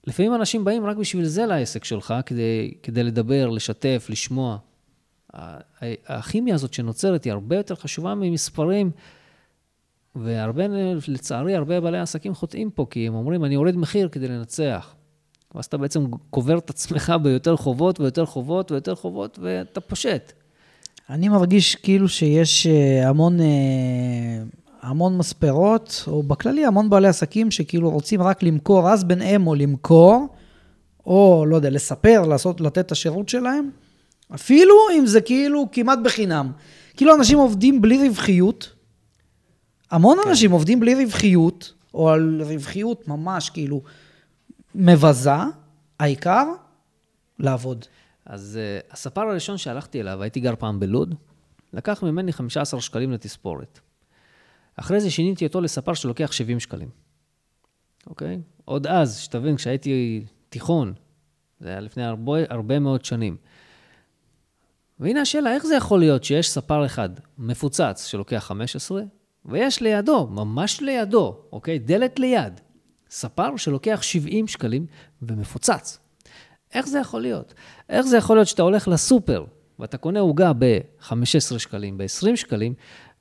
לפעמים אנשים באים רק בשביל זה לעסק שלך, כדי, כדי לדבר, לשתף, לשמוע. הכימיה הזאת שנוצרת היא הרבה יותר חשובה ממספרים, והרבה, לצערי, הרבה בעלי עסקים חוטאים פה, כי הם אומרים, אני אוריד מחיר כדי לנצח. ואז אתה בעצם קובר את עצמך ביותר חובות ויותר חובות ויותר חובות, ואתה פושט. אני מרגיש כאילו שיש אה, המון, אה, המון מספרות, או בכללי המון בעלי עסקים שכאילו רוצים רק למכור, אז ביניהם או למכור, או לא יודע, לספר, לעשות, לתת את השירות שלהם, אפילו אם זה כאילו כמעט בחינם. כאילו אנשים עובדים בלי רווחיות, המון כן. אנשים עובדים בלי רווחיות, או על רווחיות ממש כאילו מבזה, העיקר, לעבוד. אז uh, הספר הראשון שהלכתי אליו, הייתי גר פעם בלוד, לקח ממני 15 שקלים לתספורת. אחרי זה שיניתי אותו לספר שלוקח 70 שקלים. אוקיי? עוד אז, שתבין, כשהייתי תיכון, זה היה לפני הרבה, הרבה מאוד שנים. והנה השאלה, איך זה יכול להיות שיש ספר אחד מפוצץ שלוקח 15, ויש לידו, ממש לידו, אוקיי? דלת ליד, ספר שלוקח 70 שקלים ומפוצץ. איך זה יכול להיות? איך זה יכול להיות שאתה הולך לסופר ואתה קונה עוגה ב-15 שקלים, ב-20 שקלים,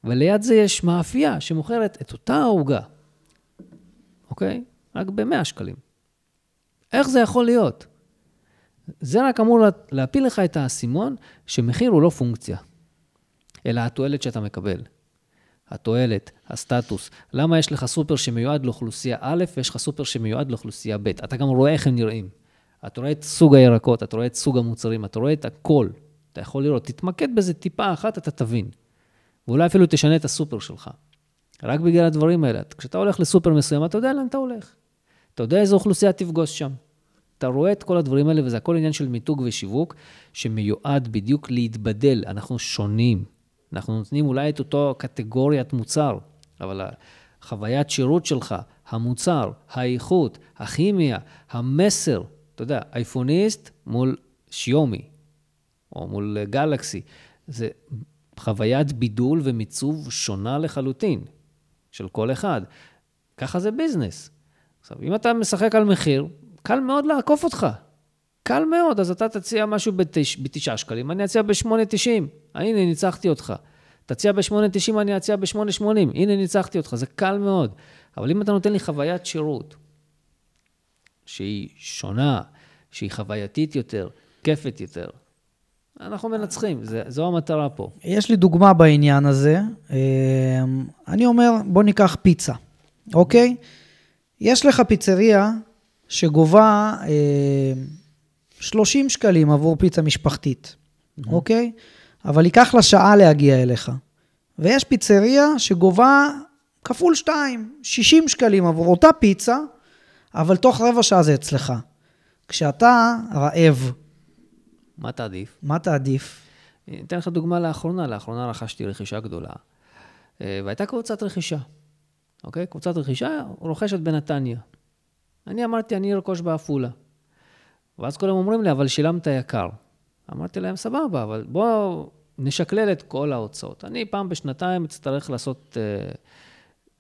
וליד זה יש מאפייה שמוכרת את אותה העוגה, אוקיי? רק ב-100 שקלים. איך זה יכול להיות? זה רק אמור להפיל לך את האסימון שמחיר הוא לא פונקציה, אלא התועלת שאתה מקבל. התועלת, הסטטוס. למה יש לך סופר שמיועד לאוכלוסייה א' ויש לך סופר שמיועד לאוכלוסייה ב'? אתה גם רואה איך הם נראים. אתה רואה את סוג הירקות, אתה רואה את סוג המוצרים, אתה רואה את הכל. אתה יכול לראות, תתמקד בזה טיפה אחת, אתה תבין. ואולי אפילו תשנה את הסופר שלך. רק בגלל הדברים האלה. כשאתה הולך לסופר מסוים, אתה יודע לאן אתה הולך. אתה יודע איזו אוכלוסייה תפגוש שם. אתה רואה את כל הדברים האלה, וזה הכל עניין של מיתוג ושיווק, שמיועד בדיוק להתבדל. אנחנו שונים. אנחנו נותנים אולי את אותו קטגוריית מוצר, אבל החוויית שירות שלך, המוצר, האיכות, הכימיה, המסר, אתה יודע, אייפוניסט מול שיומי, או מול גלקסי, זה חוויית בידול ומיצוב שונה לחלוטין של כל אחד. ככה זה ביזנס. עכשיו, אם אתה משחק על מחיר, קל מאוד לעקוף אותך. קל מאוד, אז אתה תציע משהו בתשעה שקלים, אני אציע ב-8.90. הנה, ניצחתי אותך. תציע ב-8.90, אני אציע ב-8.80. הנה, ניצחתי אותך, זה קל מאוד. אבל אם אתה נותן לי חוויית שירות, שהיא שונה, שהיא חווייתית יותר, כיפת יותר. אנחנו מנצחים, זה, זו המטרה פה. יש לי דוגמה בעניין הזה. אמ, אני אומר, בוא ניקח פיצה, אוקיי? יש לך פיצריה שגובה 30 אמ, שקלים עבור פיצה משפחתית, אוקיי? אבל ייקח לה שעה להגיע אליך. ויש פיצריה שגובה כפול 2, 60 שקלים עבור אותה פיצה, אבל תוך רבע שעה זה אצלך. כשאתה רעב... מה תעדיף? מה תעדיף? אני אתן לך דוגמה לאחרונה. לאחרונה רכשתי רכישה גדולה, אה, והייתה קבוצת רכישה. אוקיי? קבוצת רכישה רוכשת בנתניה. אני אמרתי, אני ארכוש בעפולה. ואז כולם אומרים לי, אבל שילמת יקר. אמרתי להם, סבבה, אבל בואו נשקלל את כל ההוצאות. אני פעם בשנתיים אצטרך לעשות uh,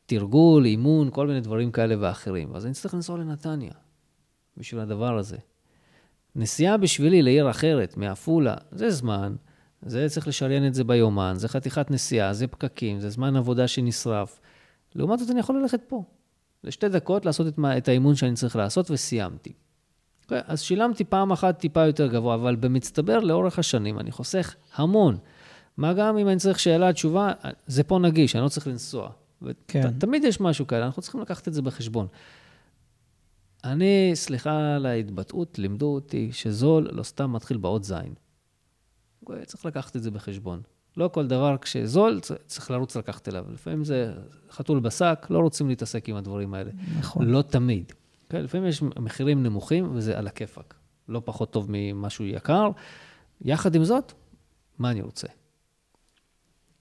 תרגול, אימון, כל מיני דברים כאלה ואחרים. אז אני אצטרך לנסוע לנתניה בשביל הדבר הזה. נסיעה בשבילי לעיר אחרת, מעפולה, זה זמן, זה צריך לשריין את זה ביומן, זה חתיכת נסיעה, זה פקקים, זה זמן עבודה שנשרף. לעומת זאת, אני יכול ללכת פה. לשתי דקות לעשות את, את האימון שאני צריך לעשות, וסיימתי. Okay, אוקיי? אז שילמתי פעם אחת טיפה יותר גבוה, אבל במצטבר לאורך השנים אני חוסך המון. מה גם אם אני צריך שאלה, תשובה, זה פה נגיש, אני לא צריך לנסוע. כן. תמיד יש משהו כאלה, אנחנו צריכים לקחת את זה בחשבון. אני, סליחה על ההתבטאות, לימדו אותי שזול לא סתם מתחיל באות זין. צריך לקחת את זה בחשבון. לא כל דבר כשזול, צריך לרוץ לקחת אליו. לפעמים זה חתול בשק, לא רוצים להתעסק עם הדברים האלה. נכון. לא תמיד. כן, לפעמים יש מחירים נמוכים, וזה על הכיפאק. לא פחות טוב ממשהו יקר. יחד עם זאת, מה אני רוצה?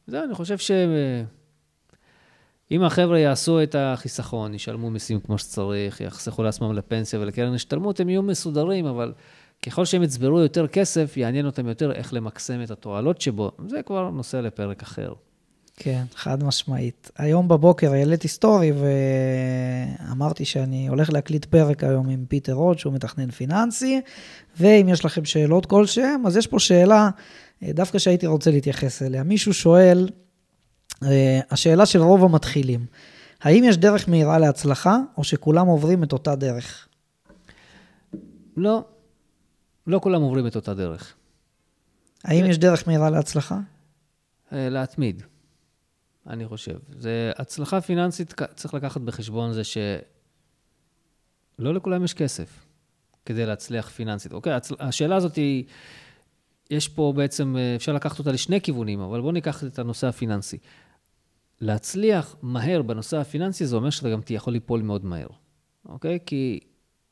זהו, אני חושב שאם החבר'ה יעשו את החיסכון, ישלמו מיסים כמו שצריך, יחסכו לעצמם לפנסיה ולקרן השתלמות, הם יהיו מסודרים, אבל ככל שהם יצברו יותר כסף, יעניין אותם יותר איך למקסם את התועלות שבו. זה כבר נושא לפרק אחר. כן, חד משמעית. היום בבוקר העליתי סטורי ואמרתי שאני הולך להקליט פרק היום עם פיטר הוד, שהוא מתכנן פיננסי, ואם יש לכם שאלות כלשהם, אז יש פה שאלה, אה, דווקא שהייתי רוצה להתייחס אליה. מישהו שואל, אה, השאלה של רוב המתחילים, האם יש דרך מהירה להצלחה, או שכולם עוברים את אותה דרך? לא, לא כולם עוברים את אותה דרך. האם יש דרך מהירה להצלחה? אה, להתמיד, אני חושב. זה הצלחה פיננסית, צריך לקחת בחשבון זה שלא לכולם יש כסף כדי להצליח פיננסית. אוקיי, השאלה הזאת היא, יש פה בעצם, אה, אפשר לקחת אותה לשני כיוונים, אבל בואו ניקח את הנושא הפיננסי. להצליח מהר בנושא הפיננסי, זה אומר שאתה גם יכול ליפול מאוד מהר, אוקיי? כי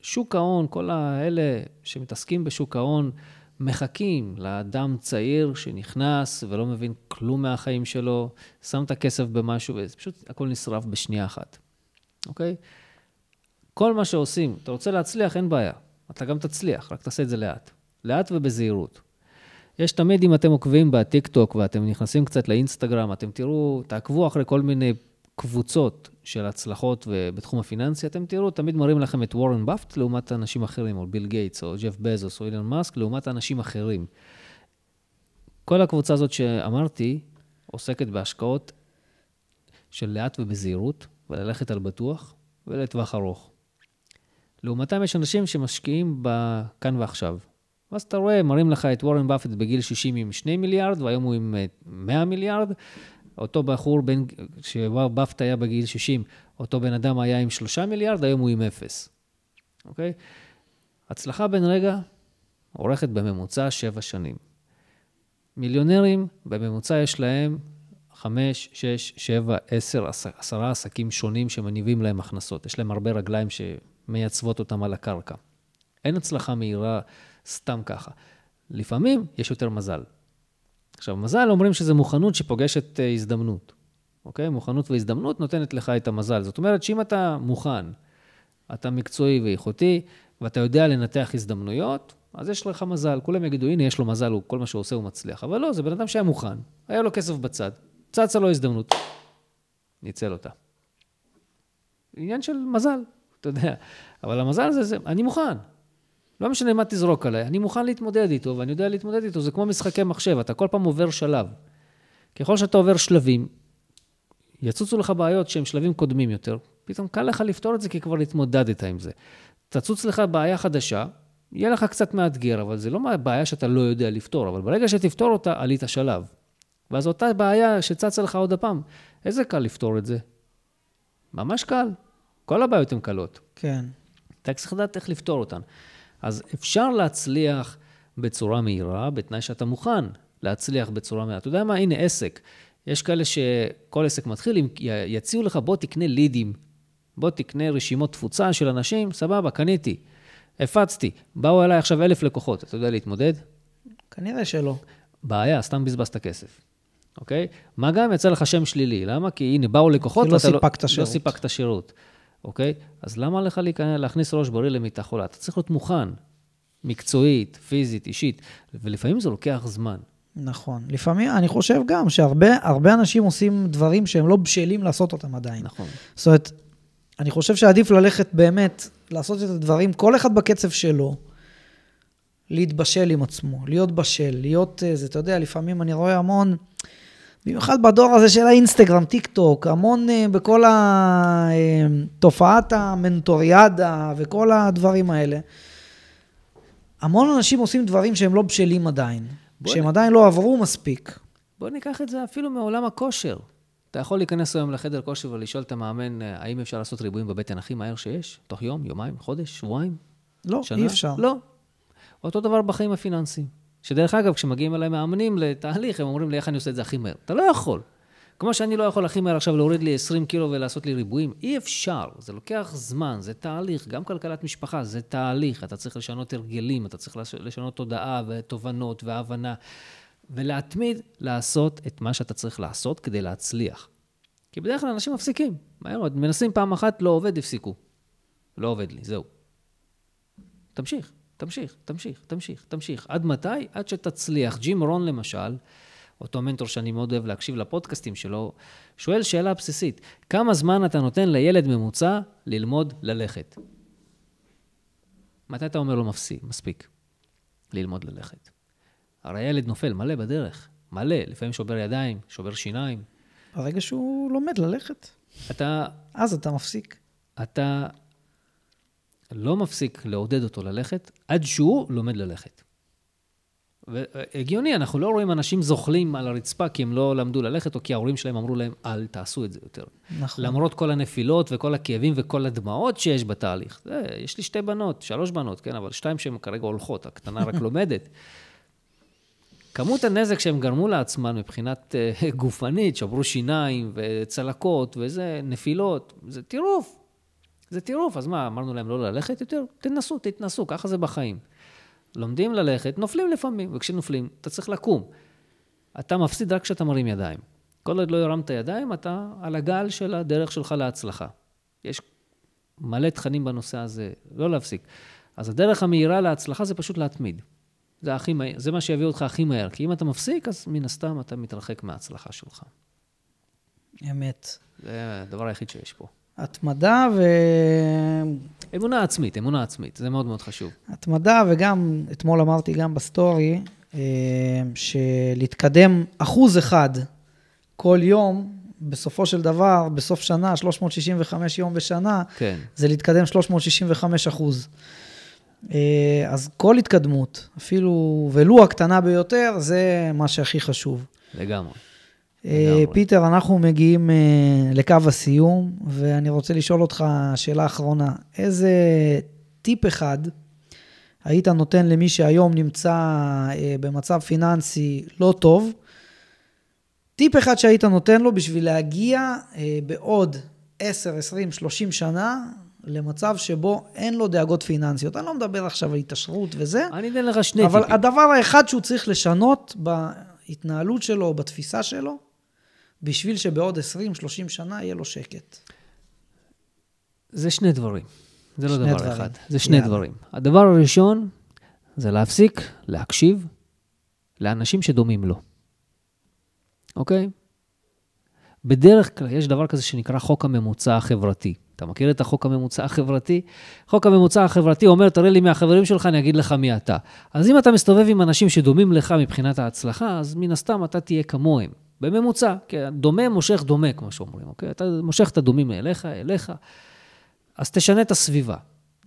שוק ההון, כל האלה שמתעסקים בשוק ההון, מחכים לאדם צעיר שנכנס ולא מבין כלום מהחיים שלו, שם את הכסף במשהו, ופשוט הכל נשרף בשנייה אחת, אוקיי? כל מה שעושים, אתה רוצה להצליח, אין בעיה. אתה גם תצליח, רק תעשה את זה לאט. לאט ובזהירות. יש תמיד, אם אתם עוקבים בטיקטוק ואתם נכנסים קצת לאינסטגרם, אתם תראו, תעקבו אחרי כל מיני קבוצות של הצלחות בתחום הפיננסי, אתם תראו, תמיד מראים לכם את וורן באפט לעומת אנשים אחרים, או ביל גייטס, או ג'ף בזוס, או אילון מאסק, לעומת אנשים אחרים. כל הקבוצה הזאת שאמרתי, עוסקת בהשקעות של לאט ובזהירות, וללכת על בטוח, ולטווח ארוך. לעומתם יש אנשים שמשקיעים בכאן ועכשיו. ואז אתה רואה, מראים לך את וורן באפט בגיל 60 עם 2 מיליארד, והיום הוא עם 100 אה, מיליארד, אותו בחור, בין, כשבפט היה בגיל 60, אותו בן אדם היה עם 3 מיליארד, היום הוא עם 0. אוקיי? הצלחה בן רגע אורכת בממוצע 7 שנים. מיליונרים, בממוצע יש להם 5, 6, 7, 10, 10 עסקים שונים שמניבים להם הכנסות. יש להם הרבה רגליים שמייצבות אותם על הקרקע. אין הצלחה מהירה סתם ככה. לפעמים יש יותר מזל. עכשיו, מזל אומרים שזה מוכנות שפוגשת אה, הזדמנות, אוקיי? מוכנות והזדמנות נותנת לך את המזל. זאת אומרת שאם אתה מוכן, אתה מקצועי ואיכותי, ואתה יודע לנתח הזדמנויות, אז יש לך מזל. כולם יגידו, הנה, יש לו מזל, הוא, כל מה שהוא עושה הוא מצליח. אבל לא, זה בן אדם שהיה מוכן, היה לו כסף בצד, צצה לו הזדמנות, ניצל אותה. עניין של מזל, אתה יודע. אבל המזל זה, זה אני מוכן, לא משנה מה תזרוק עליי, אני מוכן להתמודד איתו, ואני יודע להתמודד איתו, זה כמו משחקי מחשב, אתה כל פעם עובר שלב. ככל שאתה עובר שלבים, יצוצו לך בעיות שהן שלבים קודמים יותר, פתאום קל לך לפתור את זה כי כבר התמודדת עם זה. תצוץ לך בעיה חדשה, יהיה לך קצת מאתגר, אבל זה לא בעיה שאתה לא יודע לפתור, אבל ברגע שתפתור אותה, עלית שלב. ואז אותה בעיה שצצה לך עוד הפעם, איזה קל לפתור את זה? ממש קל. כל הבעיות הן קלות. כן. אתה צריך לדעת איך לפתור אותן. אז אפשר להצליח בצורה מהירה, בתנאי שאתה מוכן להצליח בצורה מהירה. אתה יודע מה? הנה עסק. יש כאלה שכל עסק מתחיל, אם יציעו לך, בוא תקנה לידים, בוא תקנה רשימות תפוצה של אנשים, סבבה, קניתי, הפצתי. באו אליי עכשיו אלף לקוחות, אתה יודע להתמודד? כנראה שלא. בעיה, סתם בזבזת כסף. אוקיי? מה גם יצא לך שם שלילי, למה? כי הנה, באו לקוחות, כי לא ואתה סיפקת לא שירות. סיפקת שירות, אוקיי? אז למה לך להיכנס, להכניס ראש בריא למיטה חולה? אתה צריך להיות מוכן, מקצועית, פיזית, אישית, ולפעמים זה לוקח זמן. נכון. לפעמים, אני חושב גם שהרבה הרבה אנשים עושים דברים שהם לא בשלים לעשות אותם עדיין. נכון. זאת אומרת, אני חושב שעדיף ללכת באמת, לעשות את הדברים, כל אחד בקצב שלו, להתבשל עם עצמו, להיות בשל, להיות, אה, זה, אתה יודע, לפעמים אני רואה המון, במיוחד בדור הזה של האינסטגרם, טיק טוק, המון אה, בכל התופעת המנטוריאדה וכל הדברים האלה. המון אנשים עושים דברים שהם לא בשלים עדיין, שהם נ- עדיין לא עברו מספיק. בוא ניקח את זה אפילו מעולם הכושר. אתה יכול להיכנס היום לחדר כושר ולשאול את המאמן, אה, האם אפשר לעשות ריבועים בבטן הכי מהר שיש? תוך יום, יומיים, חודש, שבועיים? לא, שנה? אי אפשר. לא. אותו דבר בחיים הפיננסיים. שדרך אגב, כשמגיעים אליי מאמנים לתהליך, הם אומרים לי, איך אני עושה את זה הכי מהר? אתה לא יכול. כמו שאני לא יכול הכי מהר עכשיו להוריד לי 20 קילו ולעשות לי ריבועים, אי אפשר. זה לוקח זמן, זה תהליך. גם כלכלת משפחה זה תהליך. אתה צריך לשנות הרגלים, אתה צריך לש- לשנות תודעה ותובנות והבנה. ולהתמיד לעשות את מה שאתה צריך לעשות כדי להצליח. כי בדרך כלל אנשים מפסיקים. מהר מאוד, מנסים פעם אחת, לא עובד, הפסיקו. לא עובד לי, זהו. תמשיך, תמשיך, תמשיך, תמשיך, תמשיך. עד מתי? עד שתצליח. ג'ים רון למשל, אותו מנטור שאני מאוד אוהב להקשיב לפודקאסטים שלו, שואל שאלה בסיסית, כמה זמן אתה נותן לילד ממוצע ללמוד ללכת? מתי אתה אומר לו מפסיק, מספיק ללמוד ללכת? הרי הילד נופל מלא בדרך, מלא, לפעמים שובר ידיים, שובר שיניים. ברגע שהוא לומד ללכת, אתה, אז אתה מפסיק. אתה לא מפסיק לעודד אותו ללכת עד שהוא לומד ללכת. והגיוני, אנחנו לא רואים אנשים זוחלים על הרצפה כי הם לא למדו ללכת, או כי ההורים שלהם אמרו להם, אל תעשו את זה יותר. נכון. למרות כל הנפילות וכל הכאבים וכל הדמעות שיש בתהליך. זה, יש לי שתי בנות, שלוש בנות, כן, אבל שתיים שהן כרגע הולכות, הקטנה רק לומדת. כמות הנזק שהם גרמו לעצמם מבחינת uh, גופנית, שברו שיניים וצלקות וזה, נפילות, זה טירוף. זה טירוף. אז מה, אמרנו להם לא ללכת יותר? תנסו, תתנסו, ככה זה בחיים. לומדים ללכת, נופלים לפעמים, וכשנופלים, אתה צריך לקום. אתה מפסיד רק כשאתה מרים ידיים. כל עוד לא הרמת ידיים, אתה על הגל של הדרך שלך להצלחה. יש מלא תכנים בנושא הזה, לא להפסיק. אז הדרך המהירה להצלחה זה פשוט להתמיד. זה, הכי מהיר, זה מה שיביא אותך הכי מהר, כי אם אתה מפסיק, אז מן הסתם אתה מתרחק מההצלחה שלך. אמת. זה הדבר היחיד שיש פה. התמדה ו... אמונה עצמית, אמונה עצמית, זה מאוד מאוד חשוב. התמדה, וגם, אתמול אמרתי גם בסטורי, אה, שלהתקדם אחוז אחד כל יום, בסופו של דבר, בסוף שנה, 365 יום בשנה, כן. זה להתקדם 365 אחוז. אה, אז כל התקדמות, אפילו, ולו הקטנה ביותר, זה מה שהכי חשוב. לגמרי. אה. פיטר, אנחנו מגיעים אה, לקו הסיום, ואני רוצה לשאול אותך שאלה אחרונה. איזה טיפ אחד היית נותן למי שהיום נמצא אה, במצב פיננסי לא טוב? טיפ אחד שהיית נותן לו בשביל להגיע בעוד 10, 20, 30 שנה למצב שבו אין לו דאגות פיננסיות. אני לא מדבר עכשיו על התעשרות וזה, אני אתן לך שני אבל טיפים. הדבר האחד שהוא צריך לשנות בהתנהלות שלו או בתפיסה שלו, בשביל שבעוד 20-30 שנה יהיה לו שקט. זה שני דברים. זה לא דבר דברים. אחד, זה שני יאללה. דברים. הדבר הראשון זה להפסיק להקשיב לאנשים שדומים לו, אוקיי? בדרך כלל יש דבר כזה שנקרא חוק הממוצע החברתי. אתה מכיר את החוק הממוצע החברתי? חוק הממוצע החברתי אומר, תראה לי מי החברים שלך, אני אגיד לך מי אתה. אז אם אתה מסתובב עם אנשים שדומים לך מבחינת ההצלחה, אז מן הסתם אתה תהיה כמוהם. בממוצע, כי דומה מושך דומה, כמו שאומרים, אוקיי? אתה מושך את הדומים אליך, אליך. אז תשנה את הסביבה.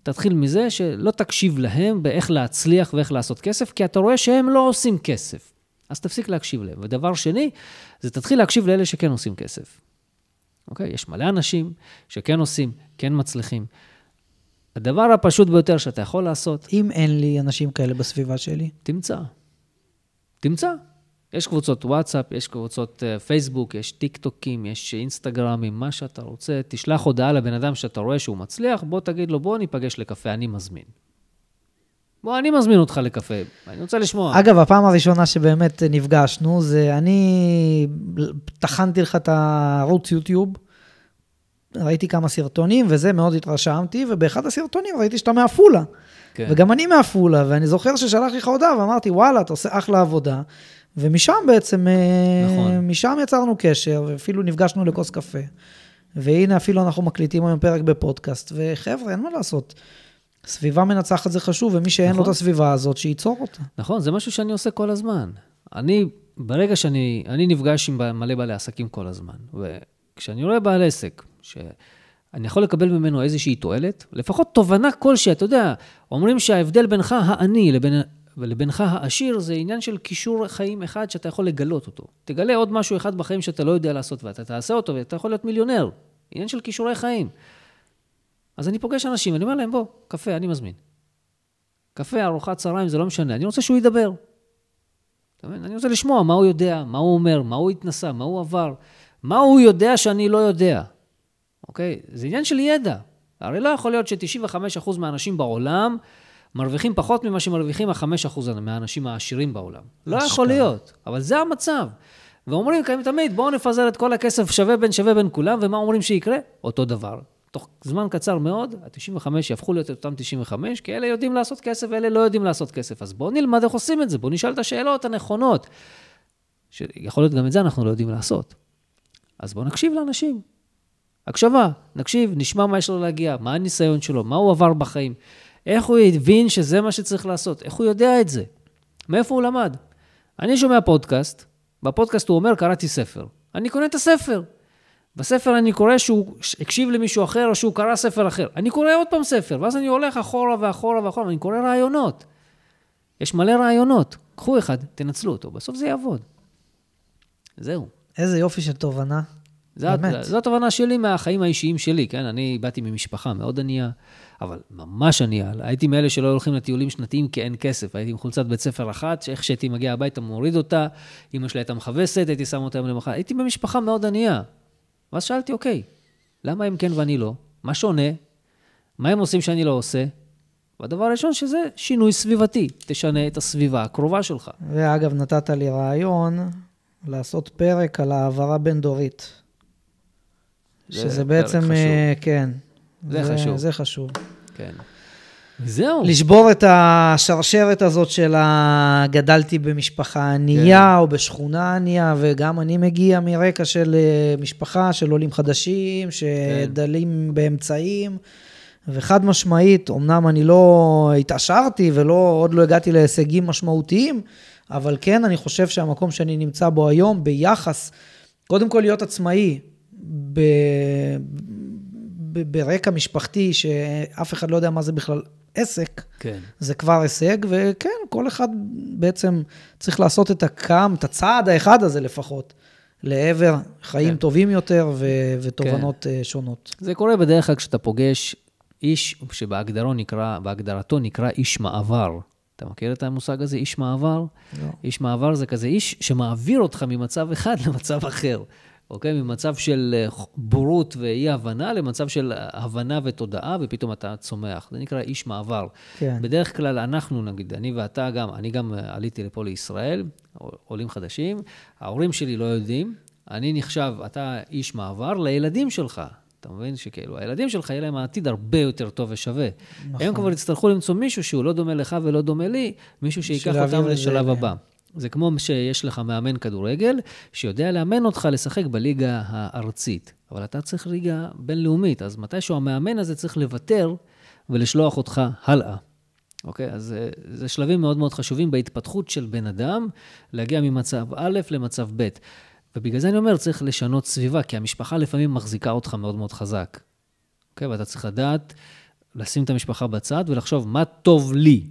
תתחיל מזה שלא תקשיב להם באיך להצליח ואיך לעשות כסף, כי אתה רואה שהם לא עושים כסף. אז תפסיק להקשיב להם. ודבר שני, זה תתחיל להקשיב לאלה שכן עושים כסף. אוקיי? יש מלא אנשים שכן עושים, כן מצליחים. הדבר הפשוט ביותר שאתה יכול לעשות, אם אין לי אנשים כאלה בסביבה שלי, תמצא. תמצא. יש קבוצות וואטסאפ, יש קבוצות אה, פייסבוק, יש טיק טוקים, יש אינסטגרמים, מה שאתה רוצה. תשלח הודעה לבן אדם שאתה רואה שהוא מצליח, בוא תגיד לו, בוא ניפגש לקפה, אני מזמין. בוא, אני מזמין אותך לקפה, אני רוצה לשמוע. אגב, הפעם הראשונה שבאמת נפגשנו, זה אני טחנתי לך את הערוץ יוטיוב, ראיתי כמה סרטונים, וזה מאוד התרשמתי, ובאחד הסרטונים ראיתי שאתה מעפולה. כן. וגם אני מעפולה, ואני זוכר ששלחתי לך הודעה ואמרתי, וואלה, אתה עושה אחלה עבודה. ומשם בעצם, אה, נכון. משם יצרנו קשר, ואפילו נפגשנו לכוס קפה. והנה, אפילו אנחנו מקליטים היום פרק בפודקאסט, וחבר'ה, אין מה לעשות. סביבה מנצחת זה חשוב, ומי שאין לו את נכון. הסביבה הזאת, שייצור אותה. נכון, זה משהו שאני עושה כל הזמן. אני, ברגע שאני, אני נפגש עם מלא בעלי עסקים כל הזמן, וכשאני רואה בעל עסק, שאני יכול לקבל ממנו איזושהי תועלת, לפחות תובנה כלשהי, אתה יודע, אומרים שההבדל בינך העני לבין, לבינך העשיר זה עניין של כישור חיים אחד שאתה יכול לגלות אותו. תגלה עוד משהו אחד בחיים שאתה לא יודע לעשות, ואתה תעשה אותו, ואתה יכול להיות מיליונר. עניין של כישורי חיים. אז אני פוגש אנשים, אני אומר להם, בוא, קפה, אני מזמין. קפה, ארוחת צהריים, זה לא משנה, אני רוצה שהוא ידבר. אתה מבין? אני רוצה לשמוע מה הוא יודע, מה הוא אומר, מה הוא התנסה, מה הוא עבר, מה הוא יודע שאני לא יודע, אוקיי? זה עניין של ידע. הרי לא יכול להיות ש-95% מהאנשים בעולם מרוויחים פחות ממה שמרוויחים ה-5% מהאנשים העשירים בעולם. לא יכול. להיות, אבל זה המצב. ואומרים כאן תמיד, בואו נפזר את כל הכסף שווה בין שווה בין כולם, ומה אומרים שיקרה? אותו דבר. תוך זמן קצר מאוד, ה-95 יהפכו להיות אותם 95, כי אלה יודעים לעשות כסף ואלה לא יודעים לעשות כסף. אז בואו נלמד איך עושים את זה, בואו נשאל את השאלות הנכונות. שיכול להיות גם את זה אנחנו לא יודעים לעשות. אז בואו נקשיב לאנשים. הקשבה, נקשיב, נשמע מה יש לו להגיע, מה הניסיון שלו, מה הוא עבר בחיים, איך הוא הבין שזה מה שצריך לעשות, איך הוא יודע את זה, מאיפה הוא למד. אני שומע פודקאסט, בפודקאסט הוא אומר, קראתי ספר. אני קונה את הספר. בספר אני קורא שהוא הקשיב למישהו אחר, או שהוא קרא ספר אחר. אני קורא עוד פעם ספר, ואז אני הולך אחורה ואחורה ואחורה, ואני קורא רעיונות. יש מלא רעיונות. קחו אחד, תנצלו אותו, בסוף זה יעבוד. זהו. איזה יופי של תובנה. זו, באמת. זו התובנה שלי מהחיים האישיים שלי, כן? אני באתי ממשפחה מאוד ענייה, אבל ממש ענייה. הייתי מאלה שלא הולכים לטיולים שנתיים כי אין כסף. הייתי עם חולצת בית ספר אחת, שאיך שהייתי מגיע הביתה מוריד אותה, אמא שלי הייתה מכווסת, הייתי שם אותה יום למחרת. הייתי במשפחה מאוד ענייה. ואז שאלתי, אוקיי, למה הם כן ואני לא? מה שונה? מה הם עושים שאני לא עושה? והדבר הראשון שזה שינוי סביבתי. תשנה את הסביבה הקרובה שלך. ואגב, נתת לי רעיון לעשות פרק על העברה בין-דורית. זה שזה בעצם, חשוב. אה, כן. זה חשוב. זה חשוב. כן. זהו. לשבור את השרשרת הזאת של ה... גדלתי במשפחה ענייה או בשכונה ענייה, וגם אני מגיע מרקע של אה, משפחה של עולים חדשים, שדלים באמצעים, וחד משמעית, אמנם אני לא התעשרתי ולא, עוד לא הגעתי להישגים משמעותיים, אבל כן, אני חושב שהמקום שאני נמצא בו היום, ביחס, קודם כל להיות עצמאי, ב... ברקע משפחתי, שאף אחד לא יודע מה זה בכלל עסק, כן. זה כבר הישג, וכן, כל אחד בעצם צריך לעשות את הקם, את הצעד האחד הזה לפחות, לעבר חיים כן. טובים יותר ו- ותובנות אה, שונות. זה קורה בדרך כלל כשאתה פוגש איש שבהגדרו נקרא, נקרא איש מעבר. אתה מכיר את המושג הזה, איש מעבר? לא. איש מעבר זה כזה איש שמעביר אותך ממצב אחד למצב אחר, אוקיי? ממצב של אה, בורות ואי-הבנה למצב של הבנה ותודעה, ופתאום אתה צומח. זה נקרא איש מעבר. כן. בדרך כלל אנחנו, נגיד, אני ואתה גם, אני גם אה, עליתי לפה לישראל, עולים חדשים, ההורים שלי לא יודעים, אני נחשב, אתה איש מעבר לילדים שלך. אתה מבין שכאילו, הילדים שלך יהיה להם העתיד הרבה יותר טוב ושווה. נכון. הם כבר יצטרכו למצוא מישהו שהוא לא דומה לך ולא דומה לי, מישהו שייקח אותם לשלב. הבא. זה כמו שיש לך מאמן כדורגל, שיודע לאמן אותך לשחק בליגה הארצית. אבל אתה צריך ליגה בינלאומית, אז מתישהו המאמן הזה צריך לוותר ולשלוח אותך הלאה. אוקיי? אז אה, זה שלבים מאוד מאוד חשובים בהתפתחות של בן אדם, להגיע ממצב א' למצב ב'. ובגלל זה אני אומר, צריך לשנות סביבה, כי המשפחה לפעמים מחזיקה אותך מאוד מאוד חזק. אוקיי? ואתה צריך לדעת לשים את המשפחה בצד ולחשוב מה טוב לי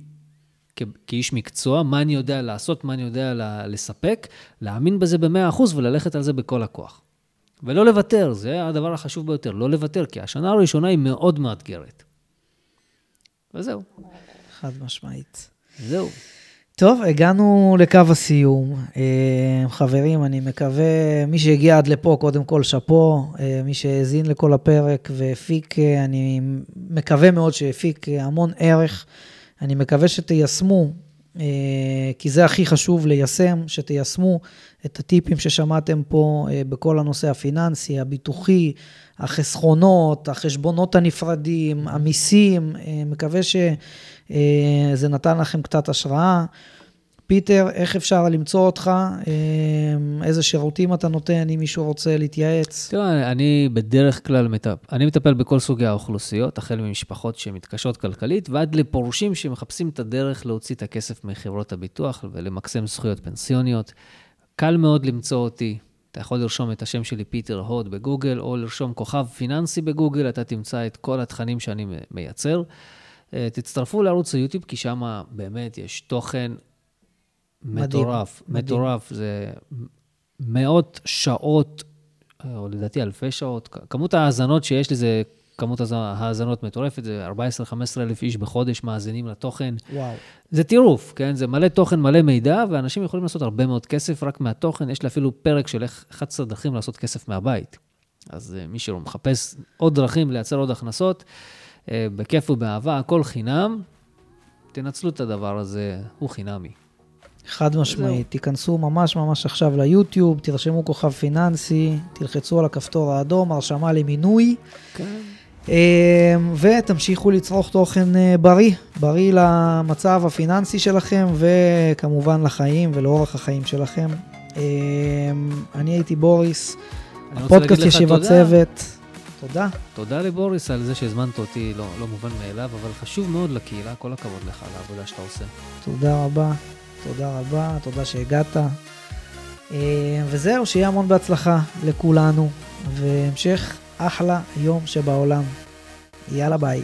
כ- כאיש מקצוע, מה אני יודע לעשות, מה אני יודע ל- לספק, להאמין בזה ב-100% וללכת על זה בכל הכוח. ולא לוותר, זה הדבר החשוב ביותר, לא לוותר, כי השנה הראשונה היא מאוד מאתגרת. וזהו, חד משמעית. זהו. טוב, הגענו לקו הסיום. אה, חברים, אני מקווה, מי שהגיע עד לפה, קודם כל שאפו, אה, מי שהאזין לכל הפרק והפיק, אה, אני מקווה מאוד שהפיק המון ערך אני מקווה שתיישמו, אה, כי זה הכי חשוב ליישם, שתיישמו את הטיפים ששמעתם פה אה, בכל הנושא הפיננסי, הביטוחי, החסכונות, החשבונות הנפרדים, המיסים. מקווה שזה נתן לכם קצת השראה. פיטר, איך אפשר למצוא אותך? אמ, איזה שירותים אתה נותן, אם מישהו רוצה להתייעץ? תראה, אני בדרך כלל מטפל, אני מטפל בכל סוגי האוכלוסיות, החל ממשפחות שמתקשות כלכלית, ועד לפורשים שמחפשים את הדרך להוציא את הכסף מחברות הביטוח ולמקסם זכויות פנסיוניות. קל מאוד למצוא אותי. אתה יכול לרשום את השם שלי, פיטר הוד, בגוגל, או לרשום כוכב פיננסי בגוגל, אתה תמצא את כל התכנים שאני מייצר. אה, תצטרפו לערוץ היוטיוב, כי שם באמת יש תוכן מטורף, מדהים. מטורף. זה מאות שעות, או לדעתי אלפי שעות. כמות ההאזנות שיש לי זה כמות ההאזנות מטורפת, זה 14-15 אלף איש בחודש מאזינים לתוכן. וואו. זה טירוף, כן? זה מלא תוכן, מלא מידע, ואנשים יכולים לעשות הרבה מאוד כסף רק מהתוכן. יש לי אפילו פרק של איך 11 דרכים לעשות כסף מהבית. אז uh, מי שלא מחפש עוד דרכים לייצר עוד הכנסות, uh, בכיף ובאהבה, הכל חינם, תנצלו את הדבר הזה, הוא חינמי. חד משמעית, תיכנסו ממש ממש עכשיו ליוטיוב, תרשמו כוכב פיננסי, תלחצו על הכפתור האדום, הרשמה למינוי. כן. אמ, ותמשיכו לצרוך תוכן אה, בריא, בריא למצב הפיננסי שלכם וכמובן לחיים ולאורך החיים שלכם. אמ, אני הייתי בוריס, הפודקאסט ישיבת צוות. תודה. תודה לבוריס על זה שהזמנת אותי, לא, לא מובן מאליו, אבל חשוב מאוד לקהילה, כל הכבוד לך על העבודה שאתה עושה. תודה רבה. תודה רבה, תודה שהגעת. אה, וזהו, שיהיה המון בהצלחה לכולנו, והמשך אחלה יום שבעולם. יאללה ביי.